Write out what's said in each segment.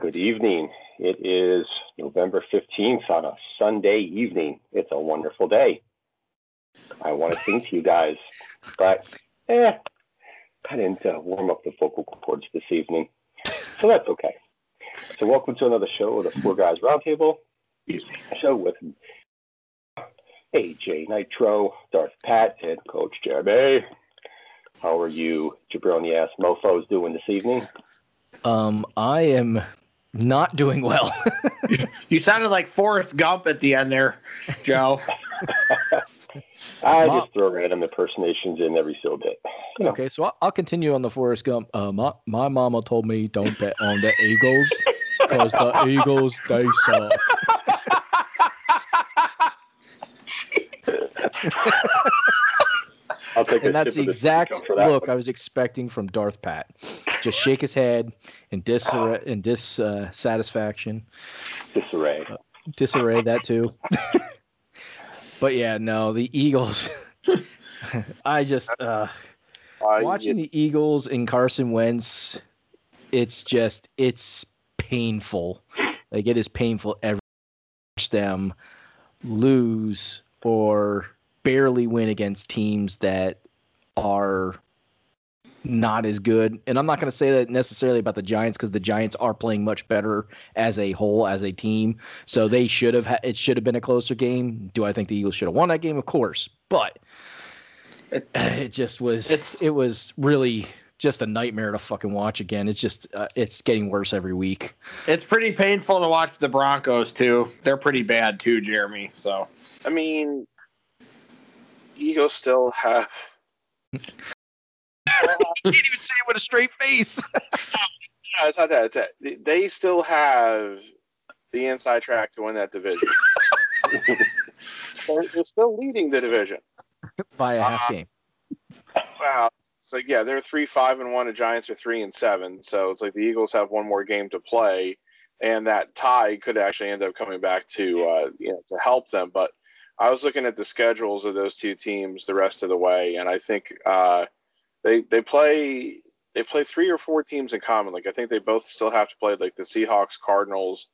Good evening. It is November 15th on a Sunday evening. It's a wonderful day. I want to sing to you guys, but eh, I didn't uh, warm up the vocal cords this evening. So that's okay. So, welcome to another show of the Four Guys Roundtable. Show with AJ Nitro, Darth Pat, and Coach Jeremy. How are you, jabroni ass mofos, doing this evening? Um, I am not doing well. you sounded like Forrest Gump at the end there, Joe. I Mom. just throw random impersonations in every so bit. You know. Okay, so I'll, I'll, continue on the Forrest Gump. Uh, my, my mama told me don't bet on the Eagles because the Eagles they suck. I'll take and that's the exact that look one. I was expecting from Darth Pat. Just shake his head in disarray, in dissatisfaction. Uh, disarray. Uh, disarray, that too. but yeah, no, the Eagles. I just uh, watching the Eagles and Carson Wentz. It's just it's painful. Like it is painful every watch them lose or barely win against teams that are not as good. And I'm not going to say that necessarily about the Giants because the Giants are playing much better as a whole, as a team. So they should have, ha- it should have been a closer game. Do I think the Eagles should have won that game? Of course. But it, it just was, it's, it was really just a nightmare to fucking watch again. It's just, uh, it's getting worse every week. It's pretty painful to watch the Broncos too. They're pretty bad too, Jeremy. So, I mean, Eagles still have can't even say it with a straight face. no, it's not that. It's that. They still have the inside track to win that division. they're, they're, still leading the division by a half uh, game. Wow. So yeah, they're three five and one. The Giants are three and seven. So it's like the Eagles have one more game to play, and that tie could actually end up coming back to uh, you know to help them. But I was looking at the schedules of those two teams the rest of the way, and I think uh, they they play they play three or four teams in common. Like I think they both still have to play like the Seahawks, Cardinals,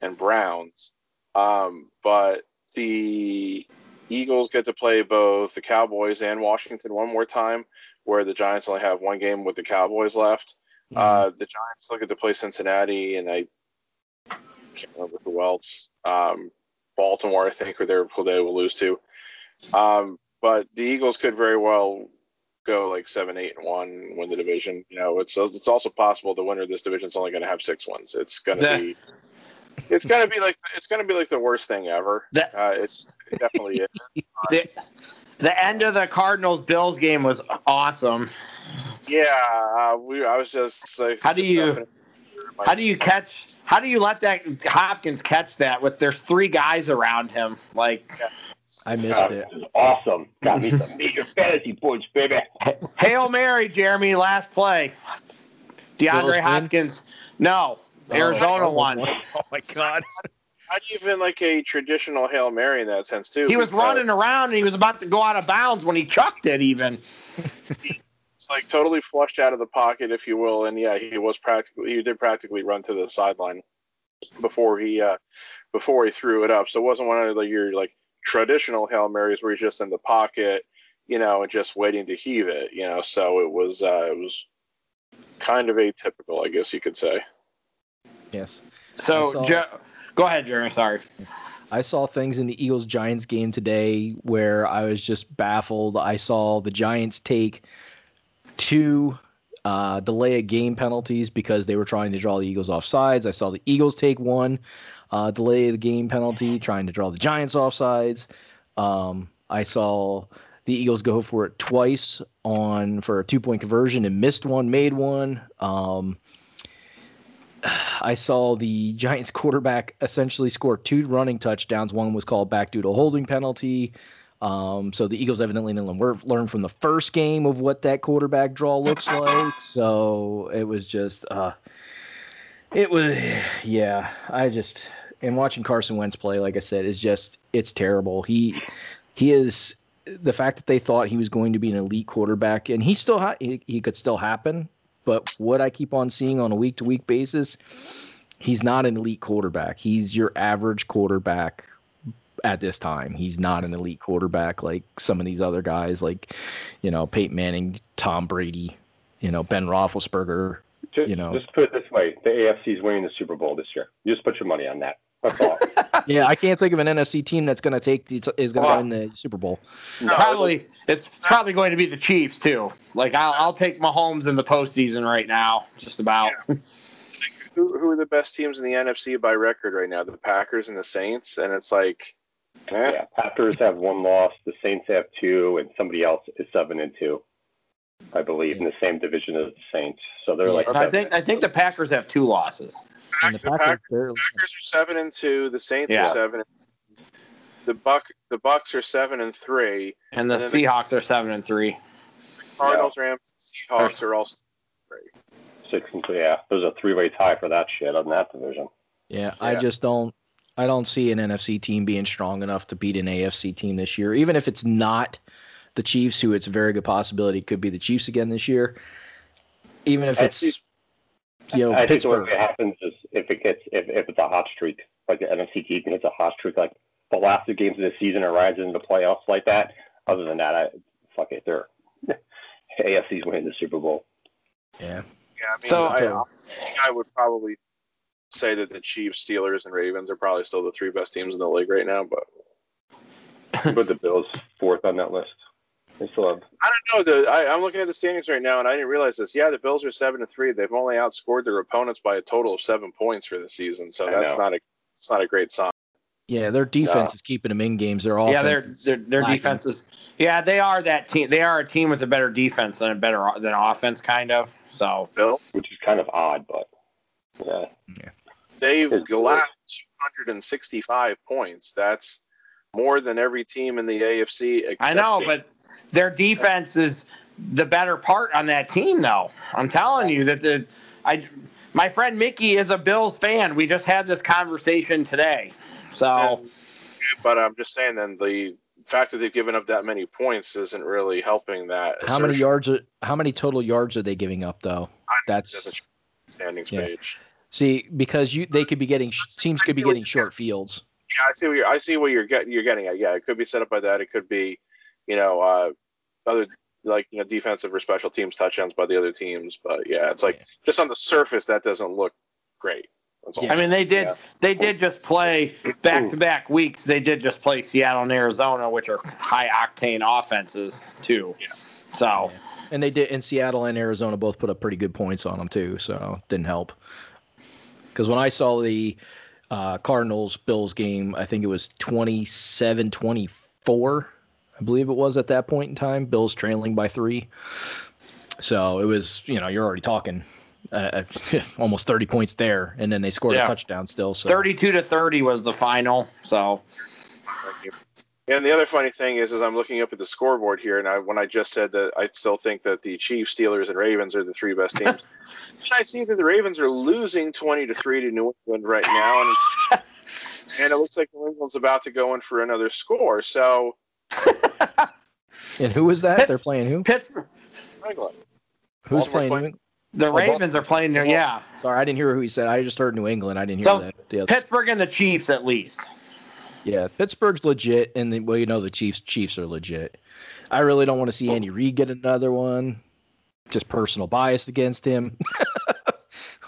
and Browns. Um, but the Eagles get to play both the Cowboys and Washington one more time, where the Giants only have one game with the Cowboys left. Mm-hmm. Uh, the Giants still get to play Cincinnati, and I can't remember who else. Um, Baltimore, I think, or they're who they will lose to. Um, but the Eagles could very well go like seven, eight, and one, win the division. You know, it's it's also possible the winner of this division is only going to have six wins. It's going to be. It's gonna be like it's gonna be like the worst thing ever. That, uh, it's it definitely is. The, the end of the Cardinals Bills game was awesome. Yeah, uh, we. I was just like, how do you how do you catch? How do you let that Hopkins catch that with there's three guys around him? Like. I missed uh, it. Awesome. Got me some major fantasy points, baby. Hail Mary, Jeremy, last play. DeAndre Hopkins. No, oh, Arizona oh, won. Oh my God. Not even like a traditional Hail Mary in that sense, too. He was running around and he was about to go out of bounds when he chucked it, even. it's like totally flushed out of the pocket, if you will. And yeah, he was practically, he did practically run to the sideline before he, uh, before he threw it up. So it wasn't one of the, your like traditional Hail Marys where he's just in the pocket, you know, and just waiting to heave it, you know. So it was uh, it was kind of atypical, I guess you could say. Yes. So saw, jo- go ahead, Jeremy. Sorry. I saw things in the Eagles Giants game today where I was just baffled. I saw the Giants take two uh, delay of game penalties because they were trying to draw the Eagles off sides. I saw the Eagles take one uh, delay the game penalty, trying to draw the Giants offsides. Um, I saw the Eagles go for it twice on for a two point conversion and missed one, made one. Um, I saw the Giants quarterback essentially score two running touchdowns. One was called back due to a holding penalty. Um, so the Eagles evidently didn't learn from the first game of what that quarterback draw looks like. So it was just, uh, it was, yeah. I just and watching Carson Wentz play, like I said, is just it's terrible. He he is the fact that they thought he was going to be an elite quarterback, and he still ha- he, he could still happen. But what I keep on seeing on a week to week basis he's not an elite quarterback. He's your average quarterback at this time. He's not an elite quarterback like some of these other guys, like you know Peyton Manning, Tom Brady, you know Ben Roethlisberger. Just, You know. just put it this way: the AFC is winning the Super Bowl this year. You just put your money on that. That's all. Yeah, I can't think of an NFC team that's going to take the, is going to Wow. win the Super Bowl. No, probably it's probably going to be the Chiefs too. Like I'll, I'll take Mahomes in the postseason right now, just about. Who, who are the best teams in the NFC by record right now? The Packers and the Saints, and it's like, Yeah, Packers have one loss. The Saints have two, and somebody else is seven and two, I believe, in the same division as the Saints. So they're Yeah. like. I think I think the Packers have two losses. And the the Packers, Pack- they're- Packers are seven and two. The Saints Yeah. are seven. The Buck the Bucs are seven and three. And the And then the- Seahawks are seven and three. Cardinals, Rams, Seahawks are all three. Six and two. Yeah, there's a three-way tie for that shit on that division. yeah, I just don't. I don't see an NFC team being strong enough to beat an AFC team this year. Even if it's not the Chiefs, who it's a very good possibility could be the Chiefs again this year. Even if I it's see- you know I think the Pittsburgh. way it happens is if it gets if, if it's a hot streak, like the NFC team hits a hot streak, like the last two games of the season or rides into the playoffs like that. Other than that, I fuck it. They're AFC's winning the Super Bowl. Yeah, Yeah, I mean, So- I, I would probably say that the Chiefs, Steelers, and Ravens are probably still the three best teams in the league right now. But Put the Bills fourth on that list. They still have I don't know. The, I, I'm looking at the standings right now, and I didn't realize this. Yeah, the Bills are seven to three. They've only outscored their opponents by a total of seven points for the season. So I that's know. not a it's not a great sign. yeah, their defense is keeping them in games. They're all yeah, their is their, their lacking. defense is. Yeah, they are that team. They are a team with a better defense than a better than offense, kind of. So Bill, which is kind of odd, but yeah. yeah. They've It's- allowed 265 points. That's more than every team in the AFC. Except I know, the- but their defense is the better part on that team, though. I'm telling you that the I my friend Mickey is a Bills fan. We just had this conversation today. So but I'm just saying, then the fact that they've given up that many points isn't really helping that. How many yards? Are, how many total yards are they giving up though? That's That's a standings Yeah. page. See because you they could be getting teams could be getting short fields. Yeah, I see what you're, I see what you're getting. You're getting at. Yeah, it could be set up by that. It could be, you know, uh, other like you know defensive or special teams touchdowns by the other teams. But yeah, it's like Yeah. just on the surface that doesn't look great. That's all. Yeah. I mean, they did Yeah. they did just play back to back weeks. They did just play Seattle and Arizona, which are high octane offenses too. Yeah. So And they did in Seattle and Arizona both put up pretty good points on them too, so didn't help. Because when I saw the uh, Cardinals Bills game, I think it was 27-24, I believe it was at that point in time. Bills trailing by three. So it was, you know, you're already talking uh, almost 30 points there, and then they scored Yeah. a touchdown still. So thirty-two to thirty was the final. So. And the other funny thing is, is I'm looking up at the scoreboard here, and I, when I just said that I still think that the Chiefs, Steelers, and Ravens are the three best teams, I see that the Ravens are losing 20 to three to New England right now, and and it looks like New England's about to go in for another score. So and who was that? They're playing who? Pittsburgh, New England. Who's Baltimore's playing? playing- New the Oh, Bal- Ravens are playing there. Yeah, Sorry, I didn't hear who he said. I just heard New England. I didn't hear So, that. The other. Pittsburgh and the Chiefs at least. Yeah, Pittsburgh's legit, and the, well, you know the Chiefs. Chiefs are legit. I really don't want to see Andy Reid get another one. Just personal bias against him.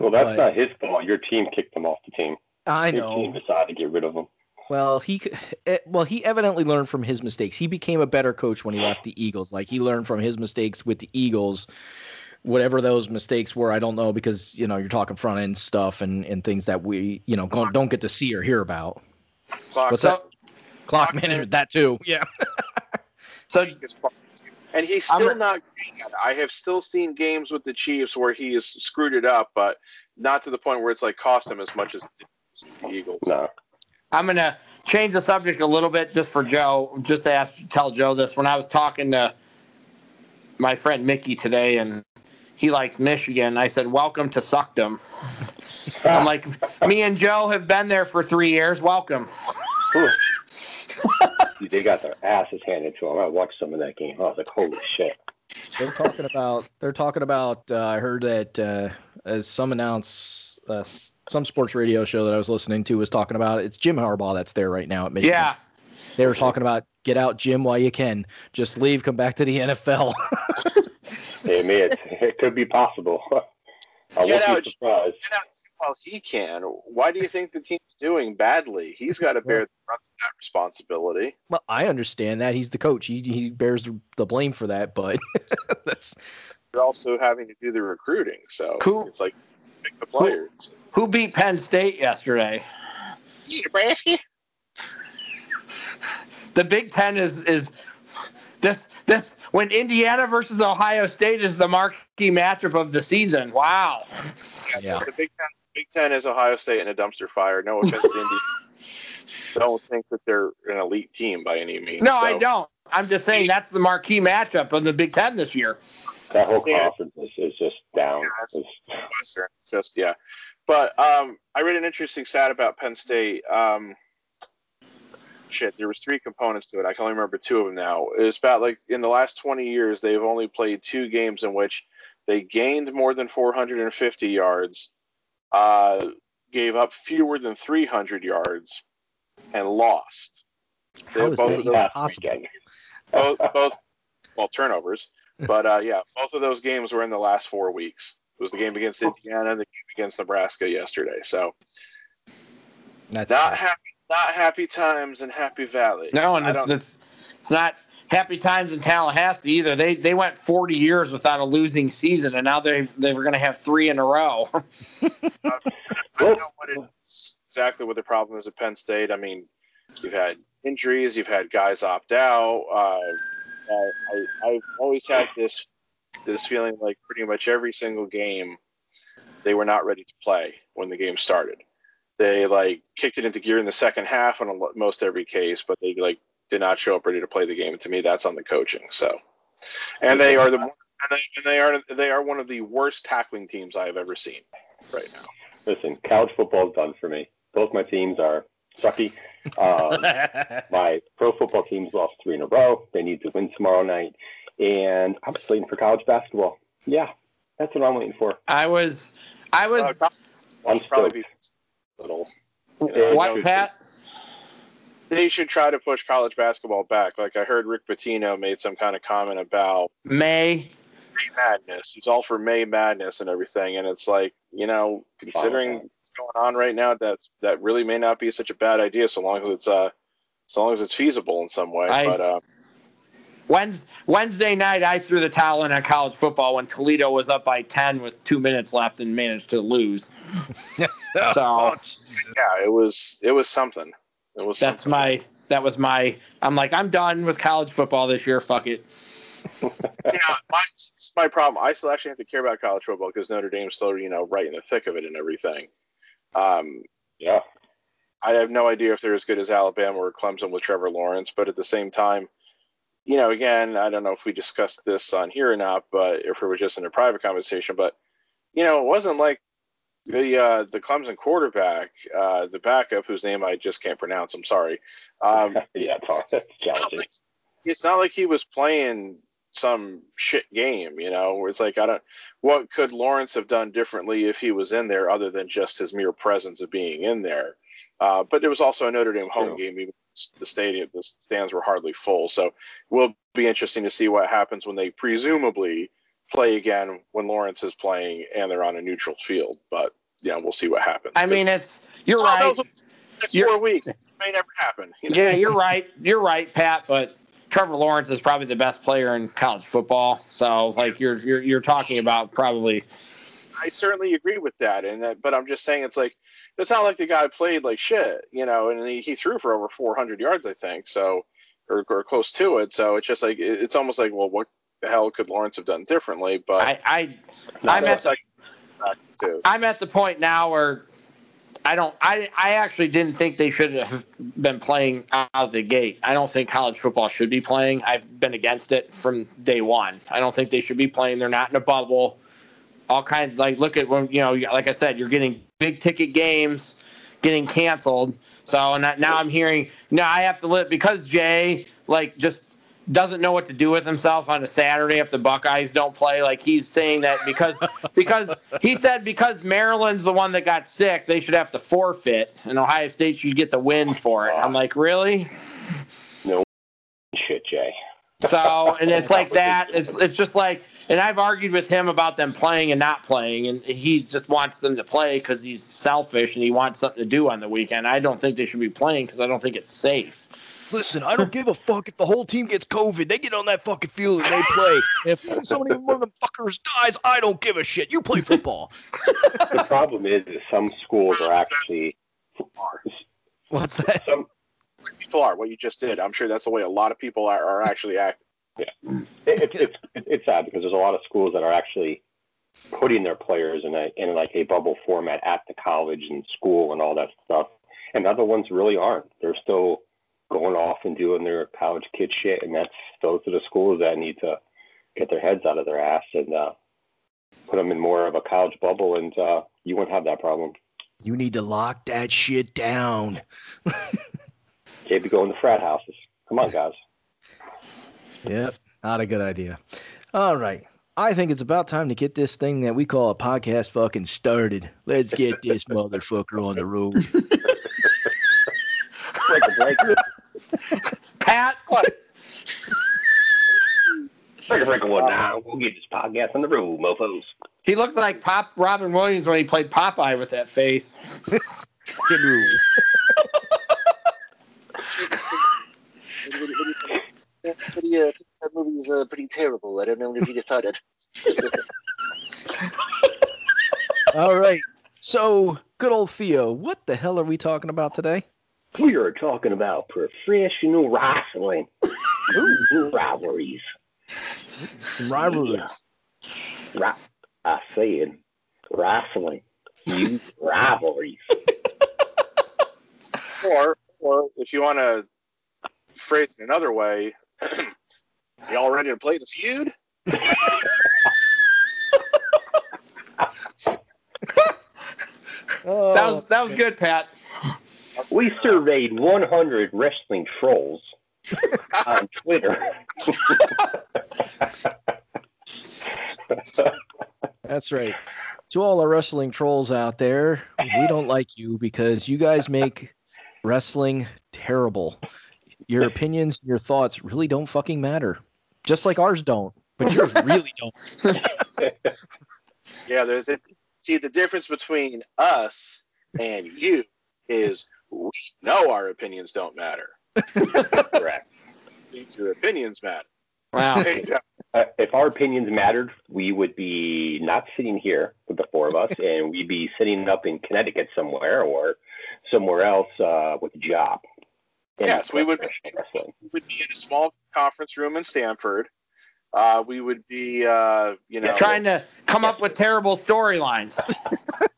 Well, that's But- not his fault. Your team kicked him off the team. I know. Your team decided to get rid of him. Well, he eh, well he evidently learned from his mistakes. He became a better coach when he left the Eagles. Like he learned from his mistakes with the Eagles. Whatever those mistakes were, I don't know because you know you're talking front end stuff and, and things that we you know don't, don't get to see or hear about. Clock What's So that? Clock management, that too. Yeah. so And he's I'm still a- not great at it. I have still seen games with the Chiefs where he has screwed it up, but not to the point where it's like cost him as much as it did with the Eagles. No. I'm gonna change the subject a little bit just for Joe. Just to ask, tell Joe this. When I was talking to my friend Mickey today, and he likes Michigan, I said, "Welcome to Suckdom." I'm like, me and Joe have been there for three years. Welcome. they got their asses handed to them. I watched some of that game. I was like, holy shit. They're talking about. They're talking about. Uh, I heard that uh, as some announce uh, some sports radio show that I was listening to was talking about. It's Jim Harbaugh that's there right now at Michigan. Yeah. They were talking about get out, Jim, while you can. Just leave, come back to the NFL. Hey, me, it, it could be possible. I Get won't out. be surprised. Well, he can. Why do you think the team's doing badly? He's got to bear the brunt of that responsibility. well, I understand that he's the coach. He he bears the blame for that, but that's You're also having to do the recruiting, so Cool. it's like pick the players. Who beat Penn State yesterday? Nebraska. The Big Ten is is this this when Indiana versus Ohio State is the marquee matchup of the season. Wow. Yeah. The Big Ten, Big Ten is Ohio State in a dumpster fire. No offense to Indy. Don't think that they're an elite team by any means. No, I don't. I'm just saying that's the marquee matchup of the Big Ten this year. That whole Yeah. conference is, is just down. Yeah, that's- It's- Western. It's just yeah. But um, I read an interesting stat about Penn State. Um, shit, there was three components to it. I can only remember two of them now. It was about like in the last 20 years, they've only played two games in which they gained more than 450 yards, uh, gave up fewer than 300 yards, and lost. They- how is both that of those- possible? both, both well turnovers, but uh, yeah, both of those games were in the last four weeks. It was the game against Indiana, and the game against Nebraska yesterday. So That's not happy, not happy times in Happy Valley. No, and it's it's it's not happy times in Tallahassee either. They they went 40 years without a losing season, and now they they were going to have three in a row. I don't know what it's exactly what the problem is at Penn State. I mean, you've had injuries, you've had guys opt out. Uh, I, I, I've always had this this feeling like pretty much every single game they were not ready to play when the game started. They like kicked it into gear in the second half in a- most every case, but they like did not show up ready to play the game. And to me, that's on the coaching. So, and they are the and they, and they are they are one of the worst tackling teams I have ever seen right now. Listen, college football's done for me. Both my teams are sucky. Um, my pro football team's lost three in a row. They need to win tomorrow night. And I'm just waiting for college basketball. Yeah, that's what I'm waiting for. I was I was Uh, I'm should probably be little. Yeah, what Pat? They should try to push college basketball back. Like I heard Rick Pitino made some kind of comment about May. May Madness. He's all for May Madness and everything, and it's like you know, considering what's going on right now, that's that really may not be such a bad idea, so long as it's uh, so long as it's feasible in some way. I- but uh, Wednesday night, I threw the towel in on college football when Toledo was up by 10 with two minutes left and managed to lose. So yeah, it was it was something. It was that's something. my that was my. I'm like I'm done with college football this year. Fuck it. yeah, my, it's my problem. I still actually have to care about college football because Notre Dame's still, you know, right in the thick of it and everything. Um, Yeah. I have no idea if they're as good as Alabama or Clemson with Trevor Lawrence, but at the same time, you know, again, I don't know if we discussed this on here or not, but if it was just in a private conversation, but you know, it wasn't like the uh, the Clemson quarterback, uh, the backup whose name I just can't pronounce. I'm sorry. Um, yeah, it's, it's not like- it's not like he was playing some shit game, you know, where it's like I don't what could Lawrence have done differently if he was in there other than just his mere presence of being in there. Uh, but there was also a Notre Dame home True. game. Even the stadium, the stands were hardly full. So it will be interesting to see what happens when they presumably play again when Lawrence is playing and they're on a neutral field. But yeah, we'll see what happens. I mean, it's you're Oh, right. four weeks. It may never happen. you know? Yeah, you're right. You're right, Pat. But Trevor Lawrence is probably the best player in college football. So like you're you're you're talking about probably I certainly agree with that, and that, but I'm just saying it's like it's not like the guy played like shit, you know, and he, he threw for over 400 yards, I think, so or, or close to it. So it's just like it- it's almost like, well, what the hell could Lawrence have done differently? But I, I I'm at. I'm at the point now where I don't I I actually didn't think they should have been playing out of the gate. I don't think college football should be playing. I've been against it from day one. I don't think they should be playing. They're not in a bubble. All kinds like look at when you know like I said you're getting big ticket games getting canceled. So and that, now I'm hearing now I have to live because Jay like just doesn't know what to do with himself on a Saturday if the Buckeyes don't play. Like he's saying that because because he said because Maryland's the one that got sick, they should have to forfeit, and Ohio State should get the win for it. I'm like, really? No shit, Jay. So and it's like that. It's it's just like, and I've argued with him about them playing and not playing, and he just wants them to play because he's selfish and he wants something to do on the weekend. I don't think they should be playing because I don't think it's safe. Listen, I don't give a fuck if the whole team gets COVID. They get on that fucking field and they play. If somebody one of them fuckers dies, I don't give a shit. You play football. The problem is, is some schools are actually What's that? some People are what you just did. I'm sure that's the way a lot of people are, are actually it, it's it's it's sad because there's a lot of schools that are actually putting their players in a in like a bubble format at the college and school and all that stuff, and other ones really aren't. They're still going off and doing their college kid shit, and that's those are the schools that need to get their heads out of their ass and uh, put them in more of a college bubble, and uh, you won't have that problem. You need to lock that shit down. Can't be going to frat houses. Come on, guys. Yep, not a good idea. All right. I think it's about time to get this thing that we call a podcast fucking started. Let's get this motherfucker on the road. Break a break. Pat, Break a break one now. We'll get this podcast on the road, mofos. he looked like Pop Robin Williams when he played Popeye with that face. What do you- what do that movie is uh, pretty terrible. I don't know if you just thought it. All right. So, good old Theo, what the hell are we talking about today? We are talking about professional wrestling Ooh, rivalries. Some rivalries. Ri- I said wrestling youth rivalries. Or, or if you want to phrase it another way, y'all ready to play the feud? Oh, That was that was good, Pat. We surveyed 100 wrestling trolls on Twitter. That's right. To all our wrestling trolls out there, we don't like you because you guys make wrestling terrible. Your opinions, your thoughts really don't fucking matter. Just like ours don't, but yours really don't. Yeah, there's the, see the difference between us and you is we know our opinions don't matter. Correct. Your opinions matter. Wow. Uh, if our opinions mattered, we would be not sitting here with the four of us, and we'd be sitting up in Connecticut somewhere or somewhere else uh, with a job. In Yes, we would- professional Wrestling. we would be in a small conference room in Stamford. Uh, we would be, uh, you know, Trying to come up with terrible storylines.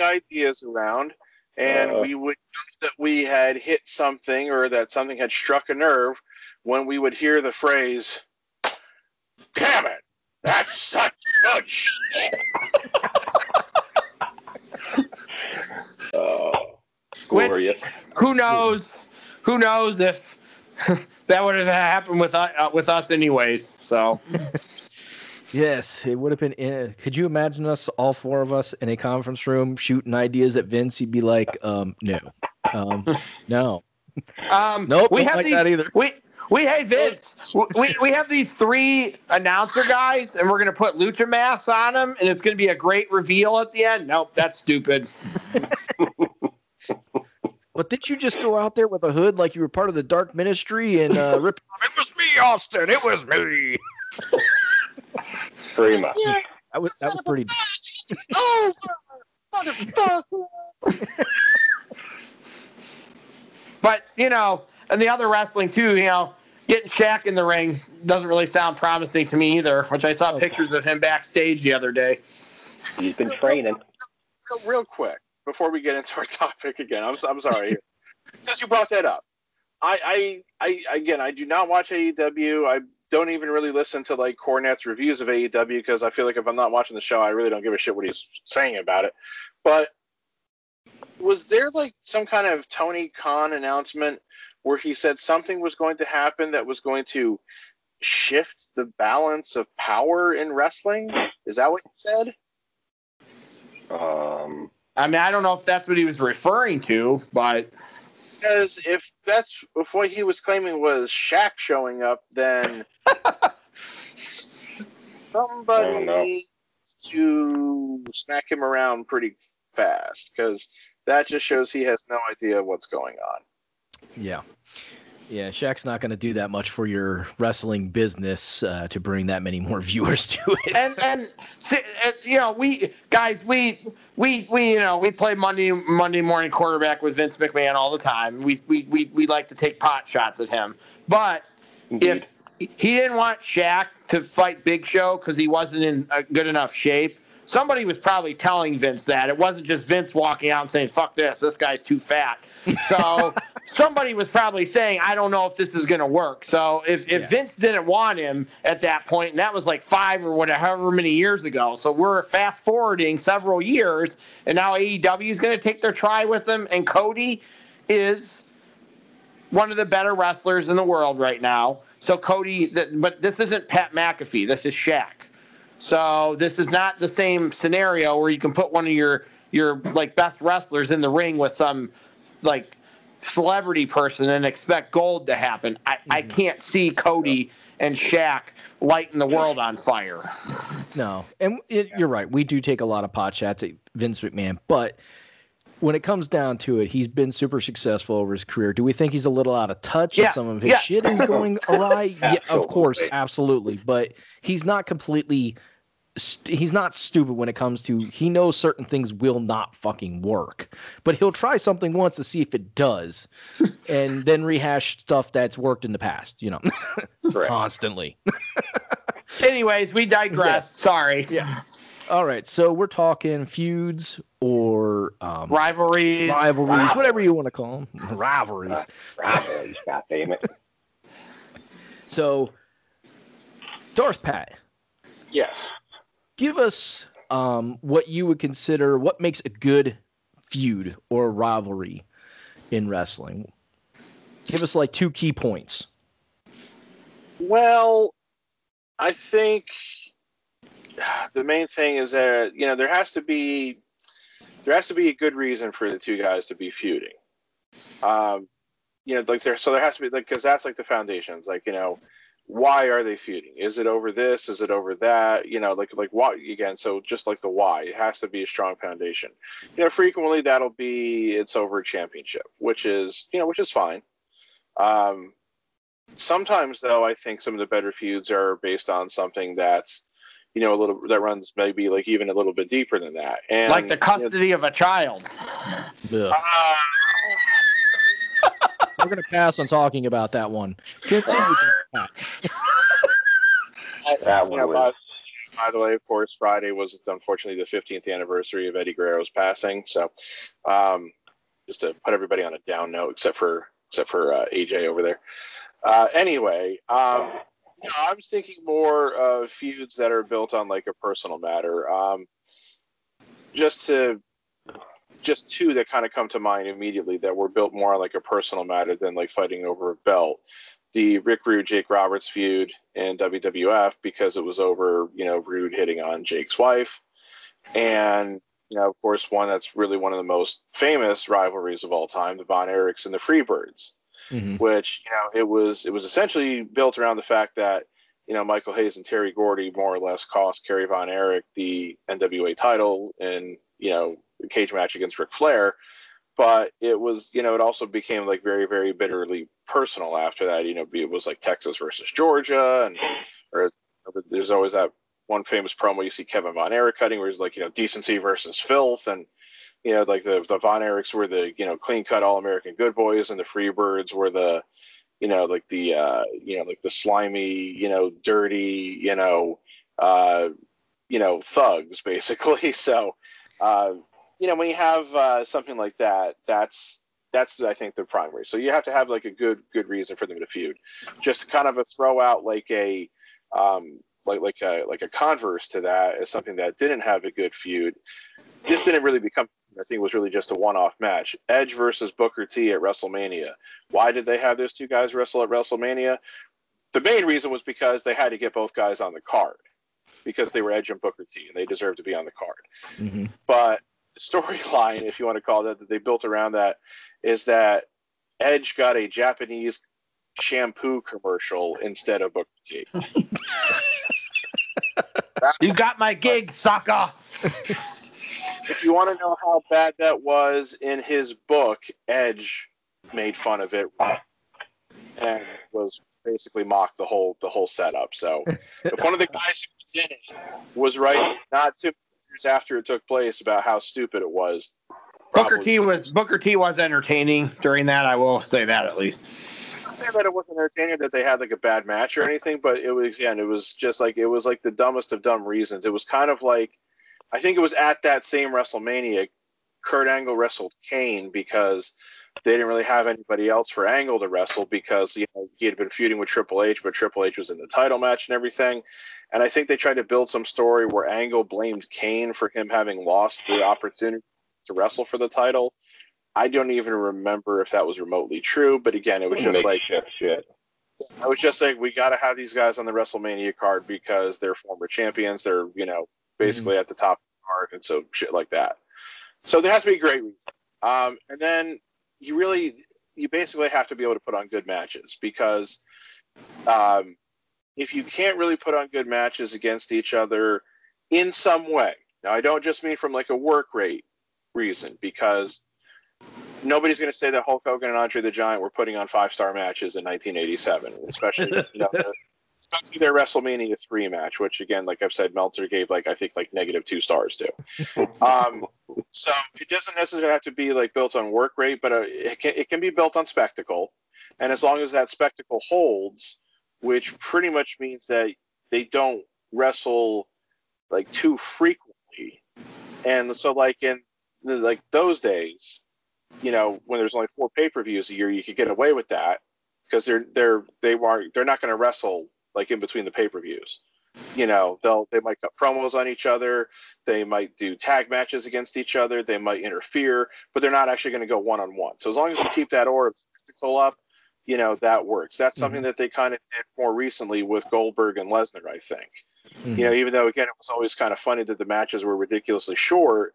ideas around, and Uh. we would know that we had hit something or that something had struck a nerve when we would hear the phrase, "Damn it, that's such good shit." Uh, Which- Who knows? Who knows if that would have happened with us, uh, with us anyways? So Yes, it would have been. In, could you imagine us, all four of us, in a conference room shooting ideas at Vince? He'd be like, um, "No, um, no, um, nope, we have like these. that either." We we hey Vince, we we have these three announcer guys, and we're gonna put lucha masks on them, and it's gonna be a great reveal at the end. Nope, that's stupid. But did you just go out there with a hood like you were part of the Dark Ministry and uh, rip? It was me, Austin. It was me. Pretty much. That was that was pretty. Oh, motherfucker! But you know, and the other wrestling too, you know, getting Shaq in the ring doesn't really sound promising to me either. Which I saw pictures of him backstage the other day. He's been training. real, real quick before we get into our topic again. I'm, I'm sorry. Since you brought that up, I, I, I, again, I do not watch AEW. I don't even really listen to like Cornette's reviews of AEW because I feel like if I'm not watching the show, I really don't give a shit what he's saying about it. But was there like some kind of Tony Khan announcement where he said something was going to happen that was going to shift the balance of power in wrestling. Is that what he said? Um, I mean, I don't know if that's what he was referring to, but Because if that's if what he was claiming was Shaq showing up, then somebody I don't know. needs to smack him around pretty fast because that just shows he has no idea what's going on. Yeah. Yeah, Shaq's not going to do that much for your wrestling business uh, to bring that many more viewers to it. and and uh, you know, we guys, we we we you know, we play Monday Monday morning quarterback with Vince McMahon all the time. We we we, we like to take pot shots at him, but if he didn't want Shaq to fight Big Show because he wasn't in a good enough shape, somebody was probably telling Vince that. It wasn't just Vince walking out and saying, fuck this, this guy's too fat. So somebody was probably saying, I don't know if this is going to work. So if, if Yeah. Vince didn't want him at that point, and that was like five or whatever, however many years ago. So we're fast forwarding several years, and now AEW is going to take their try with him, and Cody is one of the better wrestlers in the world right now. So Cody, but this isn't Pat McAfee. This is Shaq. So this is not the same scenario where you can put one of your your like best wrestlers in the ring with some like celebrity person and expect gold to happen. I, I mm-hmm. can't see Cody and Shaq lighting the world on fire. No, and it, you're right. We do take a lot of pot shots at Vince McMahon, but when it comes down to it, he's been super successful over his career. Do we think he's a little out of touch? and Yes, Some of his yes. shit is going awry. yeah, of course, Absolutely. absolutely. But he's not completely. St- he's not stupid when it comes to he knows certain things will not fucking work but he'll try something once to see if it does and then rehash stuff that's worked in the past you know constantly Anyways, we digress. Sorry. Yeah. All right, so we're talking feuds or um, Rivalries. rivalries, whatever you want to call them, rivalries. Uh, rivalries, God damn it. So, Darth Pat, Yes. Give us um, what you would consider what makes a good feud or rivalry in wrestling. Give us like two key points. Well, I think the main thing is that you know there has to be there has to be a good reason for the two guys to be feuding. Um, you know, like there, so there has to be like because that's like the foundations. Like you know, why are they feuding? Is it over this? Is it over that? You know, like like why again? So just like the why, it has to be a strong foundation. You know, frequently that'll be it's over a championship, which is you know which is fine. Um, sometimes though i think some of the better feuds are based on something that's you know a little that runs maybe like even a little bit deeper than that and like the you know, custody of a child. Ugh. We're gonna pass on talking about that one. Continue, That one yeah, was. by, by the way of course friday was unfortunately the 15th anniversary of eddie guerrero's passing so um just to put everybody on a down note except for except for uh, aj over there uh anyway um no, I was thinking more of feuds that are built on like a personal matter. Um, just to, just two that kind of come to mind immediately that were built more like a personal matter than like fighting over a belt. The Rick Rude Jake Roberts feud in WWF because it was over, you know, Rude hitting on Jake's wife, and you know, of course, one that's really one of the most famous rivalries of all time, the Von Erichs and the Freebirds Mhm. which you know it was it was essentially built around the fact that you know Michael Hayes and Terry Gordy more or less cost Kerry Von Erich the NWA title in you know cage match against Ric Flair, but it was you know it also became like very very bitterly personal after that. You know it was like Texas versus Georgia and or there's always that one famous promo you see Kevin Von Erich cutting where he's like you know decency versus filth and you know, like the the Von Erichs were the you know clean cut all American good boys, and the Freebirds were the you know like the uh, you know like the slimy you know dirty you know uh, you know thugs basically. So uh, you know when you have uh, something like that, that's that's I think the primary. So you have to have like a good good reason for them to feud. Just kind of a throw out like a um, like like a like a converse to that is something that didn't have a good feud. This didn't really become I think it was really just a one-off match. Edge versus Booker T at WrestleMania. Why did they have those two guys wrestle at WrestleMania? The main reason was because they had to get both guys on the card because they were Edge and Booker T, and they deserved to be on the card. Mm-hmm. But the storyline, if you want to call that, that they built around that is that Edge got a Japanese shampoo commercial instead of Booker T. You got my gig, sucker. if you want to know how bad that was in his book, Edge made fun of it and was basically mocked the whole the whole setup. So if one of the guys was in it was writing not two years after it took place about how stupid it was. Booker T was Booker T was entertaining during that. I will say that at least. I'm not saying that it wasn't entertaining that they had like a bad match or anything, but it was again, it was just like it was like the dumbest of dumb reasons. It was kind of like I think it was at that same WrestleMania, Kurt Angle wrestled Kane because they didn't really have anybody else for Angle to wrestle because you know he had been feuding with Triple H, but Triple H was in the title match and everything. And I think they tried to build some story where Angle blamed Kane for him having lost the opportunity to wrestle for the title. I don't even remember if that was remotely true, but again, it was just like Makeshift shit. I was just saying we got to have these guys on the WrestleMania card because they're former champions. They're you know basically at the top of the card, and so shit like that. So there has to be a great reason. Um, and then you really you basically have to be able to put on good matches because um, if you can't really put on good matches against each other in some way. Now I don't just mean from like a work rate reason because nobody's going to say that Hulk Hogan and Andre the Giant were putting on five star matches in 1987, especially you know, especially their WrestleMania three match, which again, like I've said, Meltzer gave like I think like negative two stars to. Um, so it doesn't necessarily have to be like built on work rate, but uh, it can it can be built on spectacle, and as long as that spectacle holds, which pretty much means that they don't wrestle like too frequently, and so like in like those days, you know, when there's only four pay per views a year, you could get away with that because they're they're they are they're not going to wrestle like in between the pay per views. You know, they'll they might cut promos on each other, they might do tag matches against each other, they might interfere, but they're not actually going to go one on one. So as long as you keep that aura of spectacle up, you know that works. That's something that they kind of did more recently with Goldberg and Lesnar, I think. Mhm. You know, even though again it was always kind of funny that the matches were ridiculously short,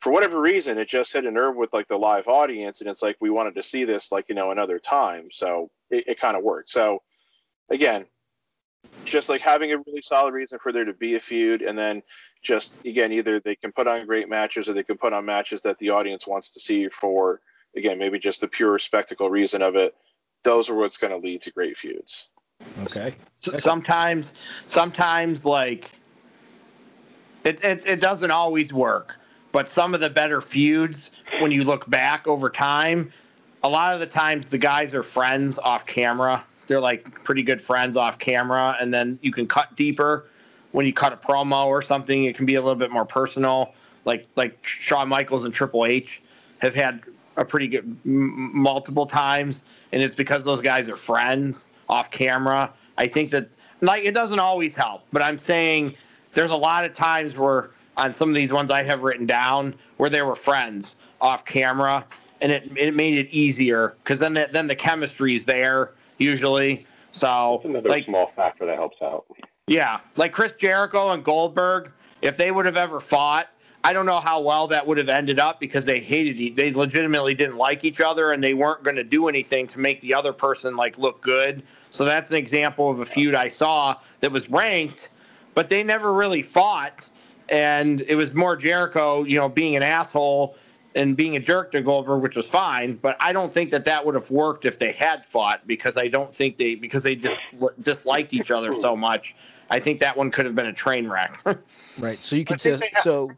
for whatever reason it just hit a nerve with like the live audience, and it's like we wanted to see this like you know another time, so it, it kind of worked. So again, just like having a really solid reason for there to be a feud, and then just again either they can put on great matches or they can put on matches that the audience wants to see for again maybe just the pure spectacle reason of it. Those are what's going to lead to great feuds. Okay. Sometimes sometimes like it, it it doesn't always work but some of the better feuds when you look back over time a lot of the times the guys are friends off camera they're like pretty good friends off camera and then you can cut deeper. When you cut a promo or something it can be a little bit more personal. Like like Shawn Michaels and Triple H have had a pretty good m- multiple times and it's because those guys are friends off camera. I think that like it doesn't always help, but I'm saying there's a lot of times where on some of these ones I have written down where they were friends off camera, and it it made it easier because then the, then the chemistry is there usually. So That's another like small factor that helps out. yeah, like Chris Jericho and Goldberg, if they would have ever fought, I don't know how well that would have ended up because they hated they legitimately didn't like each other and they weren't going to do anything to make the other person like look good. So that's an example of a feud I saw that was ranked, but they never really fought and it was more Jericho, you know, being an asshole and being a jerk to Goldberg, which was fine, but I don't think that that would have worked if they had fought because I don't think they because they just disliked each other so much. I think that one could have been a train wreck. Right. So you I could think say they have- so.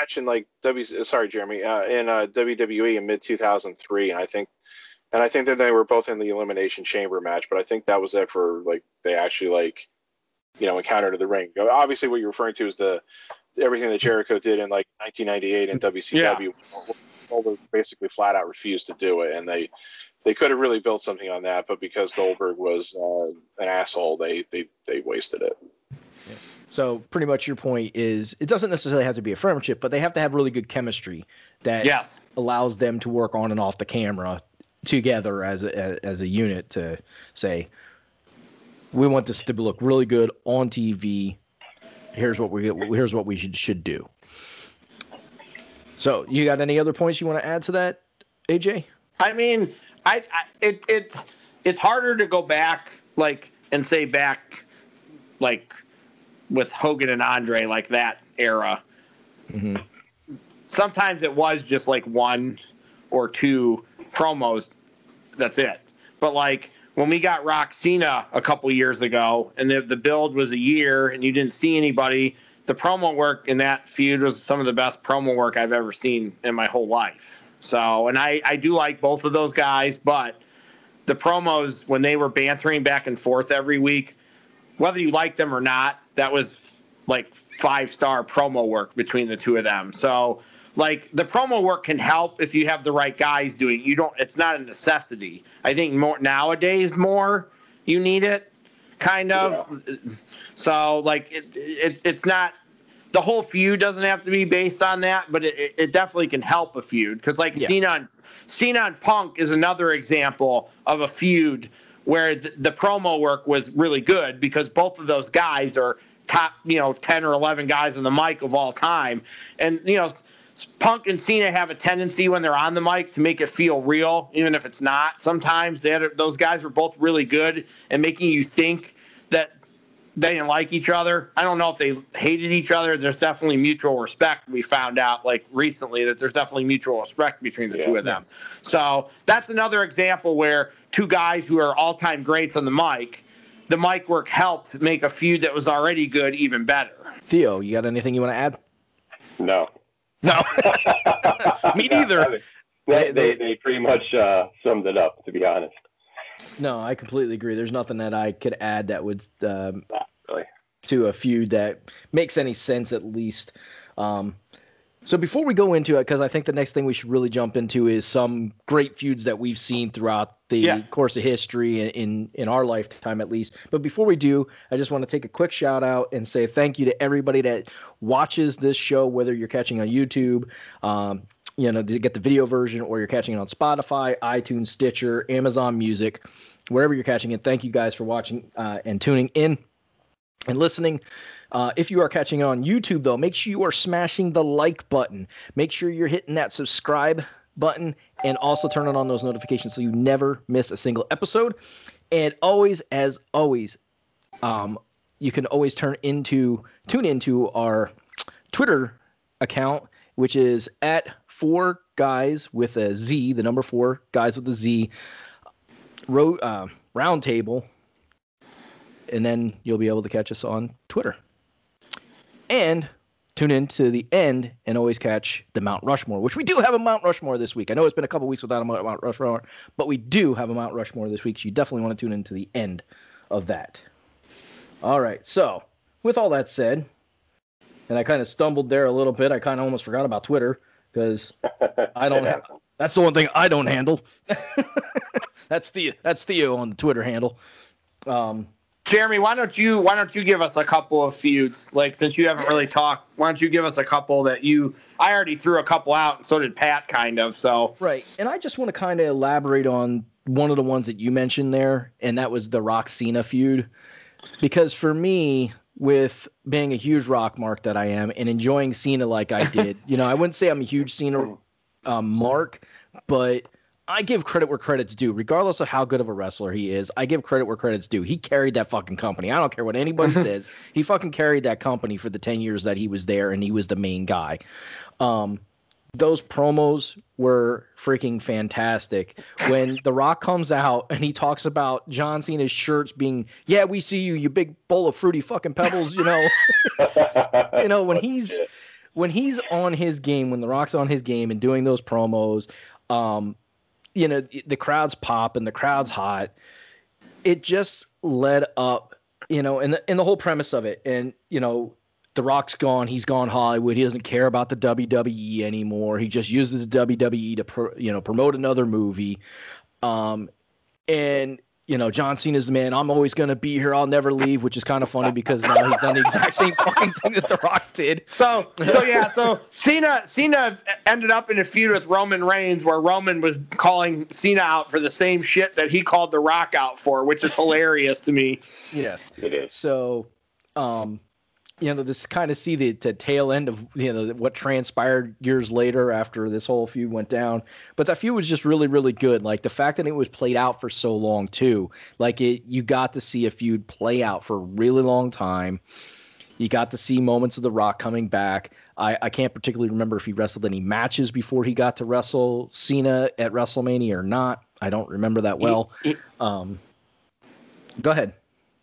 match in like W. Sorry, Jeremy. Uh, in uh, WWE in mid 2003, and I think, and I think that they were both in the Elimination Chamber match, but I think that was it for like they actually like, you know, encountered in the ring. Obviously, what you're referring to is the everything that Jericho did in like 1998 in WCW. Goldberg basically flat out refused to do it, and they they could have really built something on that, but because Goldberg was uh, an asshole, they they they wasted it. So pretty much your point is it doesn't necessarily have to be a friendship, but they have to have really good chemistry that Yes. allows them to work on and off the camera together as a, as a unit to say we want this to look really good on TV. Here's what we here's what we should should do. So, you got any other points you want to add to that, AJ? I mean, I, I it it's it's harder to go back like and say back like with Hogan and Andre like that era. Mm-hmm. Sometimes it was just like one or two promos. That's it. But like when we got Rock Cena a couple years ago, and the the build was a year, and you didn't see anybody. The promo work in that feud was some of the best promo work I've ever seen in my whole life. So, and I, I do like both of those guys, but the promos when they were bantering back and forth every week, whether you like them or not, that was like five star promo work between the two of them. So, like the promo work can help if you have the right guys doing. it. You don't. It's not a necessity. I think more nowadays more you need it, kind of. So like it, it's it's not the whole feud doesn't have to be based on that, but it, it definitely can help a feud because like Yeah. Cena and Cena and Punk is another example of a feud where the, the promo work was really good because both of those guys are top you know ten or eleven guys on the mic of all time, and you know. Punk and Cena have a tendency when they're on the mic to make it feel real, even if it's not. Sometimes they had, those guys were both really good and making you think that they didn't like each other. I don't know if they hated each other. There's definitely mutual respect. We found out like recently that there's definitely mutual respect between the Yeah. two of them. So that's another example where two guys who are all-time greats on the mic, the mic work helped make a feud that was already good even better. Theo, you got anything you want to add? No. No. Me neither. They, they, they pretty much uh, summed it up, to be honest. No, I completely agree. There's nothing that I could add that would um, really. to a feud that makes any sense at least. Um, so before we go into it, because I think the next thing we should really jump into is some great feuds that we've seen throughout the Yeah. course of history in, in in our lifetime at least. But before we do, I just want to take a quick shout out and say thank you to everybody that watches this show, whether you're catching on YouTube, um, you know, to get the video version, or you're catching it on Spotify, iTunes, Stitcher, Amazon Music, wherever you're catching it. Thank you guys for watching uh, and tuning in and listening. Uh, if you are catching on YouTube, though, make sure you are smashing the like button. Make sure you're hitting that subscribe button and also turning on those notifications so you never miss a single episode. And always, as always, um, you can always turn into tune into our Twitter account, which is at four guys with a Z, the number four guys with a Z, ro- uh, roundtable and then you'll be able to catch us on Twitter. And tune in to the end and always catch the Mount Rushmore, which we do have a Mount Rushmore this week. I know it's been a couple weeks without a Mount Rushmore, but we do have a Mount Rushmore this week, so you definitely want to tune in to the end of that. All right, so with all that said, and I kind of stumbled there a little bit, I kind of almost forgot about Twitter because I don't have. That's the one thing I don't handle. that's the that's Theo on the Twitter handle. Um, Jeremy, why don't you why don't you give us a couple of feuds? Like since you haven't really talked, why don't you give us a couple that you I already threw a couple out and so did Pat kind of. So Right. And I just want to kind of elaborate on one of the ones that you mentioned there, and that was the Rock Cena feud. Because for me, with being a huge rock mark that I am and enjoying Cena like I did, you know, I wouldn't say I'm a huge Cena um, mark, but I give credit where credit's due. Regardless of how good of a wrestler he is, I give credit where credit's due. He carried that fucking company. I don't care what anybody says. He fucking carried that company for the 10 years that he was there and he was the main guy. Um, those promos were freaking fantastic. When The Rock comes out and he talks about John Cena's shirts being, yeah, we see you, you big bowl of fruity fucking pebbles, you know. you know, when he's when he's on his game, when The Rock's on his game and doing those promos, um, you know, the crowd's pop and the crowd's hot. It just led up, you know, and the, and the whole premise of it. And, you know, The Rock's gone. He's gone Hollywood. He doesn't care about the WWE anymore. He just uses the WWE to, pro, you know, promote another movie. Um, and you know, John Cena's the man. I'm always gonna be here. I'll never leave, which is kind of funny because now he's done the exact same fucking thing that The Rock did. So, so yeah, so Cena Cena ended up in a feud with Roman Reigns where Roman was calling Cena out for the same shit that he called The Rock out for, which is hilarious to me. Yes. It is. So, um, you know, this kind of see the, the tail end of you know what transpired years later after this whole feud went down. But that feud was just really, really good. Like the fact that it was played out for so long too. Like it, you got to see a feud play out for a really long time. You got to see moments of The Rock coming back. I, I can't particularly remember if he wrestled any matches before he got to wrestle Cena at WrestleMania or not. I don't remember that well. He, Um, go ahead.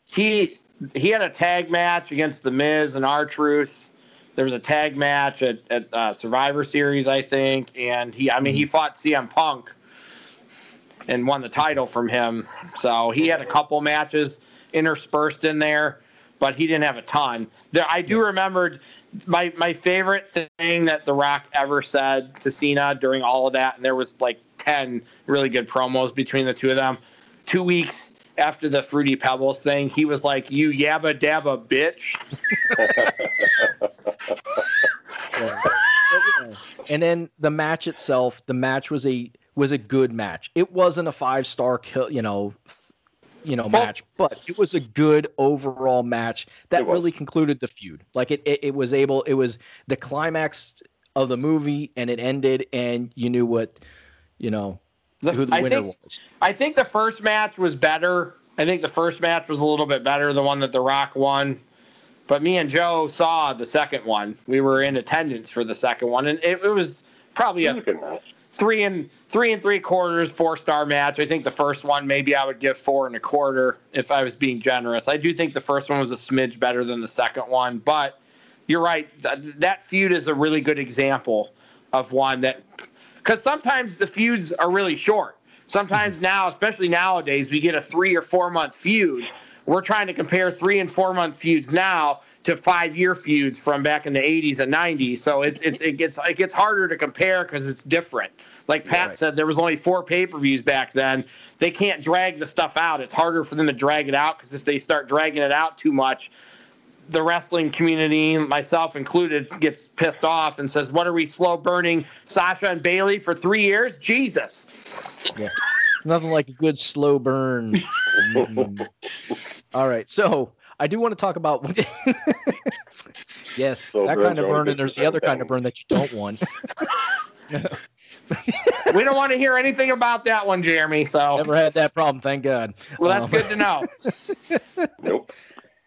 he he had a tag match against the Miz and R Truth. There was a tag match at, at uh, Survivor Series, I think, and he I mean he fought CM Punk and won the title from him. So he had a couple matches interspersed in there, but he didn't have a ton. There, I do remember my my favorite thing that The Rock ever said to Cena during all of that, and there was like ten really good promos between the two of them. Two weeks after the Fruity Pebbles thing, he was like, "You yabba dabba bitch." Yeah. Yeah. And then the match itself, the match was a was a good match. It wasn't a five star kill, you know, you know Well- match, but it was a good overall match that really concluded the feud. Like it, it, it was able, it was the climax of the movie, and it ended, and you knew what, you know, The- who the I winner think was. I think the first match was better. I think the first match was a little bit better, the one that The Rock won. But me and Joe saw the second one. We were in attendance for the second one, and it, it was probably It was a a good match. three and three and three quarters, four star match. I think the first one maybe I would give four and a quarter if I was being generous. I do think the first one was a smidge better than the second one, but you're right. That feud is a really good example of one that because sometimes the feuds are really short. Sometimes mm-hmm. now, especially nowadays, we get a three or four month feud. We're trying to compare three and four month feuds now to five year feuds from back in the 80s and 90s. So it's it's it gets it gets harder to compare because it's different. Like Pat Right. said, there was only four pay per views back then. They can't drag the stuff out. It's harder for them to drag it out because if they start dragging it out too much, the wrestling community, myself included, gets pissed off and says, "What are we slow burning Sasha and Bayley for three years? Jesus!" Yeah, Nothing like a good slow burn. Mm. All right, so I do want to talk about. yes, Slow that kind of burn, and there's the other certain kind of burn that you don't want. we don't want to hear anything about that one, Jeremy. So, Never had that problem, thank God. well, that's Um, good to know. Nope.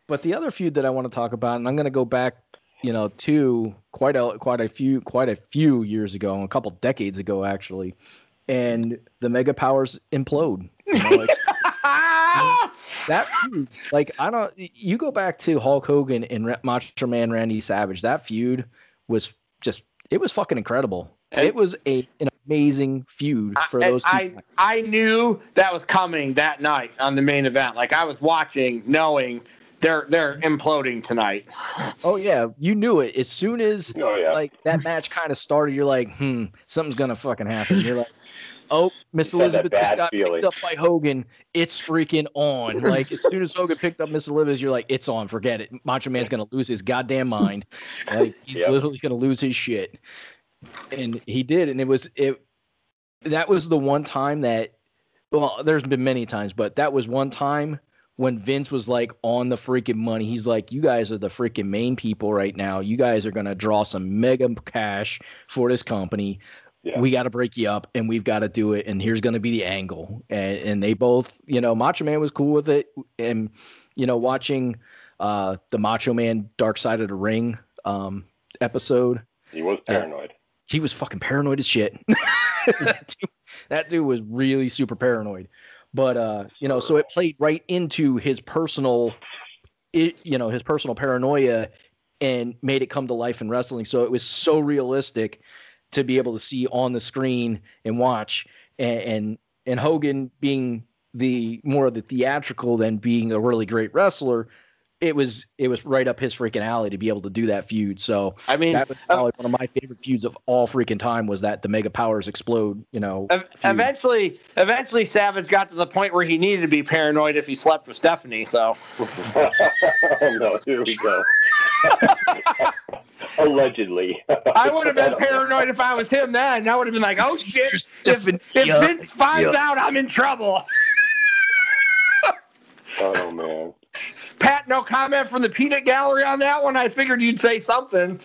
But the other feud that I want to talk about, and I'm going to go back, you know, to quite a quite a few quite a few years ago, a couple decades ago actually, and the Mega Powers implode. You know, like, that feud, like I don't, you go back to Hulk Hogan and Macho Man Randy Savage. That feud was just, it was fucking incredible. And- it was a an amazing feud for I- those two. I, I knew that was coming that night on the main event. Like I was watching, knowing they're they're imploding tonight. oh yeah, you knew it as soon as Oh yeah. like that match kind of started, you're like, hmm, something's gonna fucking happen. You're like, oh, Miss You had that Elizabeth just got feeling. picked up by Hogan. It's freaking on. Like as soon as Hogan picked up Miss Elizabeth, you're like, it's on. Forget it. Macho Man's gonna lose his goddamn mind. Like he's Yep. literally gonna lose his shit. And he did, and it was it. That was the one time that. Well, there's been many times, but that was one time when Vince was like on the freaking money. He's like, "You guys are the freaking main people right now. You guys are gonna draw some mega cash for this company. Yeah. We got to break you up, and we've got to do it. And here's gonna be the angle." And, and they both, you know, Macho Man was cool with it, and you know, watching uh, the Macho Man Dark Side of the Ring um, episode, He was paranoid. he was fucking paranoid as shit. that, dude, that dude was really super paranoid. But uh, you know, so it played right into his personal, it, you know, his personal paranoia, and made it come to life in wrestling. So it was so realistic to be able to see on the screen and watch, and and, and Hogan being the more of the theatrical than being a really great wrestler it was it was right up his freaking alley to be able to do that feud. So I mean, that was probably one of my favorite feuds of all freaking time was that the Mega Powers explode. You know, ev- feud. eventually, eventually, Savage got to the point where he needed to be paranoid if he slept with Stephanie. So oh no, here we go. Allegedly. I would have been paranoid if I was him. Then I would have been like, "Oh shit! If, if Vince finds out, I'm in trouble." Oh man. Pat, no comment from the peanut gallery on that one. I figured you'd say something.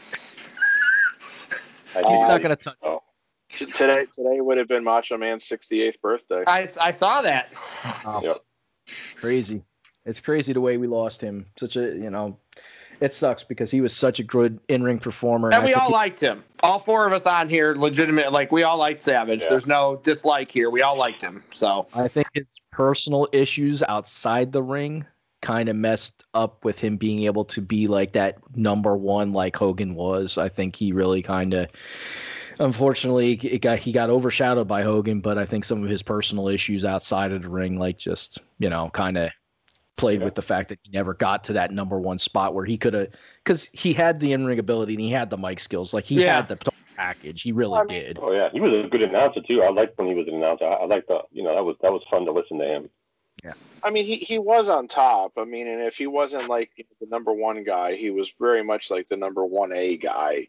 He's not gonna touch. Oh, T- today today would have been Macho Man's 68th birthday. I, I saw that. Oh, Yep. Crazy. It's crazy the way we lost him. Such a you know, it sucks because he was such a good in ring performer. And I we all he- liked him. All four of us on here, legitimate. Like we all liked Savage. Yeah. There's no dislike here. We all liked him. So I think his personal issues outside the ring kind of messed up with him being able to be like that number one like Hogan was. I think he really kind of unfortunately it got he got overshadowed by Hogan, but I think some of his personal issues outside of the ring like just, you know, kind of played Yeah. with the fact that he never got to that number one spot where he could have cuz he had the in-ring ability and he had the mic skills. Like he Yeah. had the package. He really oh, I mean- did. oh yeah, he was a good announcer too. I liked when he was an announcer. I, I liked the, you know, that was that was fun to listen to him. I mean, he, he was on top. I mean, and if he wasn't like the number one guy, he was very much like the number one A guy.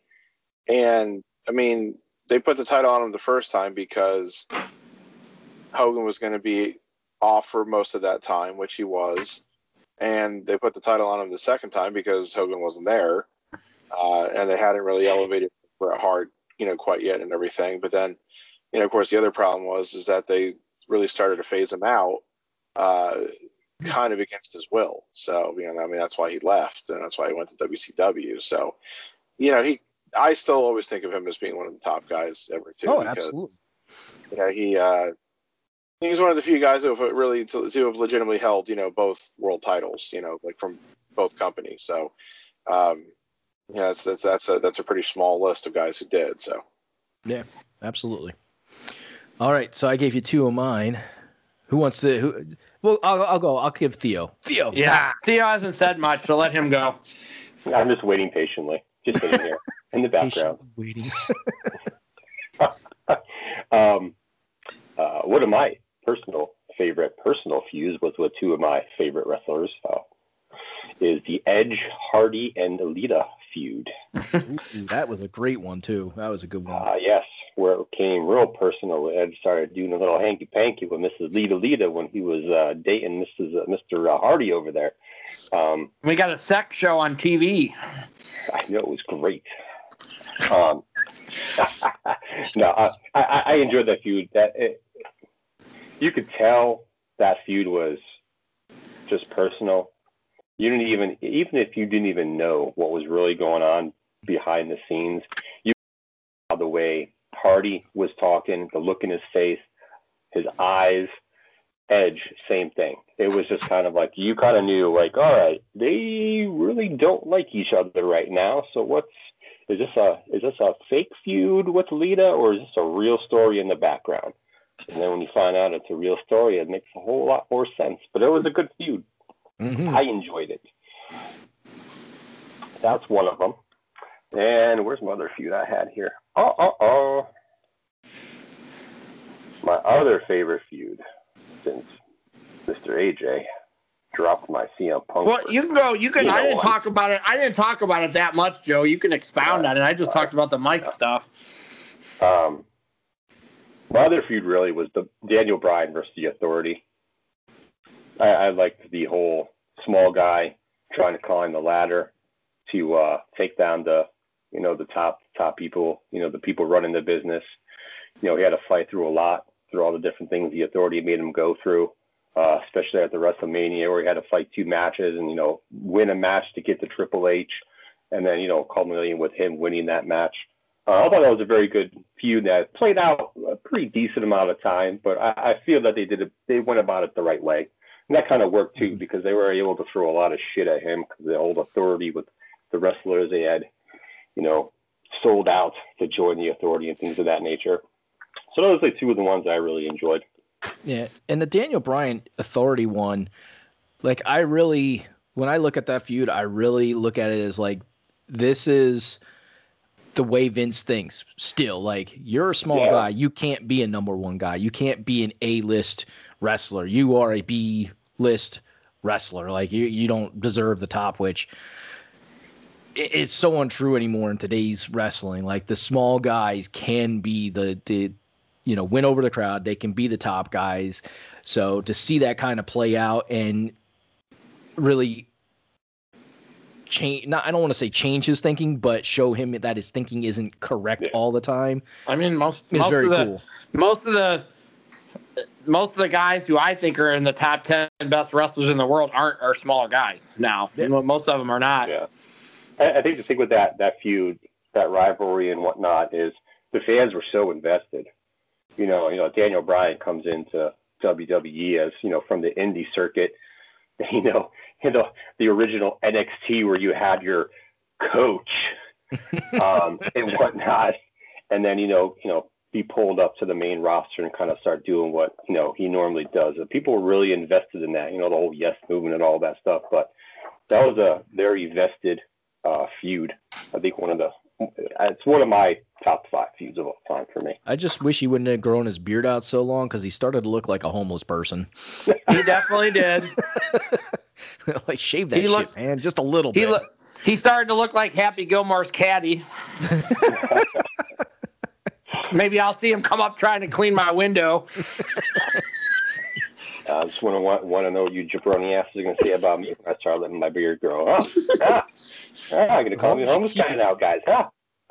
And I mean, they put the title on him the first time because Hogan was going to be off for most of that time, which he was. And they put the title on him the second time because Hogan wasn't there. Uh, and they hadn't really elevated Bret Hart, you know, quite yet and everything. But then, you know, of course, the other problem was is that they really started to phase him out uh, kind of against his will. So, you know, I mean, that's why he left, and that's why he went to WCW. So, you know, he, I still always think of him as being one of the top guys ever, too. Oh, because, absolutely. You know, he, uh, he's one of the few guys who have really to, to have legitimately held, you know, both world titles, you know, like from both companies. So, um, yeah, that's that's that's a that's a pretty small list of guys who did. So, Yeah, Absolutely. All right, so I gave you two of mine. Who wants to? Who? Well, I'll, I'll go. I'll give Theo. Theo. yeah, Theo hasn't said much, so let him go. I'm just waiting patiently, just sitting here in the background. Waiting. um, uh, one of my personal favorite personal feuds was with two of my favorite wrestlers. Uh, is the Edge, Hardy, and Alita feud. That was a great one too. That was a good one. Uh, yes, where it became real personal. Edge started doing a little hanky panky with Mrs. Lita Lita when he was uh, dating Mrs. Uh, Mr. Hardy over there. Um, We got a sex show on TV. I know it was great. Um, no, I, I, I enjoyed that feud. That it, you could tell that feud was just personal. You didn't even, even if you didn't even know what was really going on behind the scenes, you the way Hardy was talking, the look in his face, his eyes. Edge, same thing. It was just kind of like you kind of knew, like, all right, they really don't like each other right now. So what's is this a is this a fake feud with Lita or is this a real story in the background? And then when you find out it's a real story, it makes a whole lot more sense. But it was a good feud. Mhm. I enjoyed it. That's one of them. And where's my other feud I had here? Oh, oh, oh. My other favorite feud since Mr. AJ dropped my CM Punk. Well, you can go. You can. You I didn't what? talk about it. I didn't talk about it that much, Joe. You can expound on it. I just talked about the mic stuff. Um, my other feud really was the Daniel Bryan versus the Authority. I, I liked the whole small guy trying to climb the ladder to uh, take down the, you know, the top top people, you know, the people running the business. You know, he had to fight through a lot, through all the different things the Authority made him go through, uh, especially at the WrestleMania where he had to fight two matches and you know win a match to get to Triple H, and then you know culminating with him winning that match. Uh, I thought that was a very good feud that played out a pretty decent amount of time, but I, I feel that they did it, they went about it the right way. And that kind of worked too because they were able to throw a lot of shit at him because the old authority with the wrestlers they had, you know, sold out to join the authority and things of that nature. So those are like two of the ones I really enjoyed. Yeah, and the Daniel Bryan Authority one, like I really when I look at that feud, I really look at it as like this is the way Vince thinks. Still, like you're a small Yeah. guy, you can't be a number one guy. You can't be an A list wrestler. You are a B list wrestler. Like you, you don't deserve the top. Which it's so untrue anymore in today's wrestling. Like the small guys can be the the you know win over the crowd. They can be the top guys. So to see that kind of play out and really change not I don't want to say change his thinking, but show him that his thinking isn't correct Yeah. all the time I mean, most is most very of the cool. most of the most of the guys who I think are in the top ten best wrestlers in the world aren't are smaller guys now. Yeah. Most of them are not. Yeah. I, I think the thing with that that feud, that rivalry and whatnot is the fans were so invested. You know, you know, Daniel Bryan comes into WWE as, you know, from the indie circuit, you know, you know, the original NXT where you had your coach um, and whatnot, and then you know, you know, be pulled up to the main roster and kind of start doing what you know he normally does. And people were really invested in that, you know, the whole yes movement and all that stuff. But that was a very vested uh, feud. I think one of the it's one of my top five feuds of all time for me. I just wish he wouldn't have grown his beard out so long because he started to look like a homeless person. He definitely did. like shave that He shit, looked- man, just a little He bit. look. He started to look like Happy Gilmore's caddy. Maybe I'll see him come up trying to clean my window. I just want to want, want to know what you jabroni asses are going to say about me when I start letting my beard grow. Huh? ah, ah, I'm going to call me a homeless guy now, guys. Huh?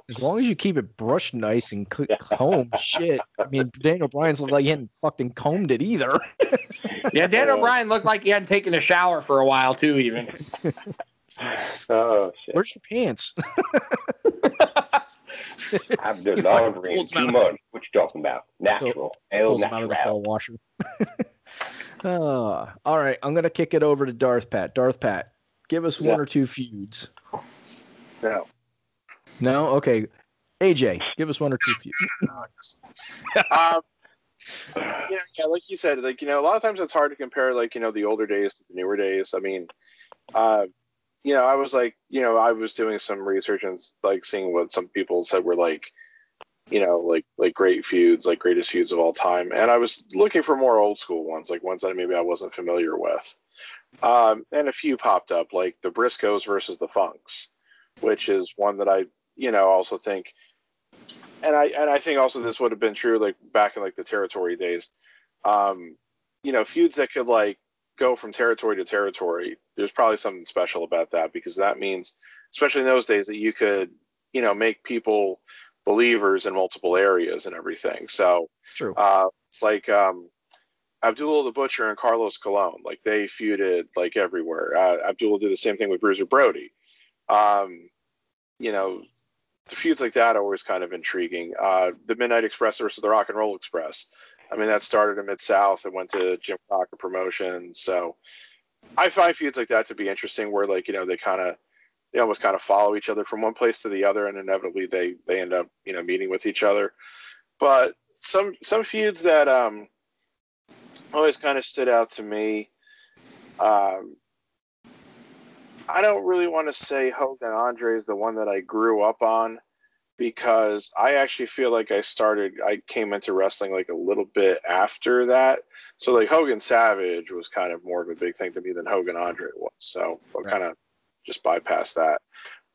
As long as you keep it brushed nice and cl- combed, shit. I mean, Daniel Bryan's looked like he hadn't fucking combed it either. Yeah, Dan Uh, O'Brien looked like he hadn't taken a shower for a while too. Even Oh shit! Where's your pants? I've done He fucking laundry in pulls two months. What you talking about? Natural. El Pulls him out of the natural. washer. Uh, all right, I'm gonna kick it over to Darth Pat. Darth Pat, give us Yeah. one or two feuds. No. No, okay. AJ, give us one or two feuds. um, yeah, yeah, like you said, like you know, a lot of times it's hard to compare, like you know, the older days to the newer days. I mean, uh, you know, I was like, you know, I was doing some research and like seeing what some people said were like, you know, like like great feuds, like greatest feuds of all time, and I was looking for more old school ones, like ones that maybe I wasn't familiar with. Um, and a few popped up, like the Briscoes versus the Funks, which is one that I, you know, also think and I and I think also this would have been true like back in like the territory days. Um, you know, feuds that could like go from territory to territory. There's probably something special about that because that means, especially in those days, that you could, you know, make people believers in multiple areas and everything. So, True. uh, like um, Abdullah the Butcher and Carlos Colon, like they feuded like everywhere. Uh, Abdullah did the same thing with Bruiser Brody. Um, you know, the feuds like that are always kind of intriguing. Uh, the Midnight Express versus the Rock and Roll Express. I mean, that started in Mid South and went to Jim Crockett Promotions. So I find feuds like that to be interesting, where like you know they kind of they almost kind of follow each other from one place to the other, and inevitably they they end up you know meeting with each other. But some some feuds that um always kind of stood out to me. Um, I don't really want to say Hogan Andre is the one that I grew up on because I actually feel like I started, I came into wrestling like a little bit after that. So like Hogan Savage was kind of more of a big thing to me than Hogan Andre was. So Right. kind of just bypass that.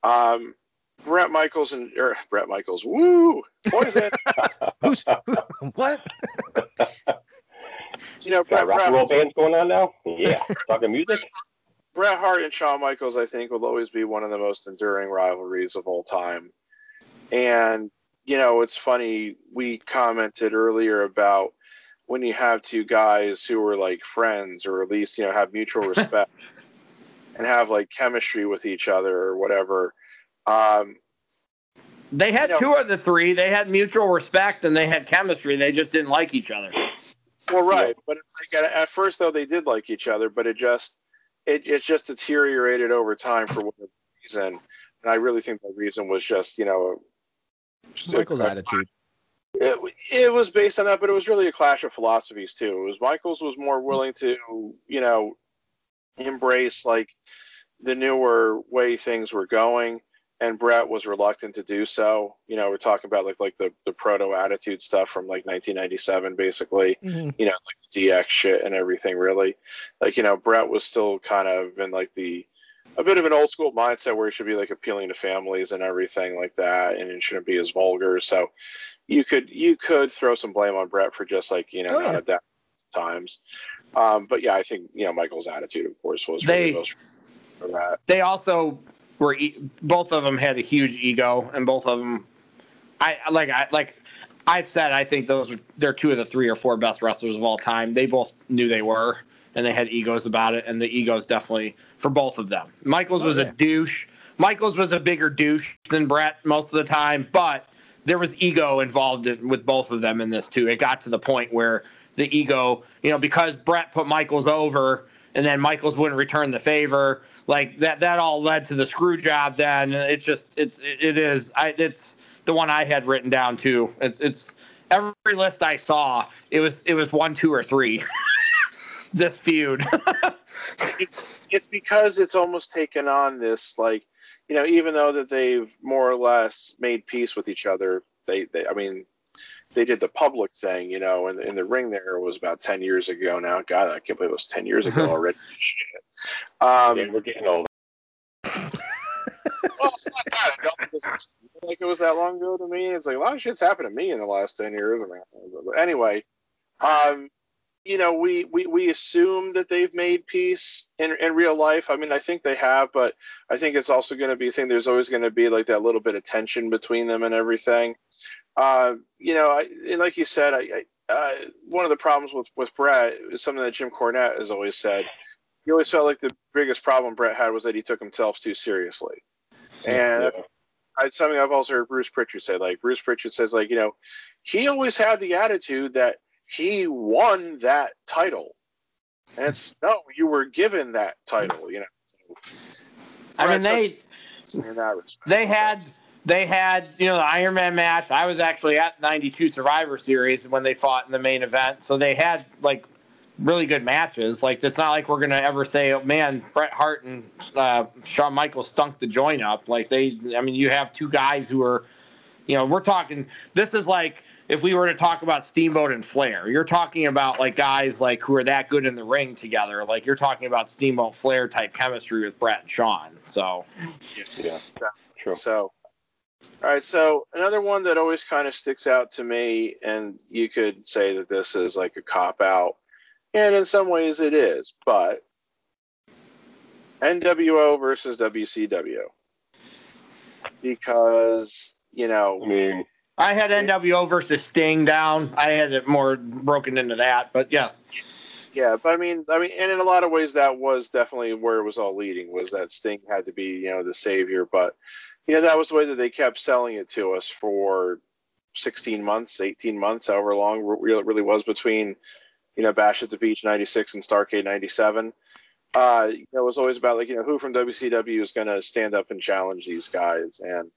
Um, Bret Michaels and or Bret Michaels, woo, poison. Who's what? you know, Got Brett, rock and roll bands going on now? Yeah. Talking music? Bret Hart and Shawn Michaels, I think, will always be one of the most enduring rivalries of all time. And, you know, it's funny, we commented earlier about when you have two guys who are like friends or at least, you know, have mutual respect and have like chemistry with each other or whatever. Um, They had You know- two of the three. They had mutual respect and they had chemistry. They just didn't like each other. Well, right, but it's like at, at first though they did like each other, but it just it it just deteriorated over time for whatever reason, and I really think the reason was just you know just a- Michael's attitude. It, it was based on that, but it was really a clash of philosophies too. It was Michaels was more willing to you know embrace like the newer way things were going, and Bret was reluctant to do so. You know, we're talking about like like the the proto attitude stuff from like 1997, basically. Mhm. You know, like the DX shit and everything. Really, like you know, Bret was still kind of in like the a bit of an old school mindset where he should be like appealing to families and everything like that, and it shouldn't be as vulgar. So you could you could throw some blame on Bret for just like you know Oh, not yeah. adapting times. Um, but yeah, I think you know Michael's attitude, of course, was They- really most for that. they also were e- both of them had a huge ego and both of them i like i like i've said i think those are they're two of the three or four best wrestlers of all time they both knew they were and they had egos about it and the egos definitely for both of them michaels Oh, was yeah. a douche michaels was a bigger douche than bret most of the time but there was ego involved in, with both of them in this too it got to the point where the ego you know because bret put michaels over and then michaels wouldn't return the favor like that that all led to the screw job then. It's just it's it, is i it's the one i had written down too. It's it's every list i saw it was it was one two or three. This feud. It's because it's almost taken on this like you know even though that they've more or less made peace with each other they, they i mean they did the public thing you know and in the ring there was about 10 years ago now god i can't believe it was 10 years ago already Shit. um Yeah, we're getting old. well it's not that I don't think it's like it was that long ago to me it's like a lot of shit's happened to me in the last 10 years I but anyway um you know, we, we, we assume that they've made peace in, in real life. I mean, I think they have, but I think it's also going to be a thing. There's always going to be like that little bit of tension between them and everything. Uh, you know, I, and like you said, I, I uh, one of the problems with, with Bret is something that Jim Cornette has always said. He always felt like the biggest problem Bret had was that he took himself too seriously. And Yeah. I, something I've also heard Bruce Pritchard say. Like Bruce Pritchard says, like you know, he always had the attitude that he won that title, and it's no, you were given that title. You know. i mean they In that respect. they had they had you know the Iron Man match. I was actually at '92 Survivor Series when they fought in the main event, so they had like really good matches. Like it's not like we're gonna ever say, oh, man, Bret Hart and uh, Shawn Michaels stunk the joint up. Like they, I mean, you have two guys who are, you know, we're talking. This is like if we were to talk about Steamboat and Flair. You're talking about like guys like who are that good in the ring together. Like you're talking about Steamboat Flair type chemistry with Bret and Shawn. So Yeah, true. So, all right. So another one that always kind of sticks out to me, and you could say that this is like a cop out, and in some ways it is, but NWO versus WCW, because you know I mean, I had NWO versus Sting down. I had it more broken into that, but yes. Yeah, but I mean, I mean, and in a lot of ways, that was definitely where it was all leading. Was that Sting had to be, you know, the savior? But you know, that was the way that they kept selling it to us for 16 months, 18 months, however long it really, was between, you know, Bash at the Beach '96 and Starcade '97. Uh, you know, it was always about like, you know, who from WCW is going to stand up and challenge these guys, and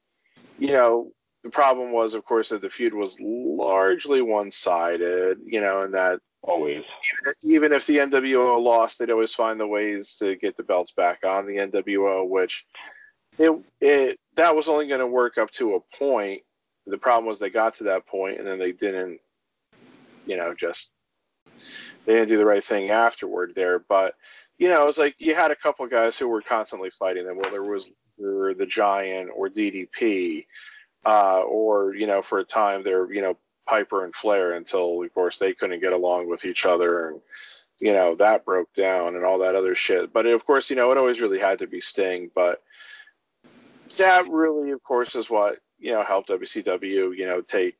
you know, the problem was, of course, that the feud was largely one-sided. You know, and that always. even if the NWO lost, they'd always find the ways to get the belts back on the NWO, which it it that was only going to work up to a point. The problem was they got to that point and then they didn't, you know, just they didn't do the right thing afterward there. But you know, it was like you had a couple guys who were constantly fighting them, whether it was the Giant or DDP, uh, or you know, for a time they're you know Piper and Flair until, of course, they couldn't get along with each other, and you know that broke down and all that other shit. But of course, you know it always really had to be Sting. But that really, of course, is what you know helped WCW, you know, take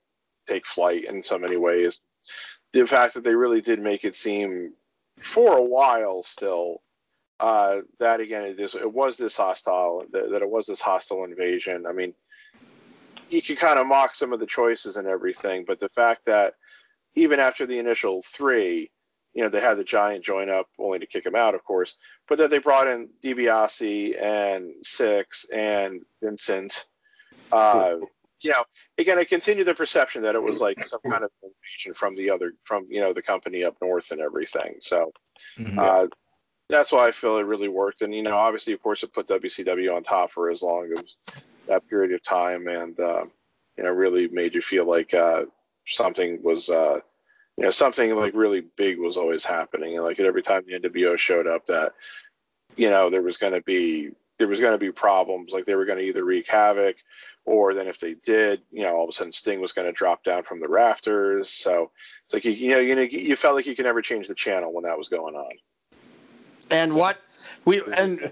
take flight in so many ways. The fact that they really did make it seem for a while still uh, that again it is it was this hostile that, that it was this hostile invasion. I mean you could kind of mock some of the choices and everything, but the fact that even after the initial three, you know, they had the giant join up only to kick him out, of course, but that they brought in DiBiase and Syxx and Vincent. Uh, you know, again, it continued the perception that it was like some kind of invasion from the other, from you know, the company up north and everything. So, Mhm. uh, that's why I feel it really worked. And you know, obviously, of course, it put WCW on top for as long as that period of time, and uh, you know, really made you feel like uh, something was, uh, you know, something like really big was always happening. And like every time the NWO showed up, that you know, there was going to be there was going to be problems. Like they were going to either wreak havoc, or then if they did, you know, all of a sudden Sting was going to drop down from the rafters. So it's like you, you know, you know, you felt like you could never change the channel when that was going on. And what we and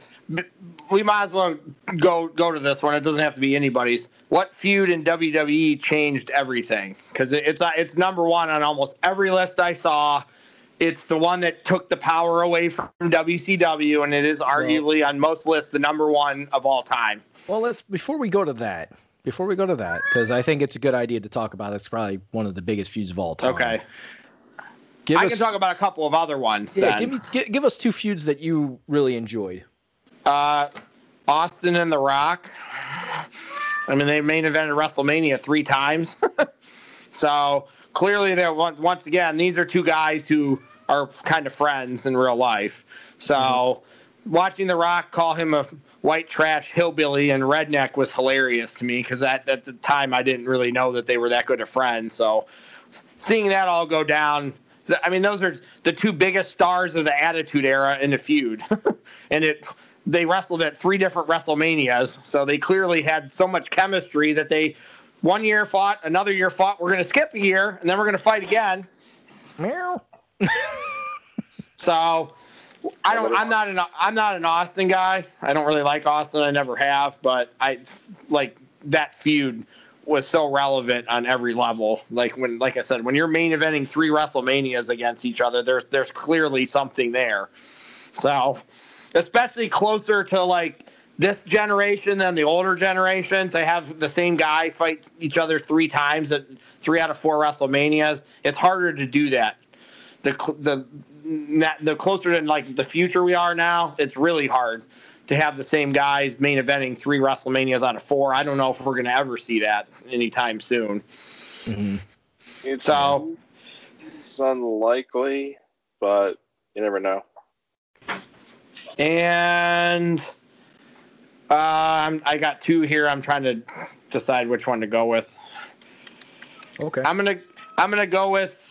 we might as well go go to this one. It doesn't have to be anybody's. What feud in WWE changed everything? Because it's it's number one on almost every list I saw. It's the one that took the power away from WCW, and it is arguably on most lists the number one of all time. Well, let's before we go to that. Before we go to that, because I think it's a good idea to talk about. It's probably one of the biggest feuds of all time. Okay. Give I us, can talk about a couple of other ones. Yeah, then. give me give, give us two feuds that you really enjoyed. Uh, Austin and The Rock. I mean, they main evented WrestleMania three times. so clearly, they're once again, these are two guys who are kind of friends in real life. So mm-hmm. watching The Rock call him a white trash hillbilly and redneck was hilarious to me because at, at the time I didn't really know that they were that good of friends. So seeing that all go down I mean, those are the two biggest stars of the Attitude Era in the feud, and it they wrestled at three different WrestleManias, so they clearly had so much chemistry that they one year fought, another year fought. We're going to skip a year, and then we're going to fight again. Meow. so I don't. I'm not an. I'm not an Austin guy. I don't really like Austin. I never have. But I like that feud was so relevant on every level. Like when, like I said, when you're main eventing three WrestleManias against each other, there's there's clearly something there. So, especially closer to like this generation than the older generation, to have the same guy fight each other three times at three out of four WrestleManias, it's harder to do that. The the the closer to like the future we are now, it's really hard to have the same guys main eventing three WrestleManias out of four. I don't know if we're going to ever see that anytime soon. Mm-hmm. It's, so it's unlikely, but you never know. And uh, I got two here. I'm trying to decide which one to go with. Okay. I'm gonna I'm gonna go with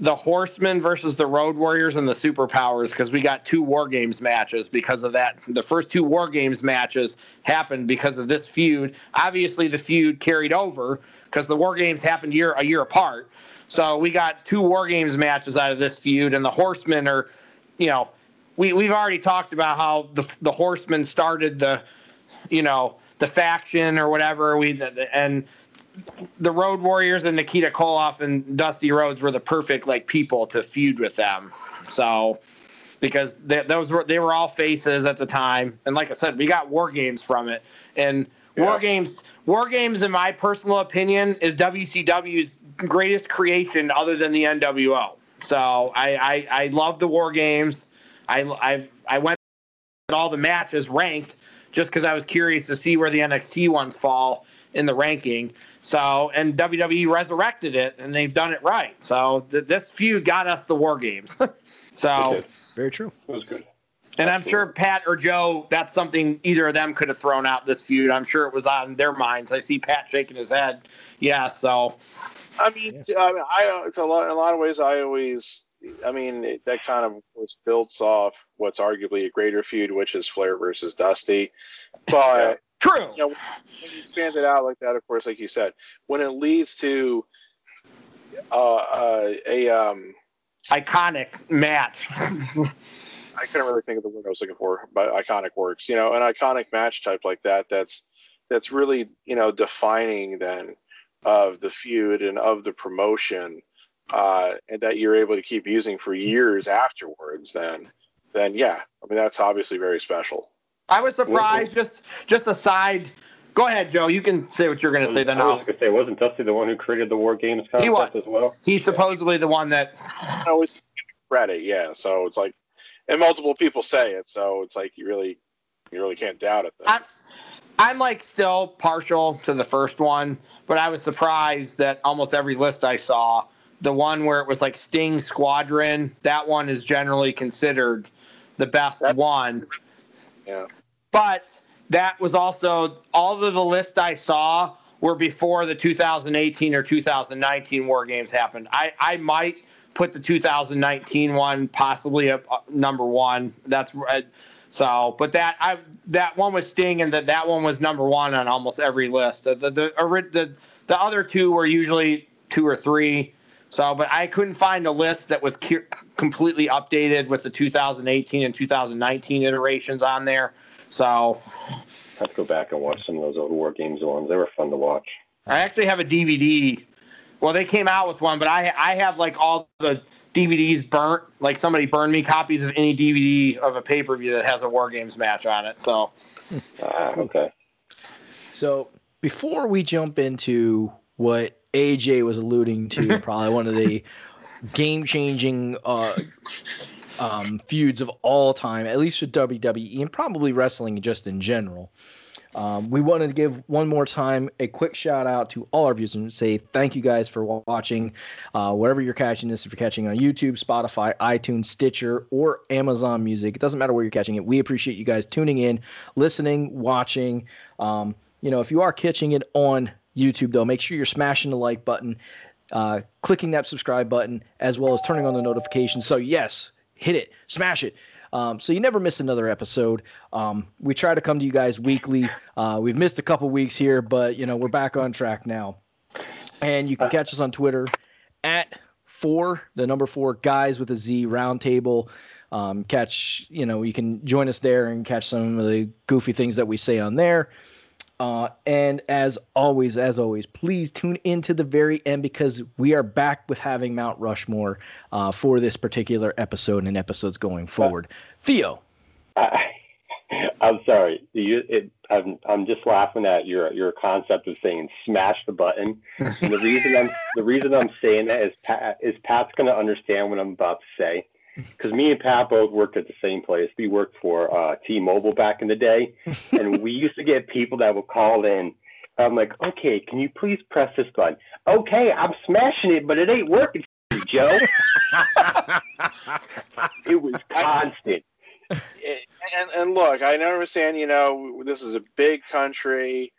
the Horsemen versus the Road Warriors and the Superpowers because we got two War Games matches because of that. The first two War Games matches happened because of this feud. Obviously, the feud carried over because the War Games happened year a year apart. So we got two War Games matches out of this feud, and the Horsemen are, you know, we we've already talked about how the the Horsemen started the, you know, the faction or whatever. We and the Road Warriors and Nikita Koloff and Dusty Rhodes were the perfect like people to feud with them. So because they, those were they were all faces at the time, and like I said, we got War Games from it. And yeah. War Games, War Games, in my personal opinion, is WCW's greatest creation other than the NWO. So I I, I love the War Games. I I've, I went all the matches ranked just because I was curious to see where the NXT ones fall in the ranking. So, and WWE resurrected it, and they've done it right. So, th- this feud got us the War Games. so, very true. It was good. And I'm sure Pat or Joe, that's something either of them could have thrown out this feud. I'm sure it was on their minds. I see Pat shaking his head. Yeah. So, I mean, yeah. I, mean I it's a lot in a lot of ways. I always, I mean, it, that kind of was built off what's arguably a greater feud, which is Flair versus Dusty. But True. You know, when you expand it out like that, of course, like you said, when it leads to uh, uh, a um, iconic match. I couldn't really think of the word I was looking for, but iconic works. You know, an iconic match type like that. That's that's really you know defining then of the feud and of the promotion, uh, and that you're able to keep using for years afterwards. Then, then yeah, I mean that's obviously very special. I was surprised. Just just a side. Go ahead, Joe. You can say what you're going to say. Then I was going to say, wasn't Dusty the one who created the War Games concept he was. as well? He's supposedly the one that. I always credit, yeah. So it's like, and multiple people say it, so it's like you really, you really can't doubt it. Then. I'm, I'm like still partial to the first one, but I was surprised that almost every list I saw, the one where it was like Sting Squadron, that one is generally considered the best That- one. Yeah. But that was also all of the list I saw were before the 2018 or 2019 War Games happened. I, I might put the 2019 one possibly up up number one. That's uh, so. But that I that one was Sting, and that that one was number one on almost every list. The the the, the, the other two were usually two or three. So, but I couldn't find a list that was cu- completely updated with the 2018 and 2019 iterations on there. So, Let's go back and watch some of those old War Games ones. They were fun to watch. I actually have a DVD. Well, they came out with one, but I I have like all the DVDs burnt. Like somebody burned me copies of any DVD of a pay per view that has a War Games match on it. So Ah, okay. So before we jump into what AJ was alluding to, probably one of the game-changing uh, um, feuds of all time, at least for WWE and probably wrestling just in general. Um, we wanted to give one more time a quick shout out to all our viewers and say thank you guys for watching. Uh, wherever you're catching this, if you're catching on YouTube, Spotify, iTunes, Stitcher, or Amazon Music, it doesn't matter where you're catching it. We appreciate you guys tuning in, listening, watching. Um, you know, if you are catching it on YouTube, though, make sure you're smashing the like button, uh, clicking that subscribe button, as well as turning on the notifications. So, yes, hit it, smash it. Um, so you never miss another episode. Um, we try to come to you guys weekly. Uh, we've missed a couple weeks here, but you know we're back on track now. And you can catch us on Twitter at four, the number four guys with a Z roundtable. Um, catch, you know, you can join us there and catch some of the goofy things that we say on there. Uh, and as always, as always, please tune in to the very end because we are back with having Mount Rushmore uh, for this particular episode and episodes going forward. Theo, I, I'm sorry. You, it, I'm, I'm just laughing at your your concept of saying smash the button. And the reason I'm the reason I'm saying that is Pat is Pat's going to understand what I'm about to say. Because me and Pat both worked at the same place. We worked for uh, T-Mobile back in the day, and we used to get people that would call in. I'm like, okay, can you please press this button? Okay, I'm smashing it, but it ain't working, for you, Joe. it was constant. and and look, I understand. You know, this is a big country,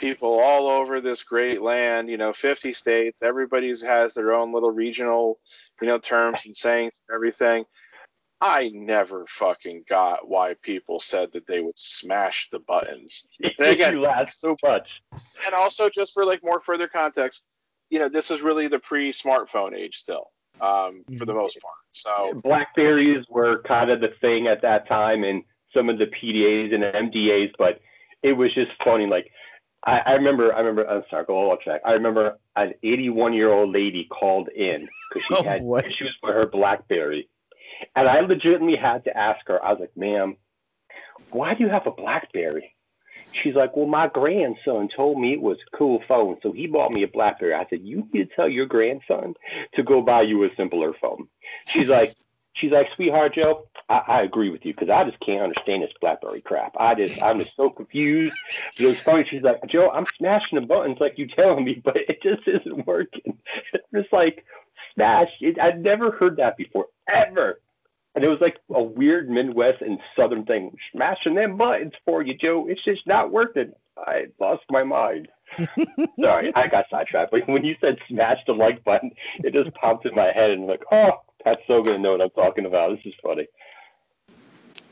people all over this great land. You know, fifty states. Everybody has their own little regional, you know, terms and sayings and everything. I never fucking got why people said that they would smash the buttons. And again, you laugh so much. and also just for like more further context, you know, this is really the pre-smartphone age still, um, for the most part. So Blackberries were kind of the thing at that time, and some of the PDAs and MDAs, but it was just funny. Like I, I remember, I remember. I'm sorry, go all track. I remember an 81 year old lady called in because she Oh, had boy. issues with her BlackBerry, and I legitimately had to ask her. I was like, "Ma'am, why do you have a BlackBerry?" She's like, "Well, my grandson told me it was a cool phone, so he bought me a BlackBerry." I said, "You need to tell your grandson to go buy you a simpler phone." She's like, "She's like, sweetheart Joe, I, I agree with you because I just can't understand this BlackBerry crap. I just, I'm just so confused." But it was funny. She's like, "Joe, I'm smashing the buttons like you telling me, but it just isn't working." It's just like smash. It, I'd never heard that before, ever. And it was like a weird Midwest and Southern thing. Smashing them buttons for you, Joe. It's just not working. I lost my mind. Sorry, I got sidetracked. But when you said smash the like button, it just popped in my head and I'm like, oh, Pat's so gonna know what I'm talking about. This is funny.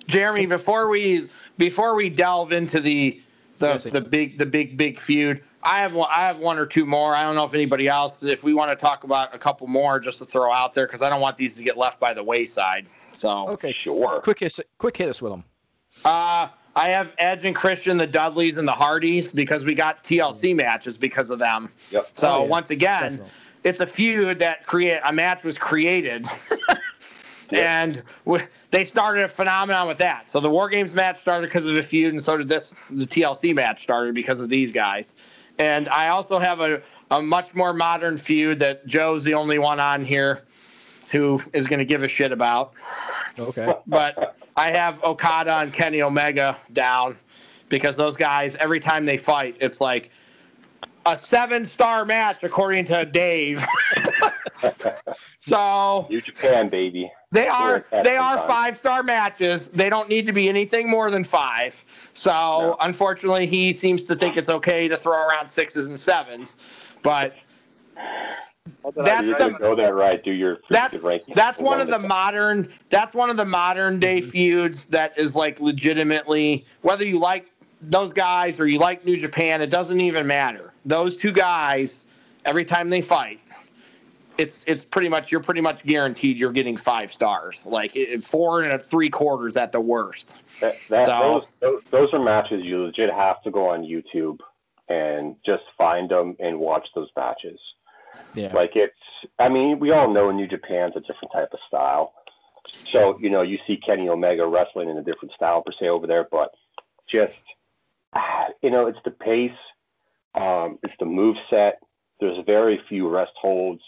Jeremy, before we before we delve into the the, Yes, the big the big big feud, I have one, I have one or two more. I don't know if anybody else. If we want to talk about a couple more, just to throw out there, because I don't want these to get left by the wayside. So okay, Sure. quick hit, quick hit us with them. Uh, I have Edge and Christian, the Dudleys, and the Hardys because we got TLC matches because of them. Yep. So Oh, yeah. once again, Definitely. It's a feud that create a match was created, and w- they started a phenomenon with that. So the War Games match started because of the feud, and so did this. The TLC match started because of these guys. And I also have a, a much more modern feud that Joe's the only one on here who is going to give a shit about Okay. but I have Okada and Kenny Omega down because those guys every time they fight, it's like a seven star match according to Dave. So New Japan, baby. they are they are sometimes. five star matches. They don't need to be anything more than five. So No. unfortunately, he seems to think it's okay to throw around sixes and sevens. But That's you the- didn't go that right. Do your that's that's one of the One modern that's one of the modern day mm-hmm. feuds that is like legitimately whether you like those guys or you like New Japan, it doesn't even matter. Those two guys, every time they fight, it's it's pretty much you're pretty much guaranteed you're getting five stars, like it, four and a three quarters at the worst. That, that, So- those, those, those are matches you legit have to go on YouTube and just find them and watch those matches. Yeah. Like it's, I mean, we all know New Japan's a different type of style. So, you know, you see Kenny Omega wrestling in a different style per se over there, but just, you know, it's the pace, um, it's the move set. There's very few rest holds.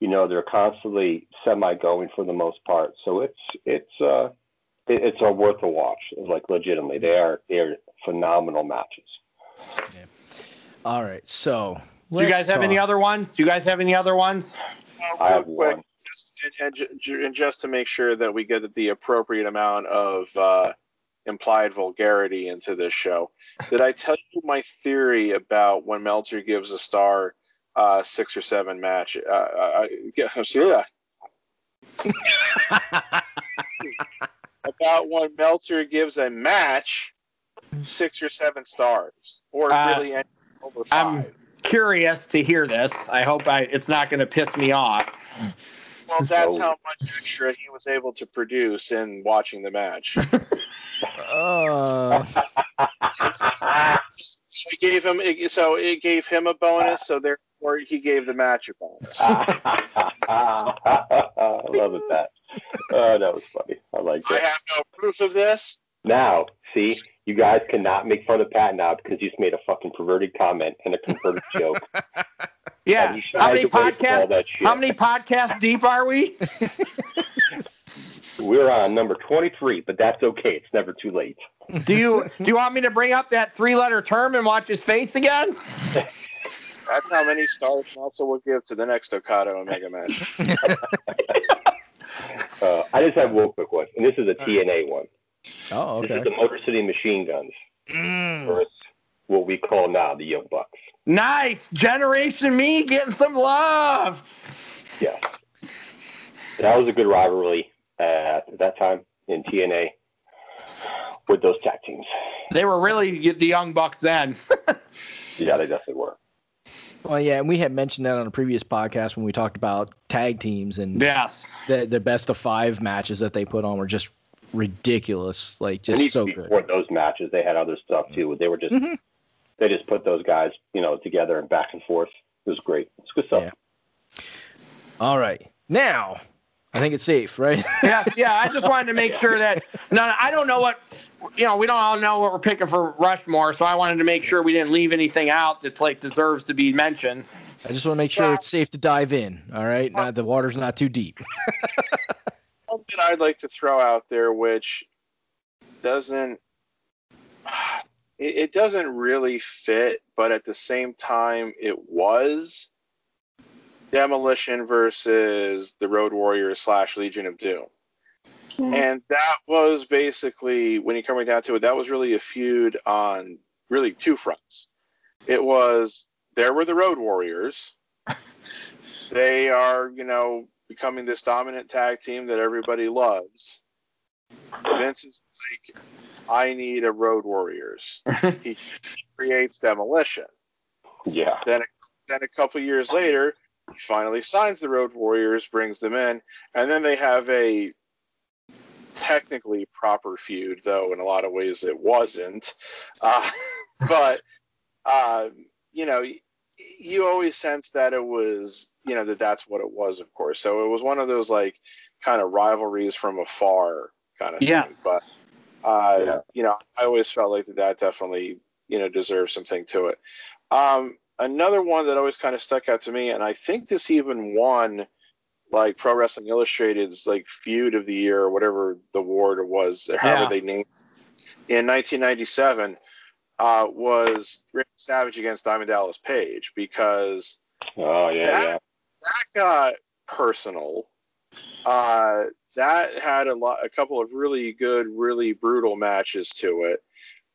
You know, they're constantly semi going for the most part. So it's, it's, uh, it, it's a worth a watch. Like legitimately, they are, they are phenomenal matches. All right. So Do you guys have any other ones? Do you guys have any other ones? Uh, I real have quick, one. just, and, and, and just to make sure that we get the appropriate amount of uh, implied vulgarity into this show, did I tell you my theory about when Meltzer gives a star uh, six or seven match? Uh, I, I, see that? about when Meltzer gives a match six or seven stars, or Uh, really any over I'm- Curious to hear this. I hope I it's not going to piss me off. Well, that's So- how much extra he was able to produce in watching the match. Uh, So it gave him so it gave him a bonus, so therefore he gave the match a bonus. I love it, that. Oh, that was funny. I like that. I have no proof of this. Now, see, you guys cannot make fun of Pat now because he's made a fucking perverted comment and a perverted joke. Yeah. How many away from all podcasts? How many podcasts deep are we? We're on number 23, but that's okay. It's never too late. Do you do you want me to bring up that three letter term and watch his face again? That's how many stars Meltzer will give to the next Okada Omega match. Uh, I just have one quick one, and this is a TNA one. Oh, This is the Motor City Machine Guns mm. versus what we call now the Young Bucks. Nice. Generation me getting some love. Yeah, That was a good rivalry at that time in TNA with those tag teams. They were really the young bucks then. Yeah, they definitely were. Well, yeah, and we had mentioned that on a previous podcast when we talked about tag teams and yes. the the best of five matches that they put on were just ridiculous, like just even so good. before those matches, they had other stuff too. They were just Mhm. they just put those guys, you know, together and back and forth. It was great. It's good stuff. Yeah. All right, now I think it's safe, right? Yeah, yeah. I just wanted to make sure that no, I don't know what you know. We don't all know what we're picking for Rushmore, so I wanted to make sure we didn't leave anything out that's like deserves to be mentioned. I just want to make sure it's safe to dive in. All right, now, the water's not too deep. That I'd like to throw out there, which doesn't it, it doesn't really fit, but at the same time it was Demolition versus the Road Warriors slash Legion of Doom. Hmm. And that was basically, when you're coming down to it, that was really a feud on really two fronts. It was there were the Road Warriors. They are, you know, becoming this dominant tag team that everybody loves. Vince is like, I need a Road Warriors. he creates Demolition. Yeah. Then, then a couple years later, he finally signs the Road Warriors, brings them in, and then they have a technically proper feud, though in a lot of ways it wasn't. Uh, but uh, you know, y- you always sense that it was, you know, that that's what it was, of course. So it was one of those like kind of rivalries from afar kind of Yes. thing. But uh, Yeah. you know, I always felt like that, that definitely, you know, deserves something to it. Um, another one that always kind of stuck out to me, and I think this even won like Pro Wrestling Illustrated's like feud of the year or whatever the award was, or however Yeah. they named it, in 1997, uh, was Savage against Diamond Dallas Page because Oh yeah, yeah. that, that got personal. Uh, that had a lot, a couple of really good, really brutal matches to it.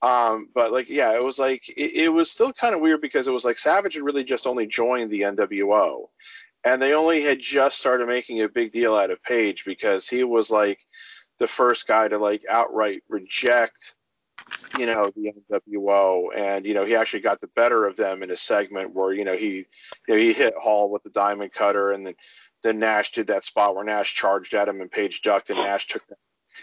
Um, but like, yeah, it was like it, it was still kind of weird because it was like Savage had really just only joined the NWO, and they only had just started making a big deal out of Page because he was like the first guy to like outright reject you know the NWO, and you know he actually got the better of them in a segment where you know he you know he hit Hall with the diamond cutter, and then then Nash did that spot where Nash charged at him and Page ducked, and Nash took that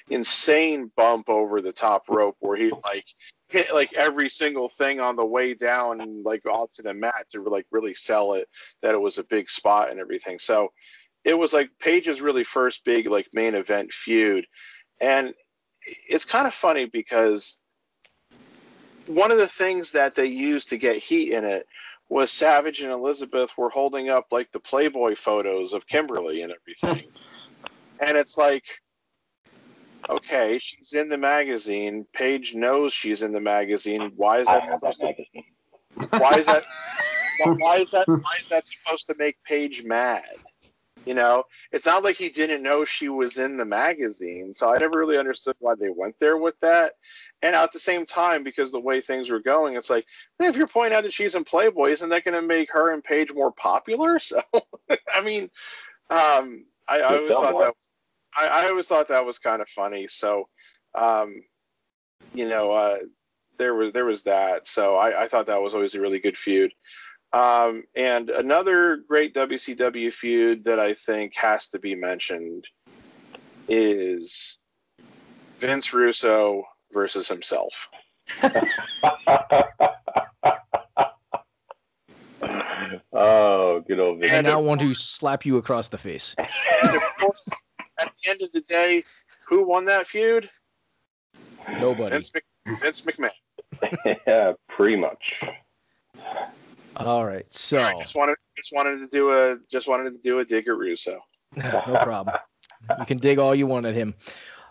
insane bump over the top rope where he like hit like every single thing on the way down and like to the mat to like really sell it that it was a big spot and everything. So it was like Page's really first big like main event feud, and it's kind of funny because one of the things that they used to get heat in it was Savage and Elizabeth were holding up like the Playboy photos of Kimberly and everything. and it's like, okay, she's in the magazine. Page knows she's in the magazine. Why is that have that supposed to magazine. why is that why is that why is that supposed to make Page mad? You know, it's not like he didn't know she was in the magazine, so I never really understood why they went there with that. And at the same time, because the way things were going, it's like if you're pointing out that she's in Playboy, isn't that going to make her and Page more popular? So, I mean, um, I, I always thought that I, I always thought that was kind of funny. So, um, you know, uh, there was there was that. So I, I thought that was always a really good feud. Um, and another great WCW feud that I think has to be mentioned is Vince Russo versus himself. oh, good old Vince. And And now want to slap you across the face. And of course, at the end of the day, who won that feud? Nobody. Vince, Mc, Vince McMahon. yeah, pretty much. All right. So I just wanted just wanted to do a just wanted to do a dig at Russo. no problem. You can dig all you want at him.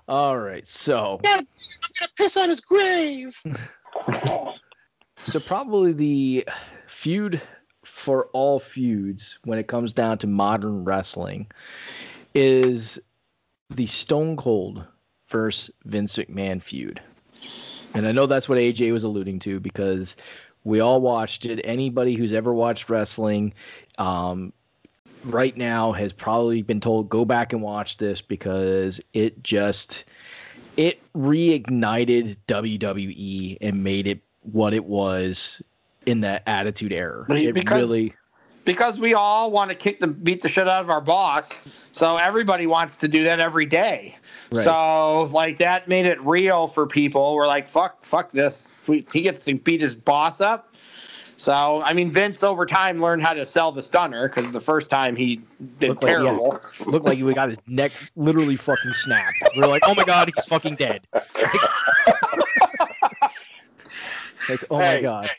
All right. So I'm gonna piss on his grave. so probably the feud for all feuds when it comes down to modern wrestling is the Stone Cold versus Vince McMahon feud. And I know that's what AJ was alluding to because we all watched it. Anybody who's ever watched wrestling um, right now has probably been told go back and watch this because it just it reignited WWE and made it what it was in that attitude era. But It because- really because we all want to kick the beat the shit out of our boss. So everybody wants to do that every day. Right. So like that made it real for people. We're like, fuck, fuck this. We, he gets to beat his boss up. So I mean, Vince over time learned how to sell the stunner because the first time he did Looked like he had- terrible. looked like he got his neck literally fucking snapped. We are like, oh my god, he's fucking dead. like, oh my god. hey,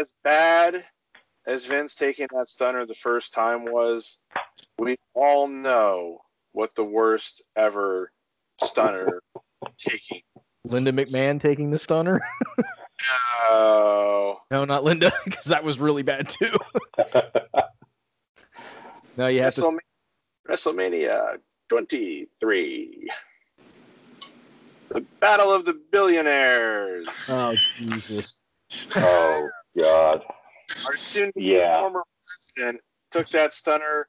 as bad as Vince taking that stunner the first time was, we all know what the worst ever stunner taking. Linda McMahon taking the stunner? Oh, No, not Linda, because that was really bad too. No, you have to. WrestleMania, WrestleMania 23. The Battle of the Billionaires. Oh Jesus! oh, God. Our soon Yeah. former president took that stunner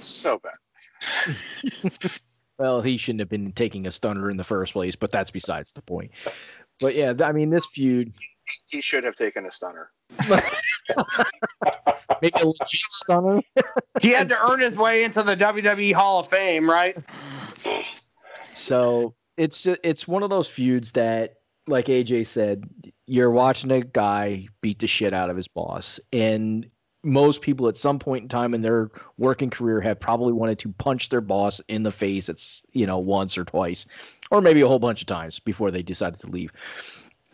so bad. Well, he shouldn't have been taking a stunner in the first place, but that's besides the point. But yeah, th- I mean, this feud, He should have taken a stunner. maybe a legit stunner. He had to earn his way into the WWE Hall of Fame, right? So it's it's one of those feuds that, like AJ said, you're watching a guy beat the shit out of his boss, and most people at some point in time in their working career have probably wanted to punch their boss in the face. It's you know once or twice, or maybe a whole bunch of times before they decided to leave.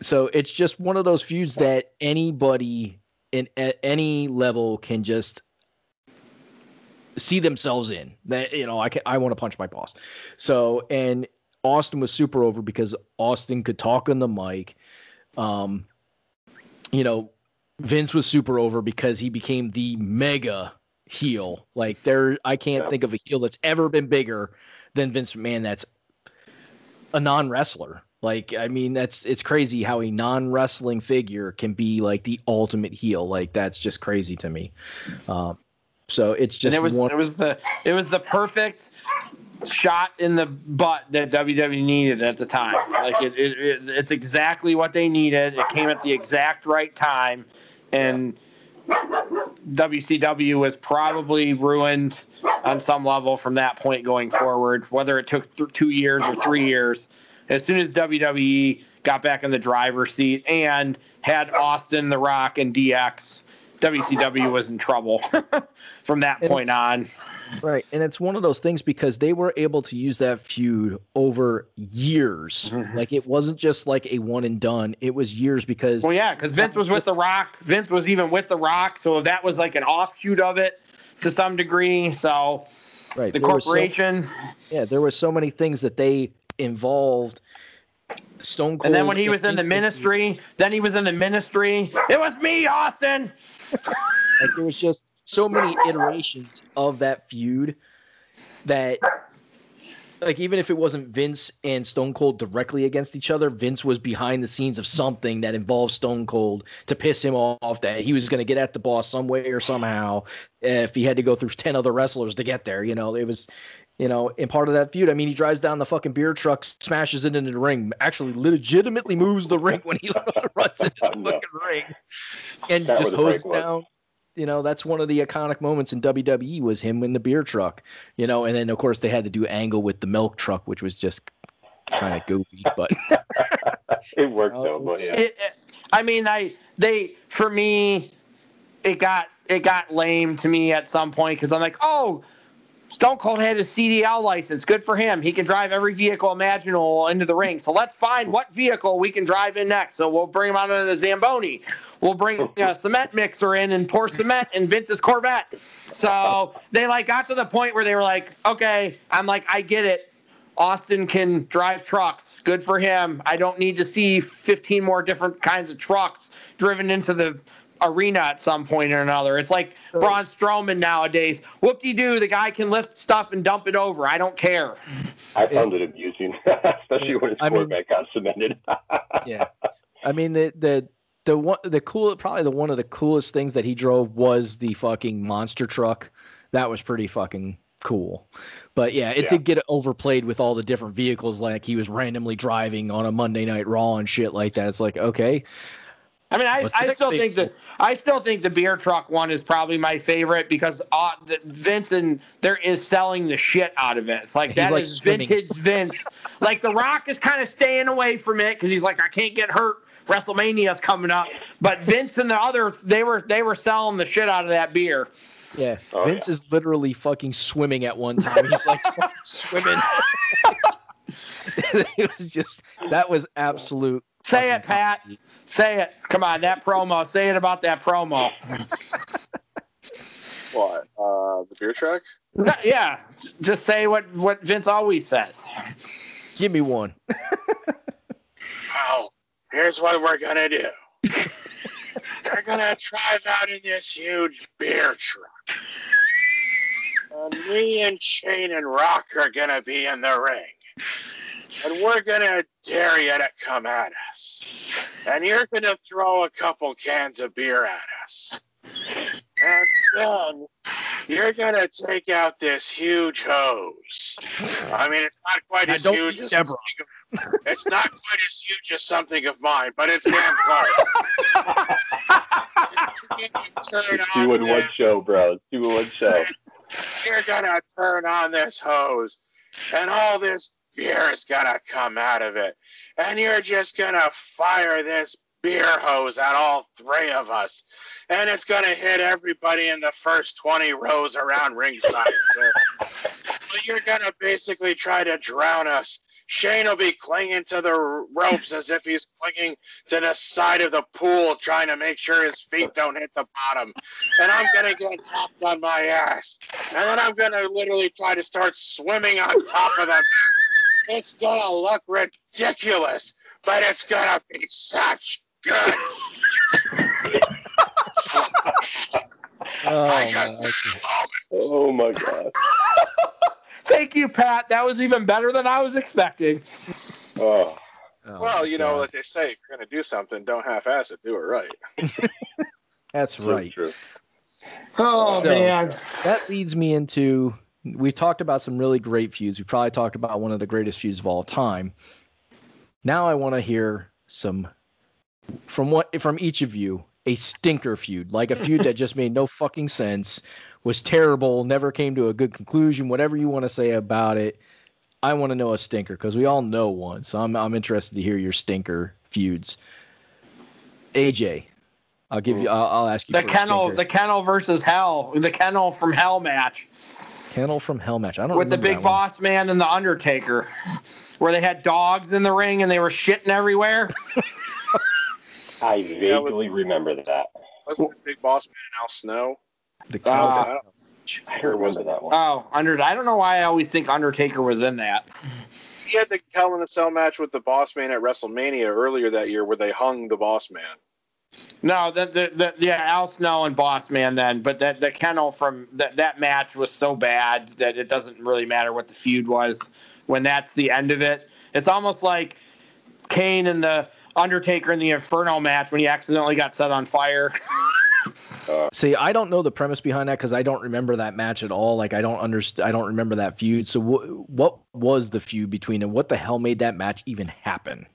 So it's just one of those feuds that anybody in at any level can just see themselves in. That you know, I can, I want to punch my boss. So and Austin was super over because Austin could talk on the mic. Um, you know, Vince was super over because he became the mega heel. Like there, I can't Yeah. think of a heel that's ever been bigger than Vince McMahon. That's a non wrestler. Like I mean, that's it's crazy how a non wrestling figure can be like the ultimate heel. Like that's just crazy to me. Um, so it's and just it was one. it was the it was the perfect shot in the butt that WWE needed at the time. Like it, it, it it's exactly what they needed. It came at the exact right time, and WCW was probably ruined on some level from that point going forward. Whether it took th- two years or three years, as soon as WWE got back in the driver's seat and had Austin, The Rock, and DX, WCW was in trouble from that point on. Right, and it's one of those things because they were able to use that feud over years. Mhm. Like it wasn't just like a one and done. It was years because Well, yeah, because Vince was with The Rock. Vince was even with The Rock, so that was like an offshoot of it to some degree. So right, the there was so- corporation, yeah, there were so many things that they involved. Stone Cold. and then when he was in the ministry, then he was in the ministry. It was me, Austin. Like there was just so many iterations of that feud that like even if it wasn't Vince and Stone Cold directly against each other, Vince was behind the scenes of something that involved Stone Cold to piss him off that he was going to get at the boss some way or somehow if he had to go through 10 other wrestlers to get there, you know, it was you know, in part of that feud, I mean, he drives down the fucking beer truck, smashes it into the ring, actually legitimately moves the ring when he runs into the No. fucking ring, and That just hoses down you know that's one of the iconic moments in WWE was him in the beer truck, you know, and then of course they had to do angle with the milk truck, which was just kind of goofy, but it worked though, but yeah. It, it- I mean, I they for me, it got it got lame to me at some point because I'm like, oh, Stone Cold had his CDL license. Good for him. He can drive every vehicle imaginable into the ring. So let's find what vehicle we can drive in next. So we'll bring him out in a Zamboni. We'll bring a uh, cement mixer in and pour cement in Vince's Corvette. So they like got to the point where they were like, okay, I'm like, I get it. Austin can drive trucks. Good for him. I don't need to see 15 more different kinds of trucks driven into the arena at some point or another. It's like Braun Strowman nowadays. Whoop de doo, the guy can lift stuff and dump it over. I don't care. I found it amusing, especially when his I mean- Corvette got cemented. yeah. I mean the the the one the cool probably the one of the coolest things that he drove was the fucking monster truck. That was pretty fucking cool. But yeah, it Yeah. did get overplayed with all the different vehicles like he was randomly driving on a Monday night raw and shit like that. It's like, okay. I mean, I, I still think vehicle? that I still think the beer truck one is probably my favorite because uh, the, Vince and there is selling the shit out of it. Like that like, is swimming. vintage Vince. like The Rock is kind of staying away from it because he's like, I can't get hurt. WrestleMania's coming up, but Vince and the other they were they were selling the shit out of that beer. Yeah. Oh, Vince is literally fucking swimming at one time. He's like swimming. it was just that was absolute Say it, Pat. comedy. Say it. Come on, that promo. Say it about that promo. What? Uh, the beer truck? No, yeah, just say what what Vince always says. Give me one. Well, here's what we're gonna do. we're gonna drive out in this huge beer truck. And me and Shane and Rock are gonna be in the ring. And we're gonna dare you to come at us. And you're gonna throw a couple cans of beer at us. And then you're gonna take out this huge hose. I mean, it's not quite Now, as don't huge as Deborah. it's not quite as huge as something of mine, but it's damn close. Turn It's on two in one show, bro. It's two in one show. You're gonna turn on this hose, and all this beer is gonna come out of it, and you're just gonna fire this beer hose at all three of us, and it's gonna hit everybody in the first 20 rows around ringside. So, you're gonna basically try to drown us. Shane will be clinging to the ropes as if he's clinging to the side of the pool, trying to make sure his feet don't hit the bottom. And I'm gonna get knocked on my ass, and then I'm gonna literally try to start swimming on top of them. It's gonna look ridiculous, but it's gonna be such. Oh, I my God. Oh my god. Thank you, Pat. That was even better than I was expecting. Oh, Oh, well, you know God. what they say: if you're going to do something, don't half-ass it. Do it right. that's so right. true. Oh So- man. That leads me into we've talked about some really great feuds. We probably talked about one of the greatest feuds of all time. Now I want to hear some from what from each of you a stinker feud, like a feud that just made no fucking sense, was terrible, never came to a good conclusion, whatever you want to say about it. I want to know a stinker because we all know one. So I'm I'm interested to hear your stinker feuds. AJ, I'll give you. I'll, I'll ask you. The kennel, the kennel versus hell, the kennel from hell match kennel from Hell match. I don't with the big that one. boss man and the Undertaker, where they had dogs in the ring and they were shitting everywhere. I Yeah, with- vaguely remember that. Wasn't the big boss man Al Snow? The Uh, cow. I I don't remember that one. Oh, under I don't know why I always think Undertaker was in that. He had the Hell in a Cell match with the Boss Man at WrestleMania earlier that year, where they hung the Boss Man. No, the, the, the yeah, Al Snow and Boss Man then, but that the kennel from that that match was so bad that it doesn't really matter what the feud was when that's the end of it. It's almost like Kane and the Undertaker in the Inferno match when he accidentally got set on fire. See, I don't know the premise behind that because I don't remember that match at all. Like, I don't understand. I don't remember that feud. So, wh- what was the feud between them? What the hell made that match even happen?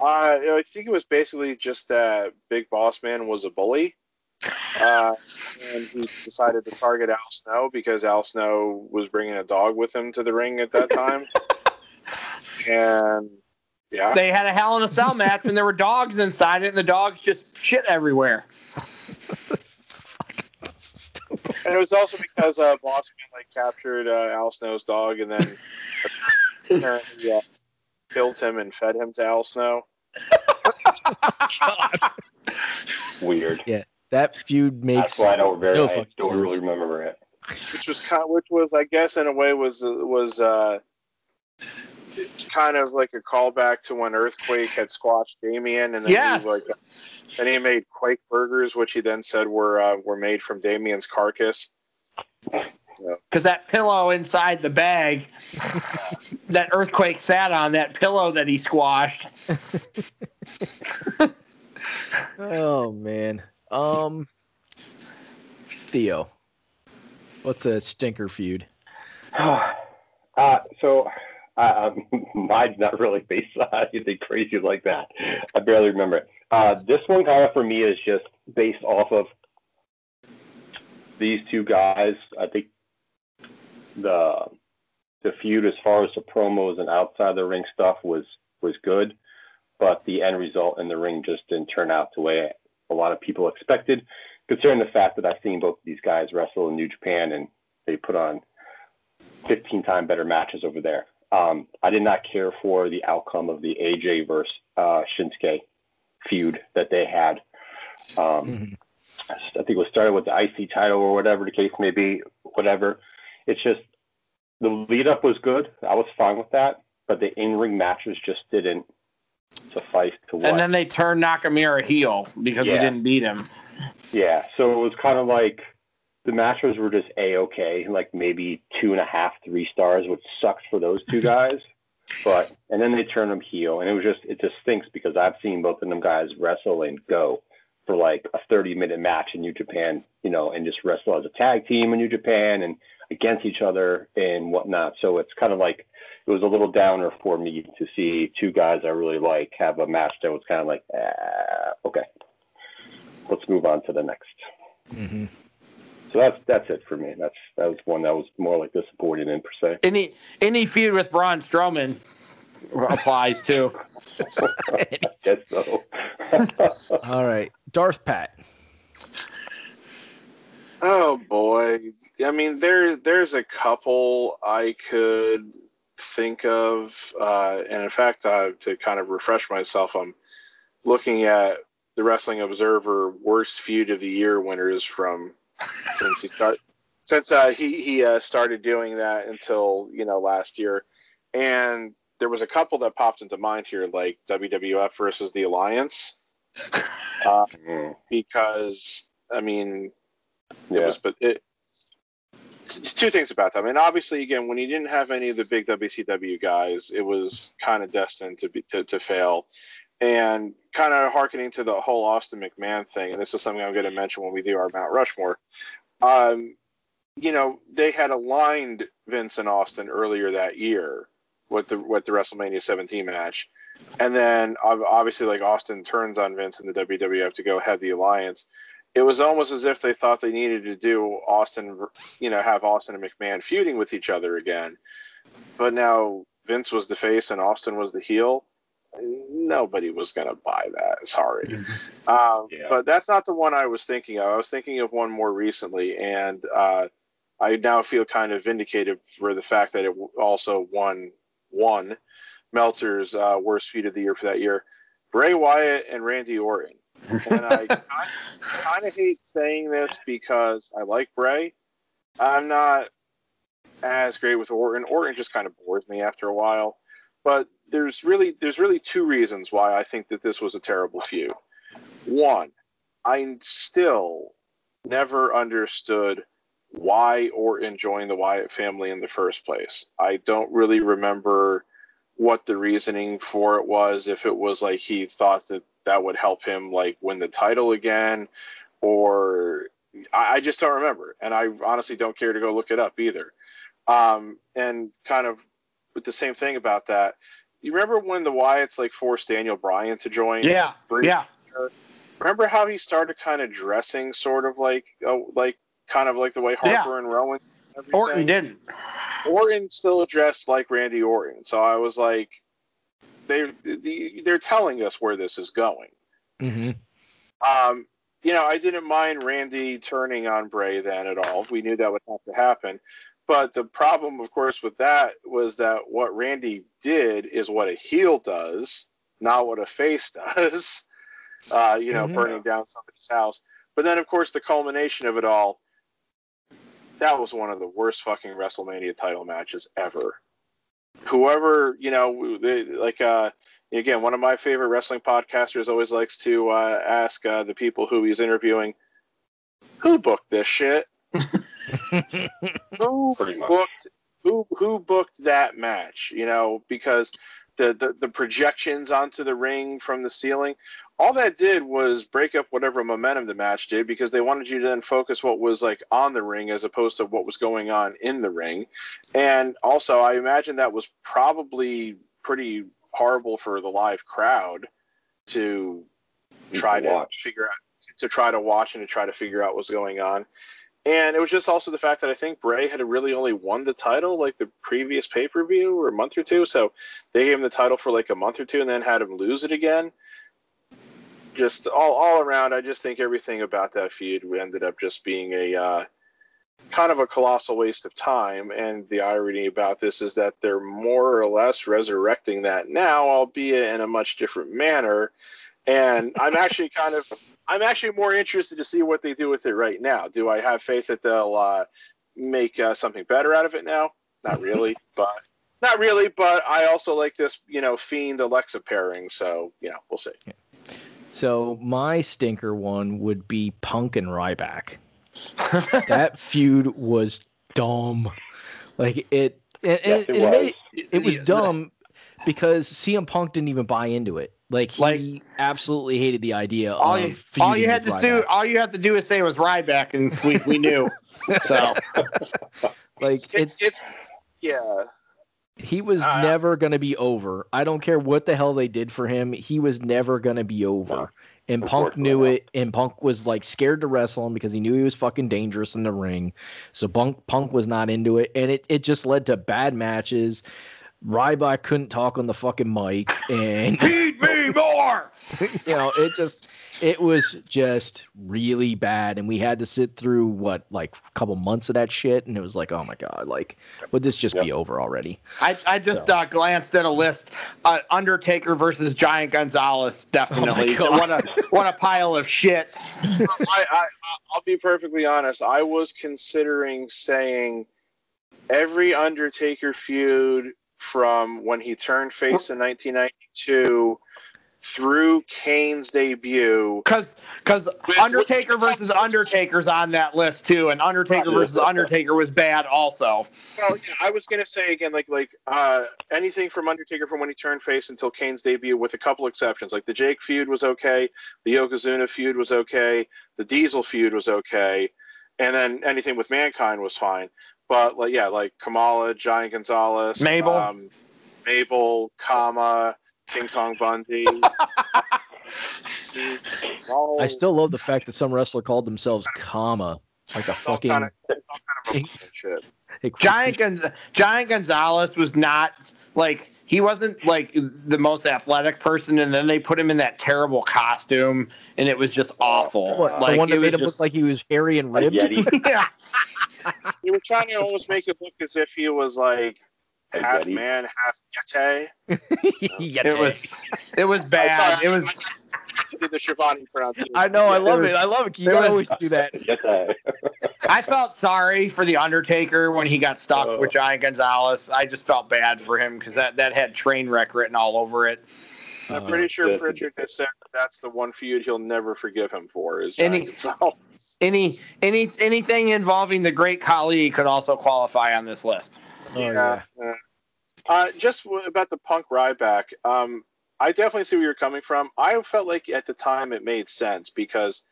Uh, I think it was basically just that Big Boss Man was a bully. Uh, and he decided to target Al Snow because Al Snow was bringing a dog with him to the ring at that time. and yeah, they had a Hell in a Cell match and there were dogs inside it, and the dogs just shit everywhere. and it was also because uh, Boss Man like captured uh, Al Snow's dog and then apparently uh, killed him and fed him to Al Snow. Weird. Yeah, that feud makes That's why I don't very. no I don't sense. really remember it. which was kind, which was I guess in a way was was uh, kind of like a callback to when Earthquake had squashed Damien, and then Yes. he like then he made Quake burgers, which he then said were uh, were made from Damien's carcass. because that pillow inside the bag that earthquake sat on that pillow that he squashed Oh man. Um. Theo, what's a stinker feud? Uh, so um, mine's not really based on anything crazy like that. I barely remember it. Uh, this one kind of for me is just based off of these two guys. I think the the feud as far as the promos and outside the ring stuff was was good, but the end result in the ring just didn't turn out the way a lot of people expected. Considering the fact that I've seen both of these guys wrestle in New Japan and they put on 15 time better matches over there. Um, I did not care for the outcome of the AJ versus uh, Shinsuke feud that they had. Um, Mhm. I think it was started with the IC title or whatever the case may be, whatever. It's just the lead up was good. I was fine with that, but the in ring matches just didn't suffice to what. and then they turned nakamura heel because he didn't beat him Yeah, so it was kind of like the matches were just a okay, like maybe two and a half, three stars, which sucks for those two guys. but and then they turned them heel, and it was just it just stinks because I've seen both of them guys wrestle and go for like a 30 minute match in New Japan, you know, and just wrestle as a tag team in New Japan and against each other and whatnot. So it's kind of like it was a little downer for me to see two guys I really like have a match that was kind of like, ah, okay, let's move on to the next. Mhm. So that's that's it for me. That's that was one that was more like disappointing in per se. any any feud with braun strowman applies too I guess so. All right, Darth Pat. Oh boy. I mean there there's a couple I could think of uh, and in fact uh, to kind of refresh myself I'm looking at the Wrestling Observer worst feud of the year winners from since he start since uh, he he uh, started doing that until you know last year and there was a couple that popped into mind here like WWF versus the Alliance uh, Mm. because I mean It Yeah. was, but it. It's two things about that. I mean, obviously, again, when you didn't have any of the big WCW guys, it was kind of destined to be to, to fail. And kind of harkening to the whole Austin McMahon thing, and this is something I'm going to mention when we do our Mount Rushmore. Um, you know, they had aligned Vince and Austin earlier that year with the with the WrestleMania 17 match, and then obviously like Austin turns on Vince and the WWF to go head the alliance. It was almost as if they thought they needed to do Austin, you know, have Austin and McMahon feuding with each other again. But now Vince was the face and Austin was the heel. Nobody was going to buy that. Sorry. Um, Yeah. But that's not the one I was thinking of. I was thinking of one more recently, and uh, I now feel kind of vindicated for the fact that it also won one Meltzer's uh, worst feud of the year for that year. Bray Wyatt and Randy Orton. And I kind of hate saying this because I like Bray. I'm not as great with Orton. Orton just kind of bores me after a while. But there's really there's really two reasons why I think that this was a terrible feud. One, I still never understood why Orton joined the Wyatt family in the first place. I don't really remember what the reasoning for it was. If it was like he thought that that would help him like win the title again, or I, I just don't remember, and I honestly don't care to go look it up either. Um, and kind of with the same thing about that. You remember when the Wyatts like forced Daniel Bryan to join? Yeah, Brie- yeah. Remember how he started kind of dressing sort of like oh, like kind of like the way Yeah. Harper and Rowan. and? Orton didn't. Orton still dressed like Randy Orton, so I was like, they the, they're telling us where this is going. hmm Um, you know, I didn't mind Randy turning on Bray then at all. We knew that would have to happen. But the problem, of course, with that was that what Randy did is what a heel does, not what a face does. Uh, you know, Mhm. burning down somebody's house. But then, of course, the culmination of it all, that was one of the worst fucking WrestleMania title matches ever. Whoever, you know, they, like, uh, again, one of my favorite wrestling podcasters always likes to uh, ask uh, the people who he's interviewing, who booked this shit? who booked who who booked that match? You know, because the, the the projections onto the ring from the ceiling, all that did was break up whatever momentum the match did because they wanted you to then focus what was like on the ring as opposed to what was going on in the ring. And also, I imagine that was probably pretty horrible for the live crowd to try to watch. figure out to try to watch and to try to figure out what's going on. And it was just also the fact that I think Bray had really only won the title like the previous pay per view or a month or two. So they gave him the title for like a month or two and then had him lose it again. Just all, all around, I just think everything about that feud ended up just being a uh, kind of a colossal waste of time. And the irony about this is that they're more or less resurrecting that now, albeit in a much different manner. And I'm actually kind of I'm actually more interested to see what they do with it right now. Do I have faith that they'll uh, make uh, something better out of it now? Not really, but not really. But I also like this, you know, fiend Alexa pairing. So you know, we'll see. So my stinker one would be Punk and Ryback. that feud was dumb. Like it, and Yes, it it, was. it, it was dumb because CM Punk didn't even buy into it. Like he Like- absolutely hated the idea All of you, all you had to do, Ryback. all you had to do is say it was Ryback, and we, we knew. So Like it's, it's it's yeah. he was Uh, never gonna be over. I don't care what the hell they did for him. He was never gonna be over. No. And Punk knew not. it, and Punk was like scared to wrestle him because he knew he was fucking dangerous in the ring. So Punk Punk was not into it, and it, it just led to bad matches. Ryback couldn't talk on the fucking mic, and feed me more. you know it just it was just really bad, and we had to sit through what like a couple months of that shit, and it was like, oh my god, like would this just be over already? I, I just So. uh, glanced at a list. Uh, Undertaker versus Giant Gonzalez, definitely. God. what a what a pile of shit. I, I I'll be perfectly honest. I was considering saying every Undertaker feud from when he turned face in 1992 through Kane's debut. Because because Undertaker versus Undertaker's on that list too, and Undertaker versus Undertaker was bad also. Well, yeah, I was gonna say again, like like uh, anything from Undertaker from when he turned face until Kane's debut, with a couple exceptions. Like the Jake feud was okay, the Yokozuna feud was okay, the Diesel feud was okay, and then anything with Mankind was fine. But like yeah, like Kamala, Giant Gonzalez, Mabel. um, Mabel, Kama, King Kong Bundy. All- I still love the fact that some wrestler called themselves Kama, like a fucking. kind of, kind of a shit. Giant Gonz- Giant Gonzalez was not like he wasn't like the most athletic person, and then they put him in that terrible costume, and it was just awful. What, like the one it that made was him just look like he was hairy and A ribbed. Yeti. yeah. They were trying to almost make it look as if he was like A half Yeti. man, half yeti. yeti. It was it was bad. It was I did the Schiavone pronunciation. I know. I it love was- it. I love it. You it was- always do that. Yes, I. I felt sorry for the Undertaker when he got stuck Oh. with Giant Gonzalez. I just felt bad for him because that, that had train wreck written all over it. I'm pretty sure Yes, Prichard has said that that's the one feud he'll never forgive him for. Is Any- Any any anything involving the Great Khali could also qualify on this list. Oh, yeah. yeah. Uh, just w- about the Punk Ryback, um, I definitely see where you're coming from. I felt like at the time it made sense because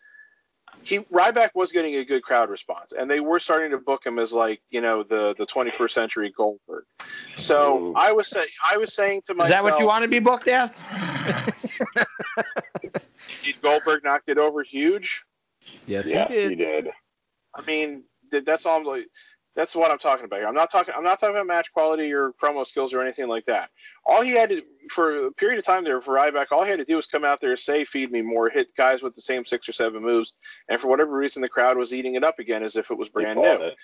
he Ryback was getting a good crowd response, and they were starting to book him as like you know the the 21st century Goldberg. So Ooh. I was saying I was saying to myself, Is that what you want to be booked as? Did Goldberg not get over huge? Yes, yeah, he did. he did. I mean, th- that's all I'm like. That's what I'm talking about. here. I'm not talking. I'm not talking about match quality or promo skills or anything like that. All he had to, for a period of time there for Ryback, all he had to do was come out there, say, "Feed me more," hit guys with the same six or seven moves, and for whatever reason, the crowd was eating it up again as if it was brand new. it.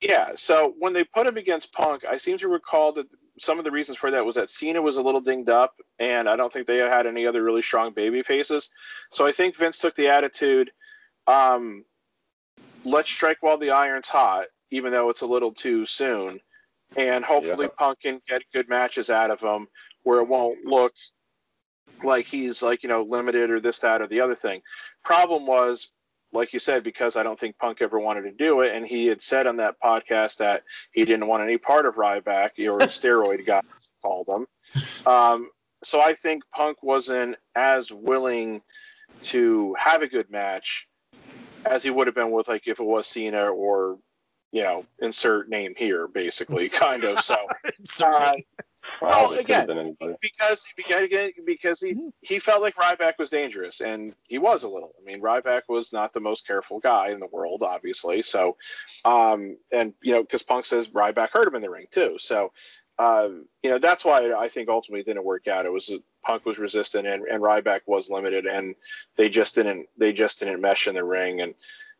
Yeah. So when they put him against Punk, I seem to recall that some of the reasons for that was that Cena was a little dinged up, and I don't think they had any other really strong baby faces. So I think Vince took the attitude, um, let's strike while the iron's hot, even though it's a little too soon, and hopefully Yeah. Punk can get good matches out of him where it won't look like he's like you know limited or this that or the other thing. Problem was like you said, because I don't think Punk ever wanted to do it, and he had said on that podcast that he didn't want any part of Ryback or steroid guy as he called him. Um, so I think Punk wasn't as willing to have a good match as he would have been with like if it was Cena or you know insert name here basically kind of so. Uh, Well, Well, it could again, have been anybody. because because because he he felt like Ryback was dangerous, and he was a little. I mean, Ryback was not the most careful guy in the world, obviously. So, um, and you know, because Punk says Ryback hurt him in the ring too. So, um, you know, that's why I think ultimately it didn't work out. It was Punk was resistant, and, and Ryback was limited, and they just didn't they just didn't mesh in the ring. And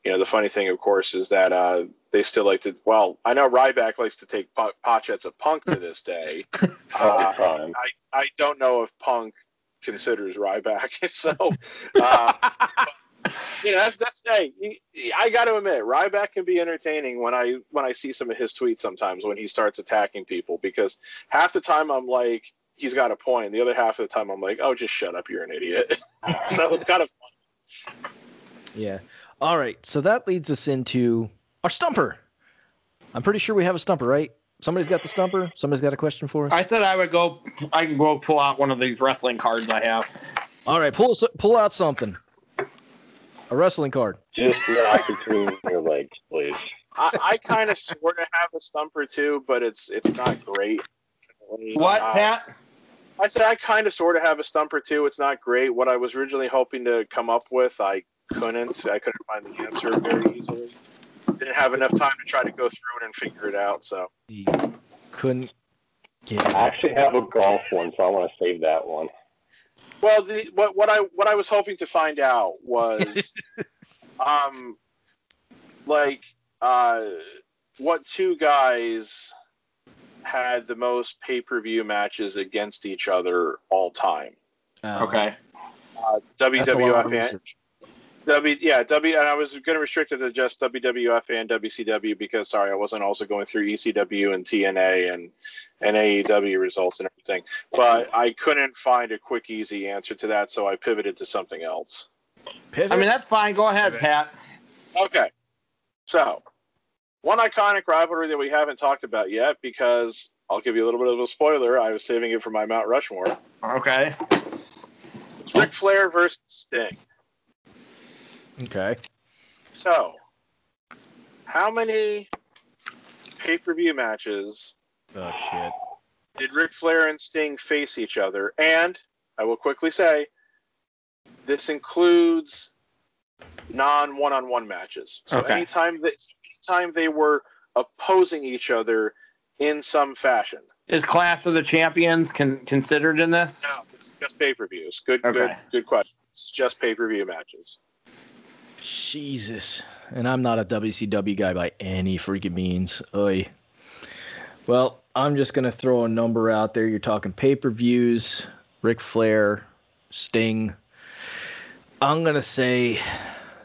you know, the funny thing, of course, is that uh, they still like to. Well, I know Ryback likes to take pot, pot shots of Punk to this day. Uh. I, I don't know if Punk considers Ryback. so, uh, you know, that's that's hey, I got to admit, Ryback can be entertaining when I when I see some of his tweets sometimes when he starts attacking people because half the time I'm like he's got a point, the other half of the time I'm like, oh, just shut up, you're an idiot. so it's kind of fun. Yeah. All right. So that leads us into our stumper. I'm pretty sure we have a stumper, right? Somebody's got the stumper. Somebody's got a question for us. I said I would go. I can go pull out one of these wrestling cards I have. All right. Pull pull out something. A wrestling card. Just knock between your legs, please. I, I kind of sort of have a stumper too, but it's it's not great. What, Uh, Pat? I said I kind of sort of have a stumper too. It's not great. What I was originally hoping to come up with, I couldn't. I couldn't find the answer very easily. Didn't have enough time to try to go through it and figure it out. So Couldn't get I actually have a golf one, so I want to save that one. Well, the, what what I what I was hoping to find out was, um, like uh, what two guys had the most pay per view matches against each other all time? Uh, Okay. Uh, that's a lot of WWF and research. W yeah W and I was going to restrict it to just WWF and WCW because sorry I wasn't also going through ECW and TNA and and AEW results and everything. But I couldn't find a quick easy answer to that, so I pivoted to something else. Pivot. I mean, that's fine. Go ahead, Pat. Okay, so one iconic rivalry that we haven't talked about yet because I'll give you a little bit of a spoiler. I was saving it for my Mount Rushmore. Okay. It's Ric Flair versus Sting. Okay. So, how many pay per view matches Oh shit. did Ric Flair and Sting face each other? And I will quickly say, this includes non one on one matches. So Okay. anytime that anytime they were opposing each other in some fashion. Is Clash of the Champions con- considered in this? No, this is just pay per views. Good, good, good question. It's just pay per view matches. Jesus. And I'm not a WCW guy by any freaking means. Oy. Well, I'm just gonna throw a number out there. You're talking pay-per-views, Ric Flair, Sting. I'm gonna say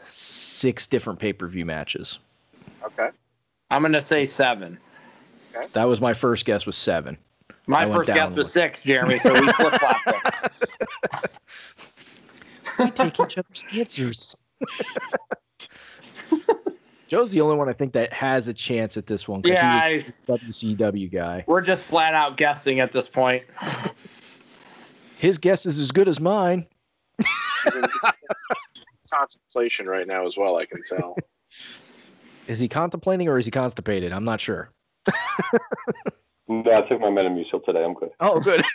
six different pay-per-view matches. Okay. I'm going to say seven. Okay. That was my first guess was seven. My I first down guess was six, Jeremy, so we flip flopped it. We take each other's answers. Joe's the only one I think that has a chance at this one because Yeah, he was I, a WCW guy. we're just flat out guessing at this point. His guess is as good as mine. Contemplation right now as well. I can tell. Is he contemplating or is he constipated? I'm not sure. No, I took my Metamucil today. I'm good. Oh, good.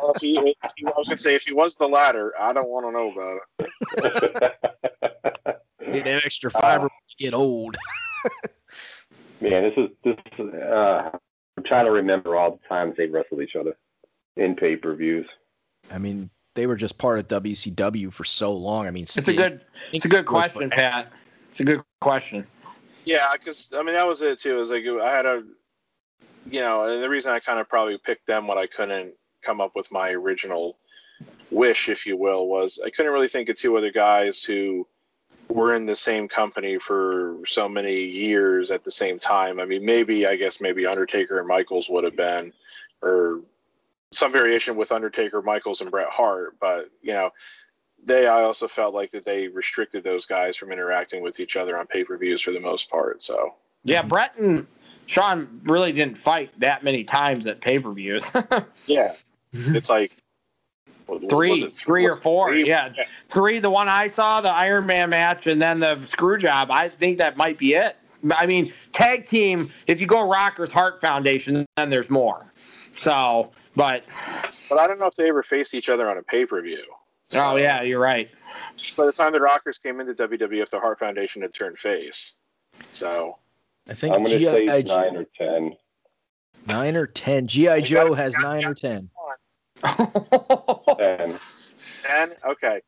Well, if he, if he, I was gonna say if he was the latter, I don't want to know about it. Need that extra fiber when you get old. Man, this is this. Is, uh, I'm trying to remember all the times they wrestled each other in pay per views. I mean, they were just part of WCW for so long. I mean, It's a good it's a good question, Pat. It's a good question. Yeah, because I mean that was it too. Is like I had a, you know, and the reason I kind of probably picked them when I couldn't come up with my original wish, if you will, was I couldn't really think of two other guys who were in the same company for so many years at the same time. I mean, maybe I guess maybe Undertaker and Michaels would have been, or some variation with Undertaker, Michaels, and Bret Hart. But you know, they I also felt like that they restricted those guys from interacting with each other on pay per views for the most part. So Yeah, Bret and Shawn really didn't fight that many times at pay per views. yeah, it's like what- three, it? three or four. three? Yeah, three. The one I saw, the Iron Man match, and then the screw job. I think that might be it. I mean, tag team. If you go Rockers Heart Foundation, then there's more. So, but But I don't know if they ever faced each other on a pay per view. oh yeah, you're right. By the time the Rockers came into WWF, the Heart Foundation had turned face. So I think I'm going to say G.I. nine or ten. nine or ten. GI Joe gotta- has gotta- nine or ten. And ten, okay.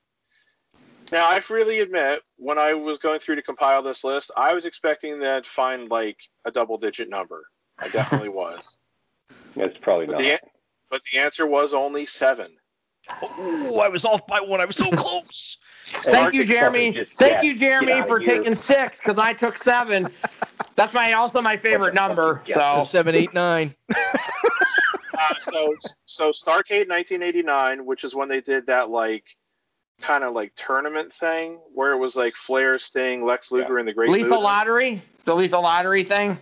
Now I freely admit, when I was going through to compile this list, I was expecting that find like a double digit number. I definitely was. it's probably But not. the, but the answer was only seven. Oh, I was off by one. I was so close. Thank you, Jeremy. Thank you, Jeremy, for here. taking six because I took seven. That's my also my favorite number. So Seven, eight, nine. Uh, so so Starcade 1989, which is when they did that like kind of like tournament thing where it was like Flair, Sting, Lex Luger, and the Great lethal Muta. lottery, the lethal lottery thing.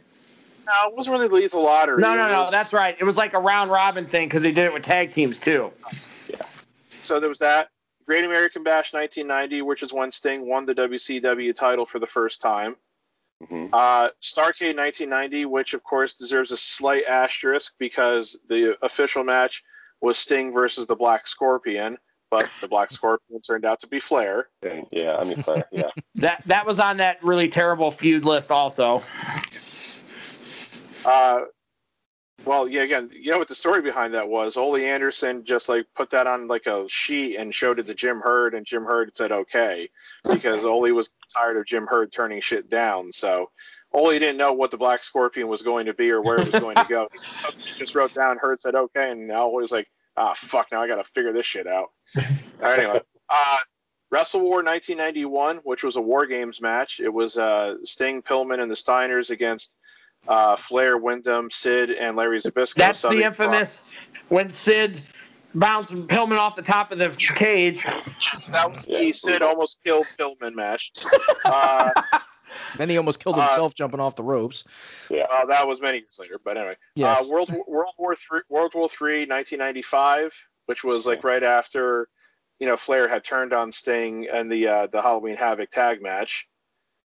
No, it wasn't really the lethal lottery. No, no, It no. was- That's right. It was like a round robin thing because they did it with tag teams too. Yeah. so there was that. Great American Bash 1990, which is when Sting won the WCW title for the first time. Mhm. Uh, Starcade 1990, which of course deserves a slight asterisk because the official match was Sting versus the Black Scorpion, but the Black Scorpion turned out to be Flair. Yeah, I mean, Flair, yeah. That that was on that really terrible feud list also. Uh, well, yeah, again, you know what the story behind that was? Ole Anderson just like put that on like a sheet and showed it to Jim Herd, and Jim Herd said okay because Ole was tired of Jim Herd turning shit down. So Ole didn't know what the Black Scorpion was going to be or where it was going to go. He just wrote down Herd said okay, and now Ole was like, ah, fuck, now I got to figure this shit out. anyway, uh, Wrestle War 1991, which was a War Games match. It was uh, Sting, Pillman, and the Steiners against uh, Flair, Windham, Sid, and Larry Zbyszko. That's Southern the infamous when Sid bounced Pillman off the top of the cage. Cross. That was the Sid almost killed Pillman match. Uh, Then he almost killed Uh, himself jumping off the ropes. Yeah, uh, that was many years later, but anyway. Yes. Uh, World World War Three, World War Three, 1995, which was like right after, you know, Flair had turned on Sting and the uh, the Halloween Havoc tag match.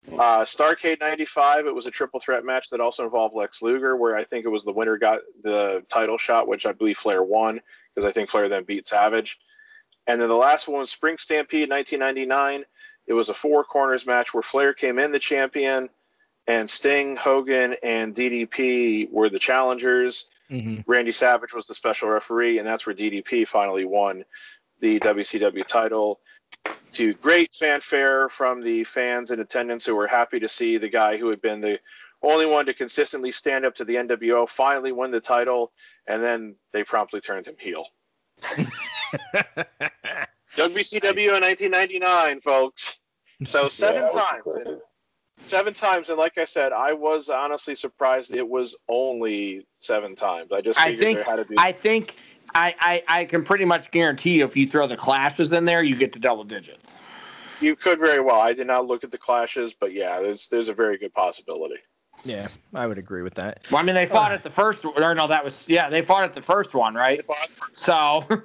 Uh, Starcade 95, it was a triple threat match that also involved Lex Luger, where I think it was the winner got the title shot, which I believe Flair won because I think Flair then beat Savage. And then the last one was Spring Stampede 1999. It was a four corners match where Flair came in the champion, and Sting, Hogan, and DDP were the challengers. hmm Randy Savage was the special referee, and that's where DDP finally won the WCW title. To great fanfare from the fans in attendance who were happy to see the guy who had been the only one to consistently stand up to the NWO finally win the title, and then they promptly turned him heel. WCW in 1999, folks. So seven Yeah, times. And seven times, and like I said, I was honestly surprised it was only seven times. I just I figured think there had to be. I think I, I I can pretty much guarantee you if you throw the clashes in there, you get to double digits. you could very well. I did not look at the clashes, but yeah, there's there's a very good possibility. Yeah, I would agree with that. Well, I mean, they uh, fought at the first, or no, that was yeah, they fought at the first one, right? So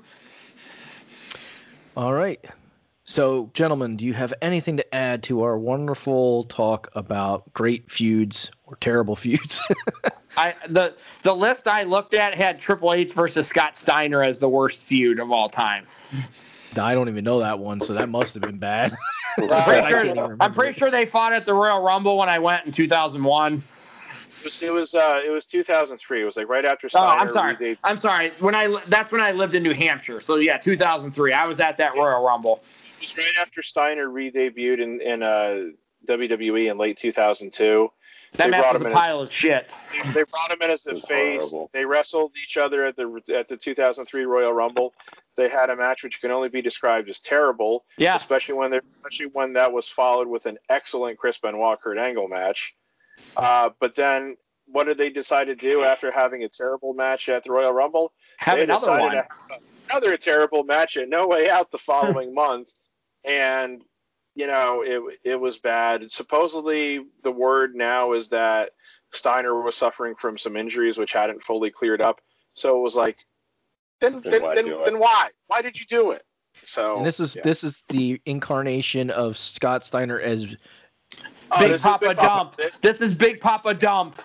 All right. So, gentlemen, do you have anything to add to our wonderful talk about great feuds or terrible feuds? I the the list I looked at had Triple H versus Scott Steiner as the worst feud of all time. I don't even know that one, so that must have been bad. I'm pretty, sure, I'm pretty sure they fought at the Royal Rumble when I went in 2001. It was it was, uh, it was 2003. It was like right after Steiner Oh, I'm sorry. They, I'm sorry. When I that's when I lived in New Hampshire. So yeah, 2003. I was at that Royal Rumble. it was right after Steiner re-debuted in in uh, WWE in late 2002. That They match brought was him a in as- pile of shit. They, they brought him in as the face. horrible. They wrestled each other at the at the 2003 Royal Rumble. They had a match which can only be described as terrible. Yes. especially when they especially when that was followed with an excellent Chris Benoit Kurt Angle match. Uh, but then what did they decide to do after having a terrible match at the Royal Rumble? Have they another decided one. to have another terrible match at No Way Out the following month, and you know it it was bad. Supposedly, the word now is that Steiner was suffering from some injuries which hadn't fully cleared up. So it was like, then Then then why then, then why? Why did you do it? So And this is yeah. this is the incarnation of Scott Steiner as Oh, Big this is Papa Dump. This, This is Big Papa Dump.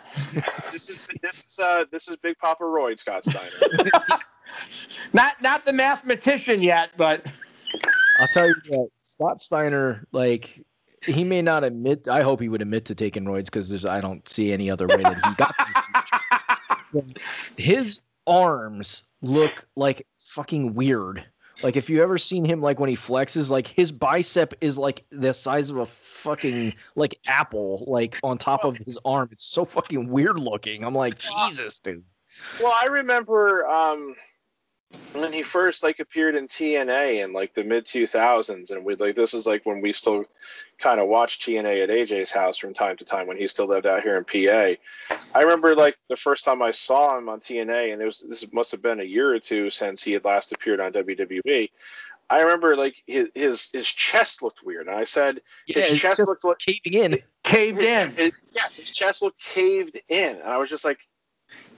this is this is uh this is Big Papa Royd Scott Steiner. Not not the mathematician yet, but I'll tell you what, Scott Steiner, like he may not admit. I hope he would admit to taking roids because I don't see any other way that he got. them. His arms look like fucking weird. Like if you ever seen him like when he flexes, like his bicep is like the size of a fucking like apple, like on top of his arm. It's so fucking weird looking. I'm like, Jesus, dude. well, I remember um when he first like appeared in TNA in like the mid 2000s and we like this is like when we still kind of watched TNA at AJ's house from time to time when he still lived out here in PA. I remember like the first time I saw him on TNA and it was this must have been a year or two since he had last appeared on WWE. I remember like his his, his chest looked weird and I said Yeah, his it's chest looked like caving in. caved in. His- yeah, his chest looked caved in, and I was just like,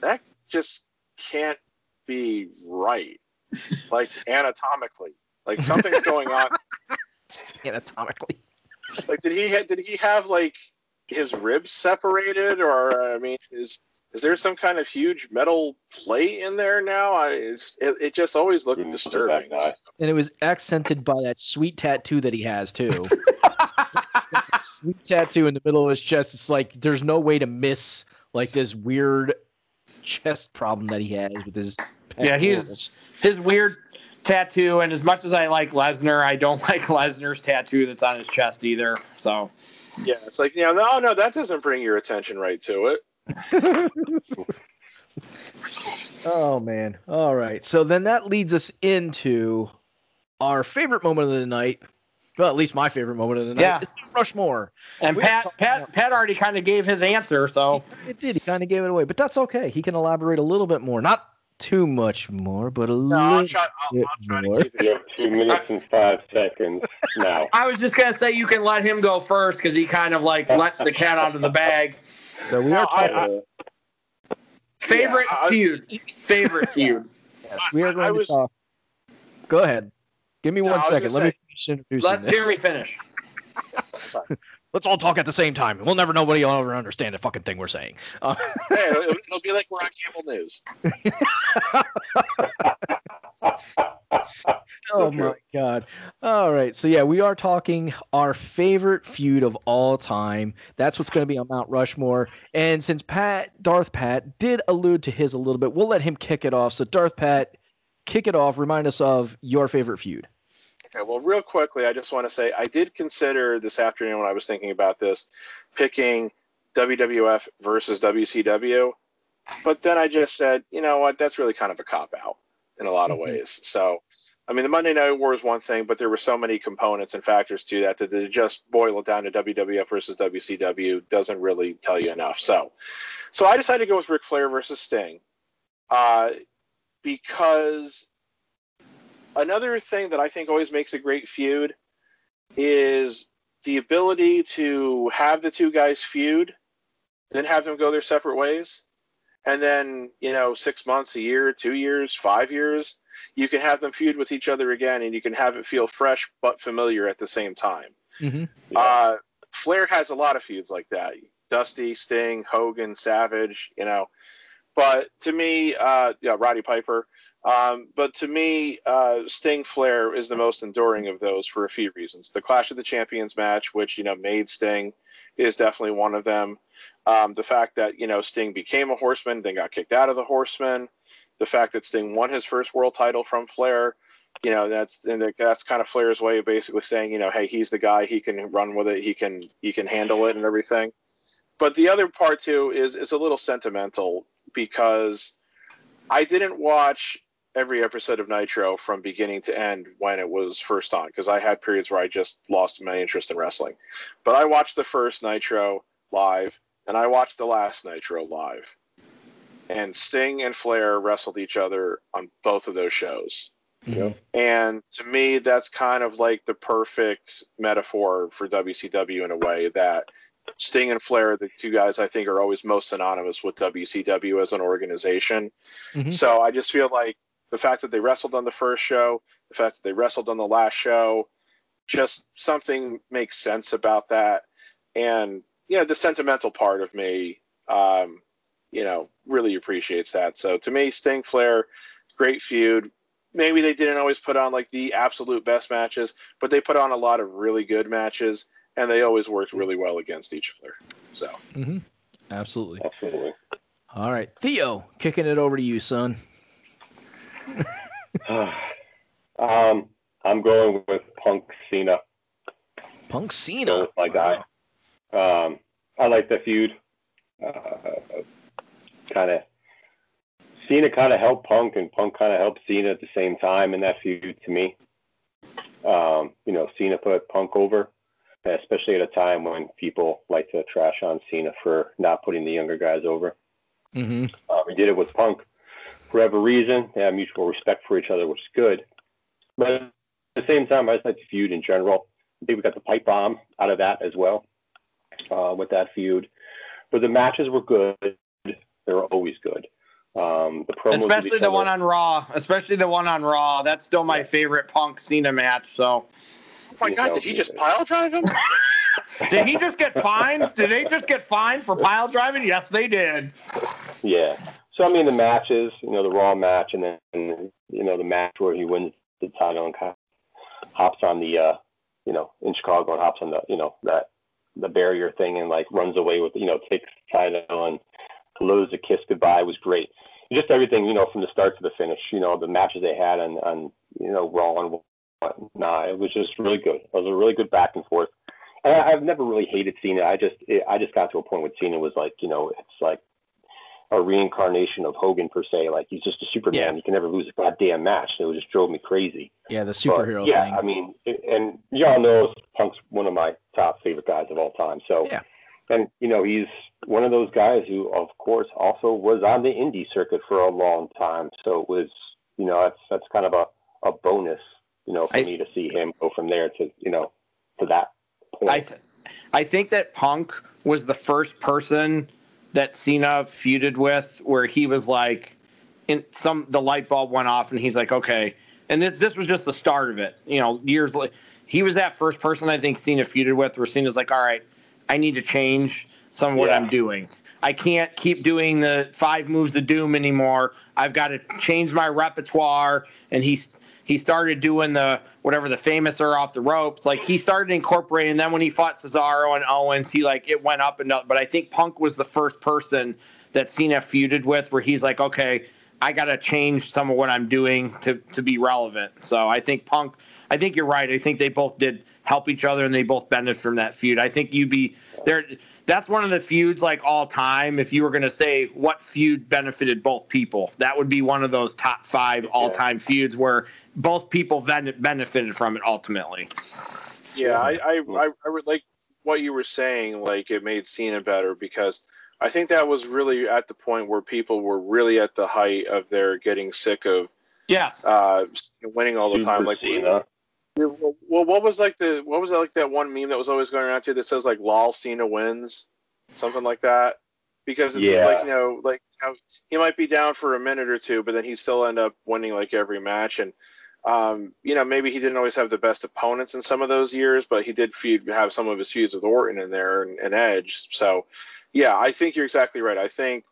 that just can't be right, like anatomically. Like something's going on. anatomically. Like, did he ha- did he have like his ribs separated, or I mean, is is there some kind of huge metal plate in there now? I it's, it, it just always looked Wouldn't disturbing. back. And it was accented by that sweet tattoo that he has too. Sweet tattoo in the middle of his chest. It's like there's no way to miss like this weird chest problem that he has with his. Yeah, he's- pectorals. His weird tattoo, and as much as I like Lesnar, I don't like Lesnar's tattoo that's on his chest either. So Yeah, it's like you know, no, no, that doesn't bring your attention right to it. Oh man. All right. So then that leads us into our favorite moment of the night, Well, at least my favorite moment of the night Yeah. is Rushmore. And We Pat Pat Pat already kind of gave his answer, so It did. He kind of gave it away, but that's okay. He can elaborate a little bit more. Not too much more, but a No, I'll little try, I'll, bit I'll more. You have two minutes and five seconds now. I was just gonna say you can let him go first because he kind of like let the cat out of the bag. So we No, are I- talking. Favorite Yeah, I- feud. Favorite feud. yes, we are going I to was- talk. Go ahead. Give me No, one I was Let me finish introducing Let this. Jeremy finish. Let's all talk at the same time. We'll never nobody will ever understand the fucking thing we're saying. Uh, Hey, it'll, it'll be like we're on cable news. Oh my god. All right. So yeah, we are talking our favorite feud of all time. That's what's going to be on Mount Rushmore. And since Pat Darth Pat did allude to his a little bit, we'll let him kick it off. So Darth Pat, kick it off. Remind us of your favorite feud. Okay, well, real quickly, I just want to say I did consider this afternoon when I was thinking about this, picking WWF versus WCW, but then I just said, you know what, that's really kind of a cop out in a lot of Mhm. ways. So, I mean, the Monday Night War is one thing, but there were so many components and factors to that that to just boil it down to WWF versus WCW doesn't really tell you enough. So, so I decided to go with Ric Flair versus Sting, uh, because another thing that I think always makes a great feud is the ability to have the two guys feud, then have them go their separate ways. And then, you know, six months, a year, two years, five years, you can have them feud with each other again and you can have it feel fresh but familiar at the same time. Mm-hmm. Uh, Flair has a lot of feuds like that. Dusty, Sting, Hogan, Savage, you know. But to me, uh, yeah, Roddy Piper. Um, but to me, uh, Sting Flair is the most enduring of those for a few reasons. The Clash of the Champions match, which you know made Sting, is definitely one of them. Um, the fact that you know Sting became a Horseman, then got kicked out of the Horseman. The fact that Sting won his first world title from Flair, you know that's and that's kind of Flair's way of basically saying, you know, hey, he's the guy. He can run with it. He can he can handle it and everything. But the other part too is is a little sentimental because I didn't watch every episode of Nitro from beginning to end when it was first on because I had periods where I just lost my interest in wrestling. But I watched the first Nitro live and I watched the last Nitro live. And Sting and Flair wrestled each other on both of those shows. Yep. And to me, that's kind of like the perfect metaphor for WCW in a way that Sting and Flair, the two guys I think are always most synonymous with WCW as an organization. Mhm. So I just feel like the fact that they wrestled on the first show, the fact that they wrestled on the last show, just something makes sense about that. And, you know, the sentimental part of me, um, you know, really appreciates that. So to me, Sting Flair, great feud. Maybe they didn't always put on like the absolute best matches, but they put on a lot of really good matches, and they always worked really well against each other. So Mm-hmm. Absolutely. Absolutely. All right, Theo, kicking it over to you, son. um, I'm going with Punk Cena. Punk Cena. with my guy. Um, I like the feud. Uh, kind of Cena kind of helped Punk, and Punk kind of helped Cena at the same time in that feud. To me, um, you know, Cena put Punk over, especially at a time when people like to trash on Cena for not putting the younger guys over. Mm-hmm. Uh, we did it with Punk for whatever reason. They have mutual respect for each other, which is good. But at the same time, I just like the feud in general. I think we got the pipe bomb out of that as well uh, with that feud. But the matches were good. They were always good. Um, the promos Especially the other- one on Raw. Especially the one on Raw. That's still my favorite Punk Cena match. So, Oh my God, did he just pile drive him? did he just get fined? Did they just get fined for pile driving? Yes, they did. Yeah. So I mean, the matches, you know, the Raw match, and then you know the match where he wins the title and kind of hops on the, uh, you know, in Chicago and hops on the, you know, that the barrier thing and like runs away with, you know, takes the title and blows a kiss goodbye was great. Just everything, you know, from the start to the finish. You know, the matches they had on, on you know, Raw and whatnot. It was just really good. It was a really good back and forth. And I, I've never really hated Cena. I just, it, I just got to a point with Cena was like, you know, it's like a reincarnation of Hogan per se. Like he's just a Superman. Yeah. He can never lose a goddamn match. It just drove me crazy. Yeah, the But, superhero yeah, thing. I mean, and y'all know Punk's one of my top favorite guys of all time. So, Yeah. and you know, he's one of those guys who, of course, also was on the indie circuit for a long time. So it was, you know, that's that's kind of a, a bonus, you know, for I- me to see him go from there to, you know, to that point. I th- I think that Punk was the first person that Cena feuded with where he was like in some the light bulb went off and he's like okay and this, this was just the start of it you know years later he was that first person I think Cena feuded with where Cena's like all right I need to change some of what Yeah. I'm doing I can't keep doing the five moves of doom anymore I've got to change my repertoire and he's he started doing the whatever the famous are off the ropes. Like he started incorporating. Then when he fought Cesaro and Owens, he like it went up and up. But I think Punk was the first person that Cena feuded with, where he's like, okay, I got to change some of what I'm doing to to be relevant. So I think Punk. I think you're right. I think they both did help each other and they both benefited from that feud. I think you'd be there. That's one of the feuds like all time. If you were going to say what feud benefited both people, that would be one of those top five all time feuds where both people ven- benefited from it ultimately. Yeah, I, I, I, I would like what you were saying. Like it made Cena better because I think that was really at the point where people were really at the height of their getting sick of Yes. uh, winning all the Super time. Like, Cena. well, what was like the what was that like that one meme that was always going around too that says like "lol Cena wins," something like that. Because it's Yeah. like you know, like how he might be down for a minute or two, but then he still end up winning like every match. And um, you know, maybe he didn't always have the best opponents in some of those years, but he did feud have some of his feuds with Orton in there and, and Edge. So, yeah, I think you're exactly right. I think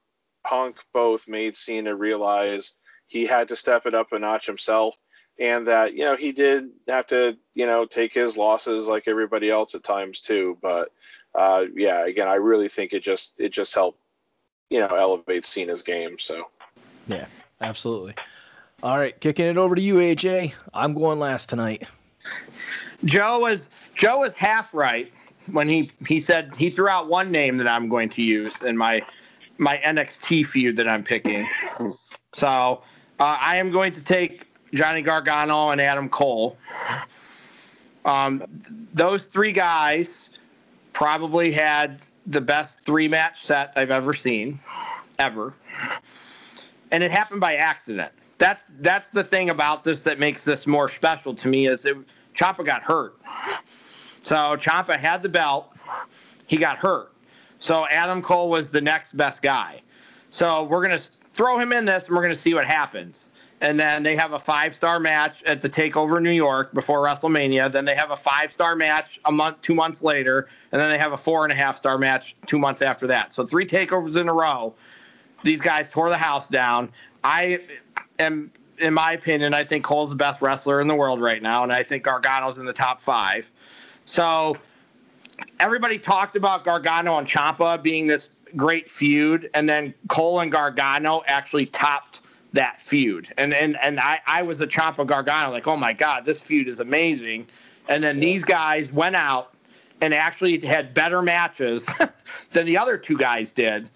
Punk both made Cena realize he had to step it up a notch himself, and that you know he did have to you know take his losses like everybody else at times too. But uh, yeah, again, I really think it just it just helped you know elevate Cena's game. So. Yeah, absolutely. All right, kicking it over to you, AJ. I'm going last tonight. Joe was Joe was half right when he he said he threw out one name that I'm going to use in my my NXT feud that I'm picking. So uh, I am going to take Johnny Gargano and Adam Cole. Um, those three guys probably had the best three match set I've ever seen, ever, and it happened by accident. That's that's the thing about this that makes this more special to me is it Ciampa got hurt. So Ciampa had the belt, he got hurt. So Adam Cole was the next best guy. So we're gonna throw him in this and we're gonna see what happens. And then they have a five star match at the Takeover New York before WrestleMania. Then they have a five star match a month, two months later, and then they have a four and a half star match two months after that. So three takeovers in a row. These guys tore the house down. I am, in my opinion, I think Cole's the best wrestler in the world right now, and I think Gargano's in the top five. So everybody talked about Gargano and Ciampa being this great feud, and then Cole and Gargano actually topped that feud. And and and I, I was a Ciampa Gargano, like, oh my God, this feud is amazing. And then these guys went out and actually had better matches than the other two guys did.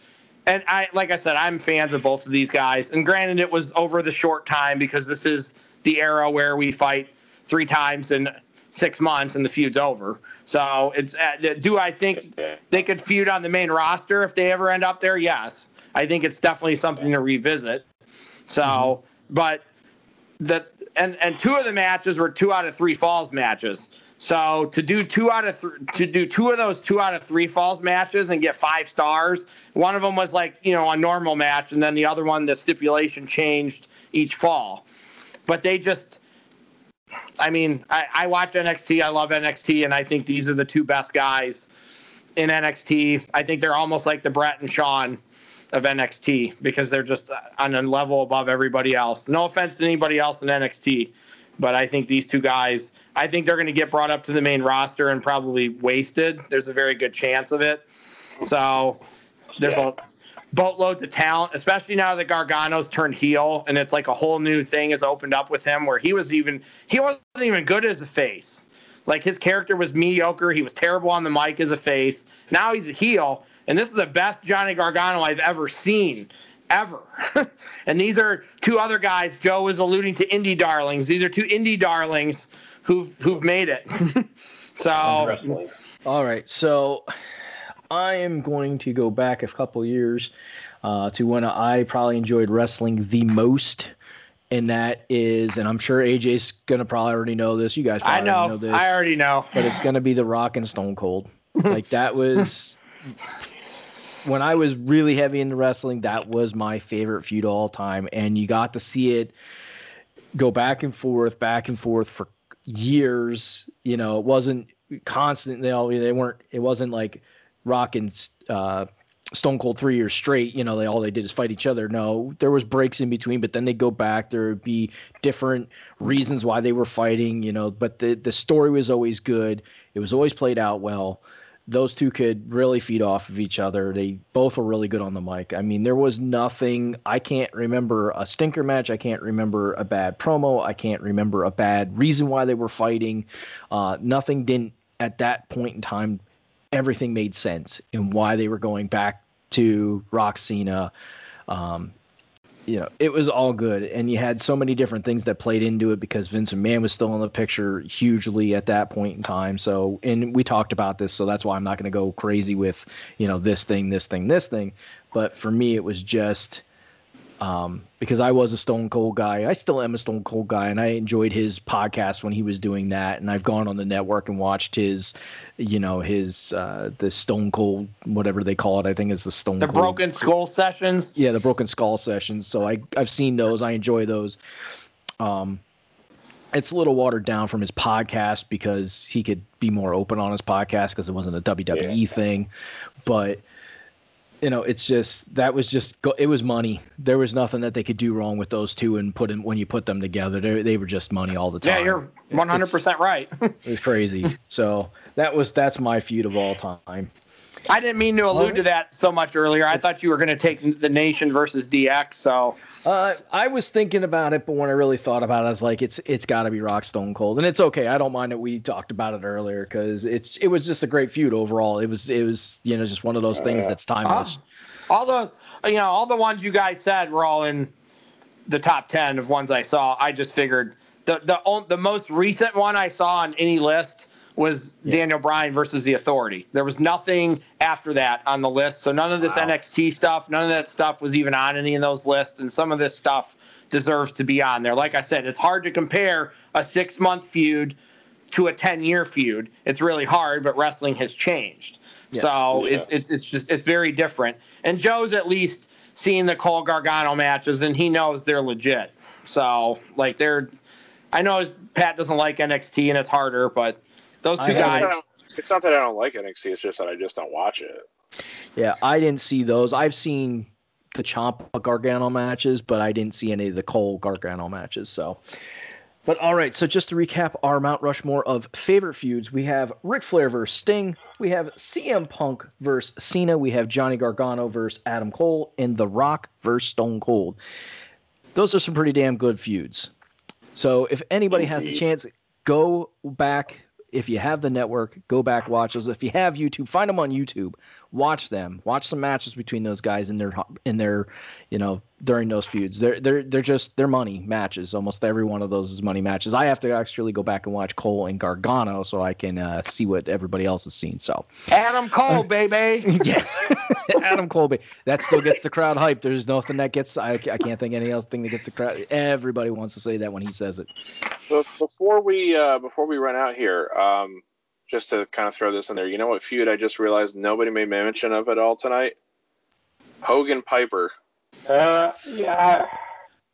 And I like I said, I'm fans of both of these guys. And granted, it was over the short time because this is the era where we fight three times in six months and the feud's over. So it's uh, do I think they could feud on the main roster if they ever end up there? Yes, I think it's definitely something to revisit. So, but the and and two of the matches were two out of three falls matches. So to do two out of th- to do two of those two out of three falls matches and get five stars. One of them was like you know a normal match, and then the other one the stipulation changed each fall. But they just, I mean, I, I watch NXT. I love NXT, and I think these are the two best guys in NXT. I think they're almost like the Bret and Shawn of NXT because they're just on a level above everybody else. No offense to anybody else in NXT, but I think these two guys, I think they're going to get brought up to the main roster and probably wasted. There's a very good chance of it. So there's a boatloads of talent, especially now that Gargano's turned heel and it's like a whole new thing has opened up with him where he was even he wasn't even good as a face. Like his character was mediocre. He was terrible on the mic as a face. Now he's a heel, and this is the best Johnny Gargano I've ever seen, ever. and these are two other guys. Joe was alluding to indie darlings. These are two indie darlings who've who've made it. so All right, so I am going to go back a couple years uh, to when I probably enjoyed wrestling the most, and that is, and I'm sure AJ's gonna probably already know this. You guys I probably already know, know this, I already know. but it's gonna be the Rock and Stone Cold. Like that was when I was really heavy into wrestling. That was my favorite feud of all time, and you got to see it go back and forth, back and forth for years. You know, it wasn't constant. They all they weren't. It wasn't like Rock and uh, Stone Cold three years straight. You know, they all they did is fight each other. No, there was breaks in between, but then they go back. There would be different reasons why they were fighting. You know, but the the story was always good. It was always played out well. Those two could really feed off of each other. They both were really good on the mic. I mean, there was nothing. I can't remember a stinker match. I can't remember a bad promo. I can't remember a bad reason why they were fighting. Uh, nothing didn't at that point in time everything made sense and why they were going back to Rock Cena. Um, you know, it was all good, and you had so many different things that played into it because Vincent McMahon was still in the picture hugely at that point in time. So, and we talked about this, so that's why I'm not going to go crazy with you know this thing, this thing, this thing. But for me, it was just um, because I was a Stone Cold guy. I still am a Stone Cold guy, and I enjoyed his podcast when he was doing that. And I've gone on the network and watched his, you know, his uh, the Stone Cold whatever they call it. I think is the Stone The Cold. Broken Skull sessions. Yeah, the Broken Skull sessions. So I I've seen those. I enjoy those. Um, it's a little watered down from his podcast because he could be more open on his podcast because it wasn't a WWE thing, but you know, it's just that was just it was money. There was nothing that they could do wrong with those two and put in when you put them together. They they were just money all the time. Yeah, you're 100 percent right. It was crazy. so that was that's my feud of all time. I didn't mean to allude to that so much earlier. I thought you were going to take the Nation versus DX. So Uh, I was thinking about it, but when I really thought about it, I was like, it's it's got to be Rock Stone Cold, and it's okay. I don't mind that we talked about it earlier because it's it was just a great feud overall. It was it was you know just one of those things that's timeless. all the you know all the ones you guys said were all in the top 10 of ones I saw. I just figured the the the most recent one I saw on any list was Daniel Bryan versus the Authority. There was nothing after that on the list. So none of this Wow. NXT stuff, none of that stuff was even on any of those lists and some of this stuff deserves to be on there. Like I said, it's hard to compare a 6-month feud to a 10-year feud. It's really hard, but wrestling has changed. Yes. So Yeah. it's it's it's just it's very different. And Joe's at least seen the Cole Gargano matches, and he knows they're legit. So like they're, I know Pat doesn't like NXT and it's harder, but those two haven't- guys. It's not that I don't like NXT. It's just that I just don't watch it. Yeah, I didn't see those. I've seen the Ciampa Gargano matches, but I didn't see any of the Cole Gargano matches. So, but all right. So just to recap our Mount Rushmore of favorite feuds, we have Ric Flair versus Sting, we have CM Punk versus Cena, we have Johnny Gargano versus Adam Cole, and The Rock versus Stone Cold. Those are some pretty damn good feuds. So if anybody has a chance, go back. If you have the network, go back watch those. If you have YouTube, find them on YouTube. Watch them. Watch some matches between those guys in their in their you know during those feuds. They're they're they're just they're money matches. Almost every one of those is money matches. I have to actually go back and watch cole and gargano so i can uh, see what everybody else has seen so. Adam Cole, baby. yeah adam colby that still gets the crowd hyped there's nothing that gets i, I can't think any else thing that gets the crowd everybody wants to say that when he says it But before we uh, before we run out here, um, just to kind of throw this in there, you know what feud I just realized nobody made mention of at all tonight? Hogan Piper. Uh, yeah,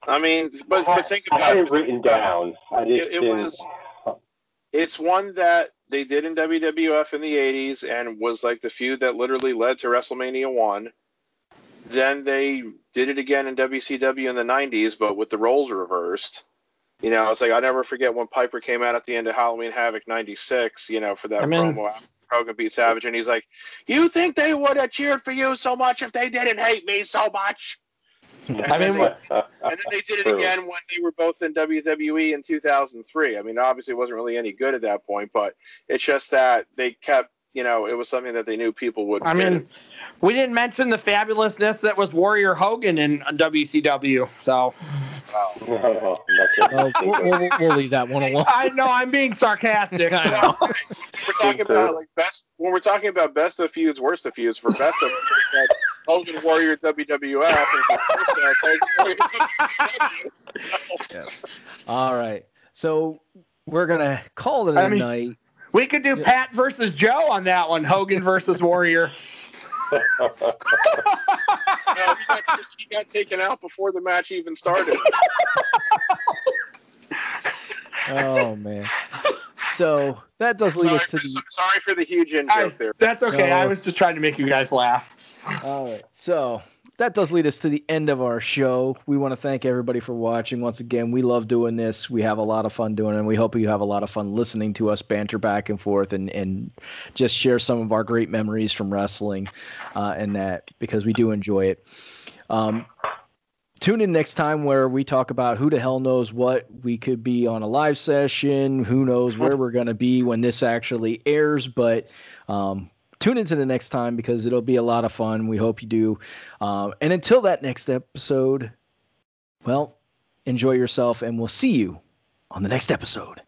I mean, but, I, but think I about had it. it written down. I just It, it was. It's one that they did in WWF in the '80s and was like the feud that literally led to WrestleMania one. Then they did it again in WCW in the '90s, but with the roles reversed. You know, it's like I never forget when Piper came out at the end of Halloween Havoc '96. You know, for that I mean- promo. Hogan beat Savage, and he's like, "You think they would have cheered for you so much if they didn't hate me so much?" I mean, what- And then they did it True. again when they were both in WWE in 2003. I mean, obviously, it wasn't really any good at that point, but it's just that they kept you know, it was something that they knew people would. I mean, we didn't mention the fabulousness that was Warrior Hogan in WCW. So That's it. Well, we'll, we'll, we'll leave that one alone. I know I'm being sarcastic. I know. we're talking about like best when we're talking about best of feuds, worst of feuds. For best of feuds, we've got Hogan Warrior WWF, and for worst of, Hogan Warrior WCW. All right. So we're gonna call it a I mean- night. We could do Pat versus Joe on that one. Hogan versus Warrior. No, he, got, he got taken out before the match even started. Oh man. So that does lead Sorry us to for, the sorry for the huge in joke there. that's okay. No. I was just trying to make you guys laugh. All right. So that does lead us to the end of our show. We want to thank everybody for watching. Once again, we love doing this. We have a lot of fun doing it, and we hope you have a lot of fun listening to us banter back and forth and, and just share some of our great memories from wrestling uh, and that because we do enjoy it. Um, tune in next time where we talk about who the hell knows what. We could be on a live session. Who knows where we're going to be when this actually airs, but. Um, tune into the next time because it'll be a lot of fun. We hope you do. Um, and until that next episode, well, enjoy yourself, and we'll see you on the next episode.